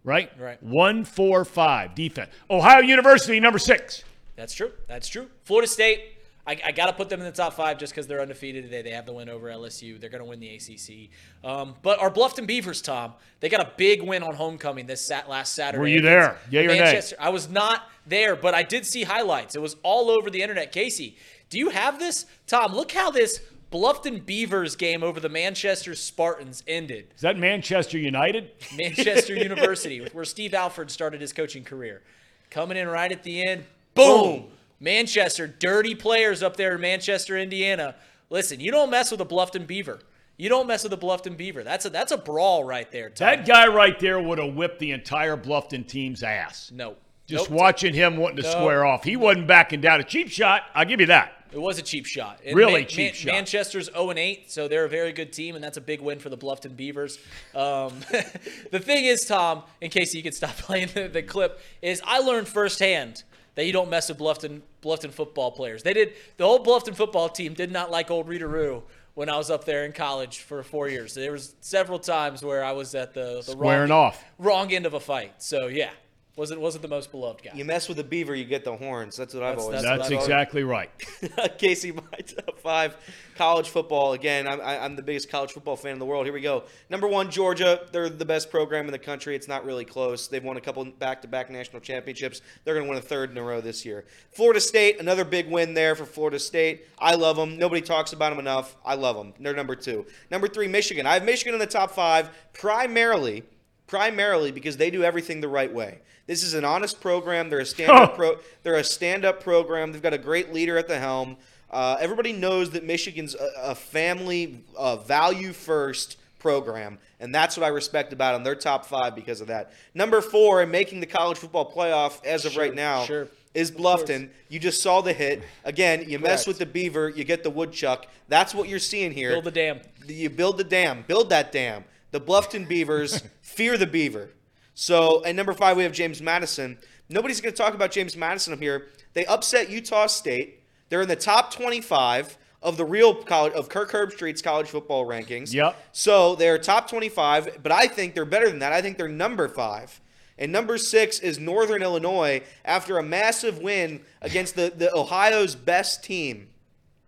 right? Right. One, four, five defense. Ohio University, number six. That's true. That's true. Florida State, I, I got to put them in the top five just because they're undefeated today. They have the win over LSU. They're going to win the ACC. Um, but our Bluffton Beavers, Thom, they got a big win on homecoming this sat- last Saturday. Were you there? Or nay? Manchester. I was not there, but I did see highlights. It was all over the internet. Casey, do you have this? Thom, look how this Bluffton Beavers game over the Manchester Spartans ended. Is that Manchester United? [laughs] Manchester University, where Steve Alford started his coaching career. Coming in right at the end, boom! Manchester, dirty players up there in Manchester, Indiana. Listen, you don't mess with a Bluffton Beaver. You don't mess with a Bluffton Beaver. That's a that's a brawl right there. Thom. That guy right there would have whipped the entire Bluffton team's ass. no, Just Nope. watching him wanting to No. square off. He wasn't backing down. A cheap shot, I'll give you that. It was a cheap shot. And Really cheap shot. Manchester's 0 and 8, so they're a very good team, and that's a big win for the Bluffton Beavers. Um, [laughs] the thing is, Thom, in case you could stop [laughs] playing the, the clip, is I learned firsthand that you don't mess with Bluffton Bluffton football players. They did the whole Bluffton football team did not like old Rita Roo when I was up there in college for four years. There was several times where I was at the, the Squaring wrong, off. wrong end of a fight. So yeah, wasn't wasn't the most beloved guy. You mess with a beaver, you get the horns. That's what I've always. that's That's what I- exactly right. [laughs] Casey, my top five college football. Again, I'm, I- I'm the biggest college football fan in the world. Here we go. Number one, Georgia. They're the best program in the country. It's not really close. They've won a couple back-to-back national championships. They're going to win a third in a row this year. Florida State, another big win there for Florida State. I love them. Nobody talks about them enough. I love them. They're number two. Number three, Michigan. I have Michigan in the top five primarily primarily because they do everything the right way. This is an honest program. They're a stand-up [laughs] pro. They're a stand-up program. They've got a great leader at the helm. Uh, everybody knows that Michigan's a, a family, uh, value-first program, and that's what I respect about them. They're top five because of that. Number four, and making the college football playoff as of Sure, right now, sure. is Bluffton. You just saw the hit. Again, you mess with the beaver, you get the woodchuck. That's what you're seeing here. Build the dam. You build the dam. Build that dam. The Bluffton Beavers [laughs] fear the beaver. So, and number five, we have James Madison. Nobody's going to talk about James Madison up here. They upset Utah State. They're in the top 25 of the real college of Kirk Herbstreit's college football rankings. Yep. So they're top 25, but I think they're better than that. I think they're number five. And number six is Northern Illinois after a massive win against the, the Ohio's best team.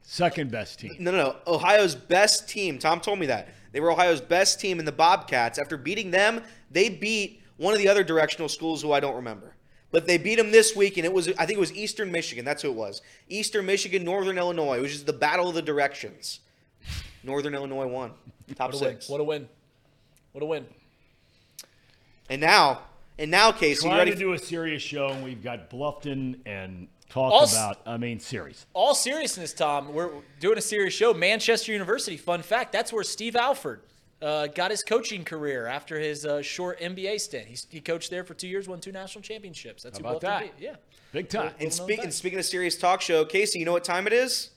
Second best team. No, no, no. Ohio's best team. Thom told me that. They were Ohio's best team in the Bobcats. After beating them, they beat one of the other directional schools who I don't remember. But they beat them this week, and it was I think it was Eastern Michigan. That's who it was. Eastern Michigan, Northern Illinois. It was just the battle of the directions. Northern Illinois won. Top What a win! six. What a win! What a win! And now, and now, Casey, you Trying ready? to do a serious show, and we've got Bluffton and talk All about, I mean, serious. all seriousness, Thom, we're doing a serious show. Manchester University, fun fact, that's where Steve Alford uh, got his coaching career after his uh, short NBA stint. He's, he coached there for two years, won two national championships. That's How who about that? beat. Yeah. Big time. And, Little speak, and fact. speaking of serious talk show, Casey, you know what time it is?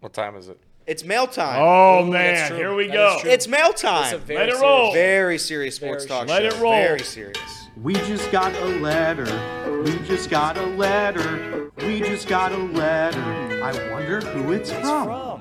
What time is it? It's mail time. Oh Ooh, man, here we That go. It's mail It's a time. very Let it serious- roll. Very serious sports Very talk serious. Let show. it roll. Very serious. We just got a letter. We just got a letter. We just got a letter. I wonder who it's from. From.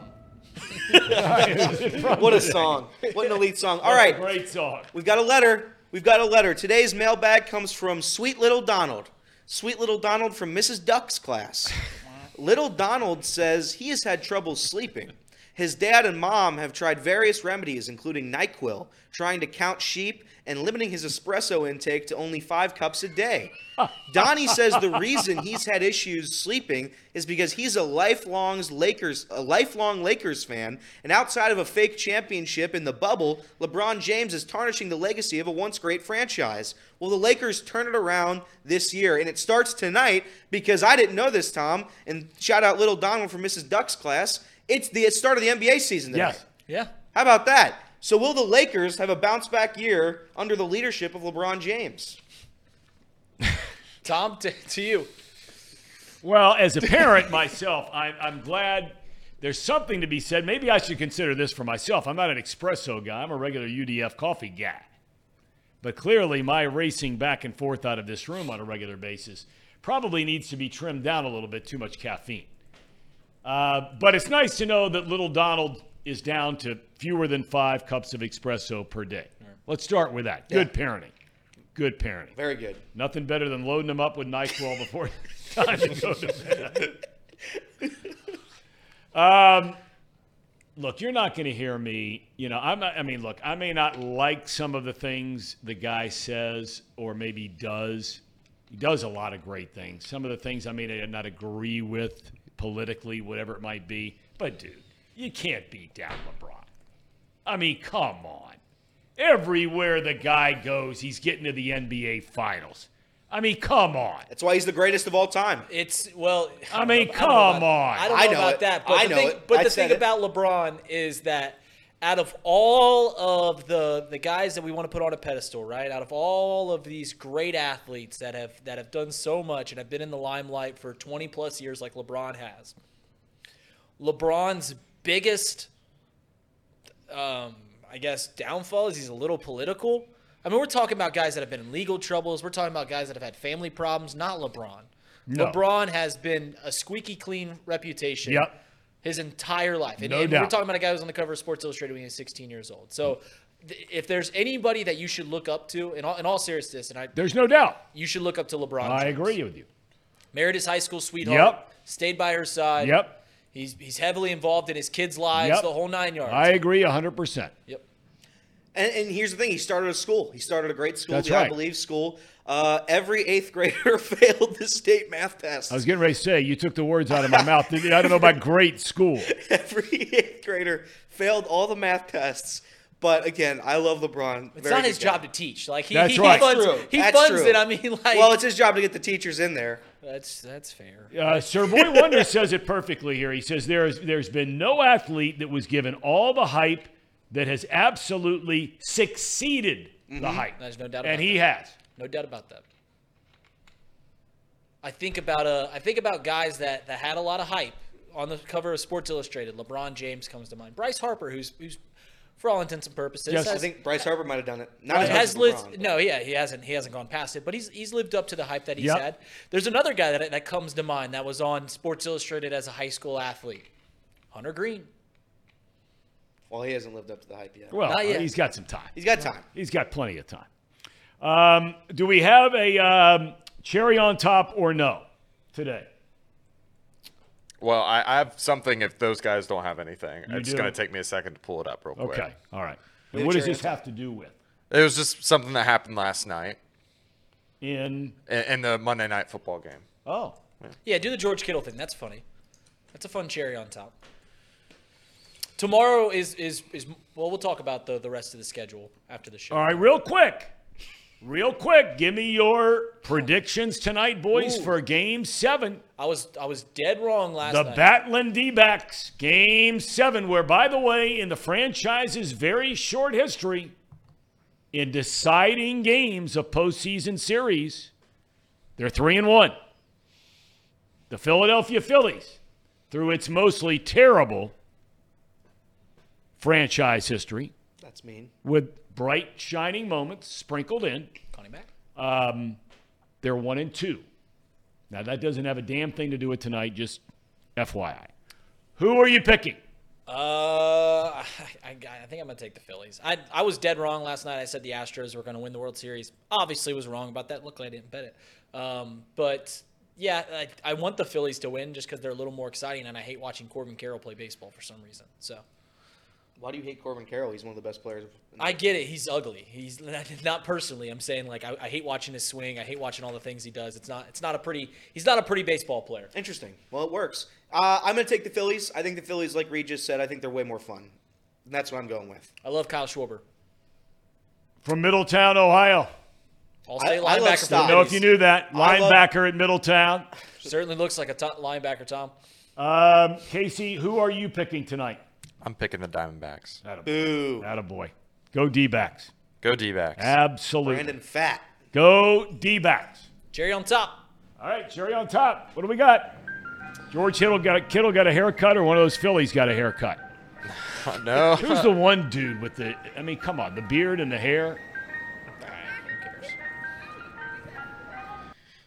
[laughs] What a song. What an elite song. All right. Great song. We've got a letter. We've got a letter. Today's mailbag comes from Sweet Little Donald. Sweet Little Donald from Mrs. Duck's class. [laughs] Little Donald says he has had trouble sleeping. His dad and mom have tried various remedies, including NyQuil, trying to count sheep, and limiting his espresso intake to only five cups a day. [laughs] Donnie says the reason he's had issues sleeping is because he's a lifelong Lakers a lifelong Lakers fan, and outside of a fake championship in the bubble, LeBron James is tarnishing the legacy of a once great franchise. Well, the Lakers turn it around this year, and it starts tonight because I didn't know this, Thom. And shout out little Donald from Mrs. Duck's class. It's the start of the NBA season tonight. Yes. Yeah. How about that? So will the Lakers have a bounce back year under the leadership of LeBron James? [laughs] Thom, to, to you. Well, as a parent myself, I'm, I'm glad there's something to be said. Maybe I should consider this for myself. I'm not an espresso guy, I'm a regular UDF coffee guy. But clearly, my racing back and forth out of this room on a regular basis probably needs to be trimmed down a little bit, too much caffeine. Uh, but it's nice to know that little Donald is down to fewer than five cups of espresso per day. Let's start with that. Good parenting. Good parenting. Very good. Nothing better than loading them up with NyQuil before [laughs] time to go to bed. um, look, you're not going to hear me. You know, I'm not. I mean, look, I may not like some of the things the guy says or maybe does. He does a lot of great things. Some of the things I may not agree with politically, whatever it might be. But dude, you can't beat down LeBron. I mean, come on. Everywhere the guy goes, he's getting to the NBA Finals. I mean, come on. That's why he's the greatest of all time. It's well. I don't mean, know- come don't about- on. I don't know, I know about it. that, but I the know thing, it. But I the thing it. about LeBron is that out of all of the the guys that we want to put on a pedestal, right? Out of all of these great athletes that have that have done so much and have been in the limelight for 20 plus years, like LeBron has, LeBron's biggest, um, I guess, downfall is he's a little political. I mean, we're talking about guys that have been in legal troubles. We're talking about guys that have had family problems. Not LeBron. No. LeBron has been a squeaky clean reputation Yep. His entire life. And, No and we're talking about a guy who was on the cover of Sports Illustrated when he was 16 years old. So th- if there's anybody that you should look up to, in all, in all seriousness, and I, There's no doubt. you should look up to LeBron. I James. agree with you. Married his high school sweetheart. Yep. Stayed by her side. Yep. He's he's heavily involved in his kids' lives, Yep. the whole nine yards. I agree 100%. Yep. And, and here's the thing: he started a school. He started a great school, That's the I right. believe school. Uh, every eighth grader [laughs] failed the state math test. I was getting ready to say, you took the words out of my mouth. I don't know about great school. [laughs] every eighth grader failed all the math tests. But again, I love LeBron. It's Very not his guy. job to teach. Like he, That's he, right. funds, That's true. he That's funds true. it. I mean, like well, it's his job to get the teachers in there. that's that's fair. Uh, Sir Boy Wonder says it perfectly here. He says there's there's been no athlete that was given all the hype that has absolutely succeeded the hype, There's no doubt and about he that. has. No doubt about that. I think about uh, I think about guys that, that had a lot of hype on the cover of Sports Illustrated. LeBron James comes to mind. Bryce Harper, who's who's for all intents and purposes, Yes. I think Bryce Harper might have done it. Not as much has as lived. LeBron. No, yeah, he hasn't. He hasn't gone past it, but he's he's lived up to the hype that he's Yep. had. There's another guy that that comes to mind that was on Sports Illustrated as a high school athlete, Hunter Greene. Well, he hasn't lived up to the hype yet. Well, Not yet. he's got some time. He's got time. He's got plenty of time. Um, do we have a um, cherry on top or no today? Well, I, I have something if those guys don't have anything. You it's do? going to take me a second to pull it up real quick. Okay, all right. And what does this have to do with? It was just something that happened last night In in, in the Monday night football game. oh, Yeah, do the George Kittle thing. That's funny. That's a fun cherry on top. Tomorrow is is is well. We'll talk about the the rest of the schedule after the show. all right. Real quick, Real quick, give me your predictions tonight, boys, Ooh. for game seven. I was I was dead wrong last The night. The Batlin D backs, game seven, where, by the way, in the franchise's very short history, in deciding games of postseason series, they're three and one. The Philadelphia Phillies, through its mostly terrible franchise history, That's mean. with bright, shining moments sprinkled in, Connie back. um, they're one and two. Now that doesn't have a damn thing to do with tonight. Just FYI. Who are you picking? Uh, I, I, I think I'm gonna take the Phillies. I I was dead wrong last night. I said the Astros were gonna win the World Series. Obviously, was wrong about that. Luckily, I didn't bet it. Um, but yeah, I, I want the Phillies to win just because they're a little more exciting, and I hate watching Corbin Carroll play baseball for some reason. So Why do you hate Corbin Carroll? He's one of the best players. I get it. He's ugly. He's [laughs] not personally. I'm saying like I, I hate watching his swing. I hate watching all the things he does. It's not. It's not a pretty. He's not a pretty baseball player. Interesting. Well, it works. Uh, I'm going to take the Phillies. I think the Phillies, like Reed just said, I think they're way more fun. And that's what I'm going with. I love Kyle Schwarber. From Middletown, Ohio. All state I love linebacker. Stotts. Don't know if you knew that. I love- Linebacker at Middletown. Certainly looks like a top linebacker, Thom. Um, Casey, who are you picking tonight? I'm picking the Diamondbacks. Boo. Attaboy. Go D backs. Go D-backs. Absolutely. Brandon Pfaadt. Go D backs. Jerry on top. All right, Jerry on top. What do we got? George Kittle got a, Kittle got a haircut, or one of those Phillies got a haircut? [laughs] Oh, no. Who's the one dude with the? I mean, come on, the beard and the hair.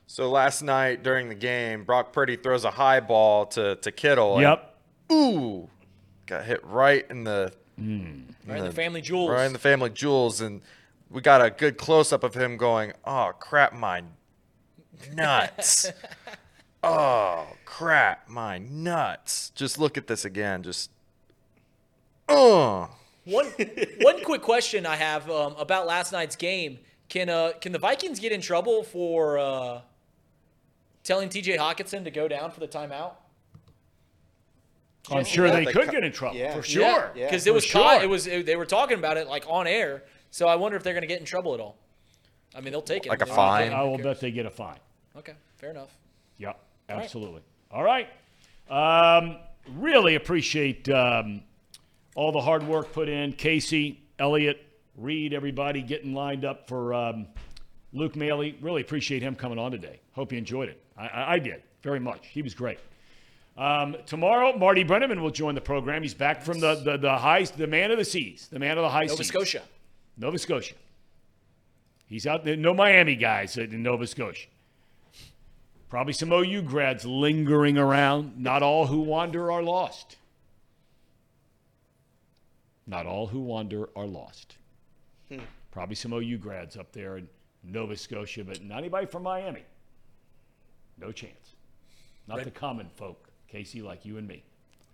So last night during the game, Brock Purdy throws a high ball to, to Kittle. and- Yep. ooh, got hit right in the Right in the family jewels. right in the family jewels, and we got a good close up of him going, "Oh crap, my nuts! [laughs] oh crap, my nuts!" Just look at this again. Just oh. One one quick question I have um, about last night's game: Can uh can the Vikings get in trouble for uh, telling T.J. Hockenson to go down for the timeout? I'm sure Yeah, they they could cut- get in trouble yeah. for sure. Yeah. because For it was sure. caught, it was it, they were talking about it like on air. So I wonder if they're going to get in trouble at all. I mean, they'll take it Like a They're- fine? I will bet they get a fine. Okay, fair enough. Yep, right. absolutely. All right. Um, really appreciate um, all the hard work put in. Casey, Elliot, Reed, everybody getting lined up for um, Luke Maile. Really appreciate him coming on today. Hope you enjoyed it. I, I, I did very much. He was great. Um, tomorrow, Marty Brennaman will join the program. He's back from the the, the high, the man of the seas, the man of the high Nova seas. Nova Scotia. Nova Scotia. He's out there. No Miami guys in Nova Scotia. Probably some OU grads lingering around. Not all who wander are lost. Not all who wander are lost. Hmm. Probably some OU grads up there in Nova Scotia, but not anybody from Miami. No chance. Not the common folk, Casey, like you and me.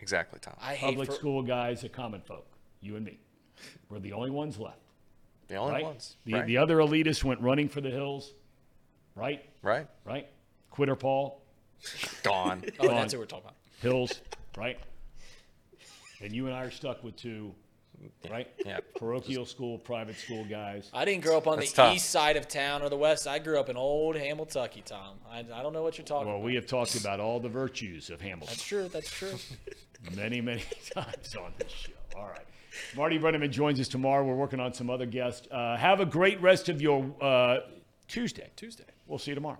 Exactly, Thom. I hate Public for, school guys, the common folk, you and me. We're the only ones left. The only right? ones. The, right. the other elitists went running for the hills, right? right. Right? Quitter Paul, Gone. Oh, Gone. that's what we're talking about. Hills, right? And you and I are stuck with two, right? Yeah. Parochial school, private school guys. I didn't grow up on That's the tough. east side of town or the west. I grew up in old Hamiltucky, Thom. I, I don't know what you're talking Well, about. Well, we have talked about all the virtues of Hamilton That's true. That's true. [laughs] many, many [laughs] times on this show. All right. Marty Brennaman joins us tomorrow. We're working on some other guests. Uh, have a great rest of your uh, Tuesday. Tuesday. We'll see you tomorrow.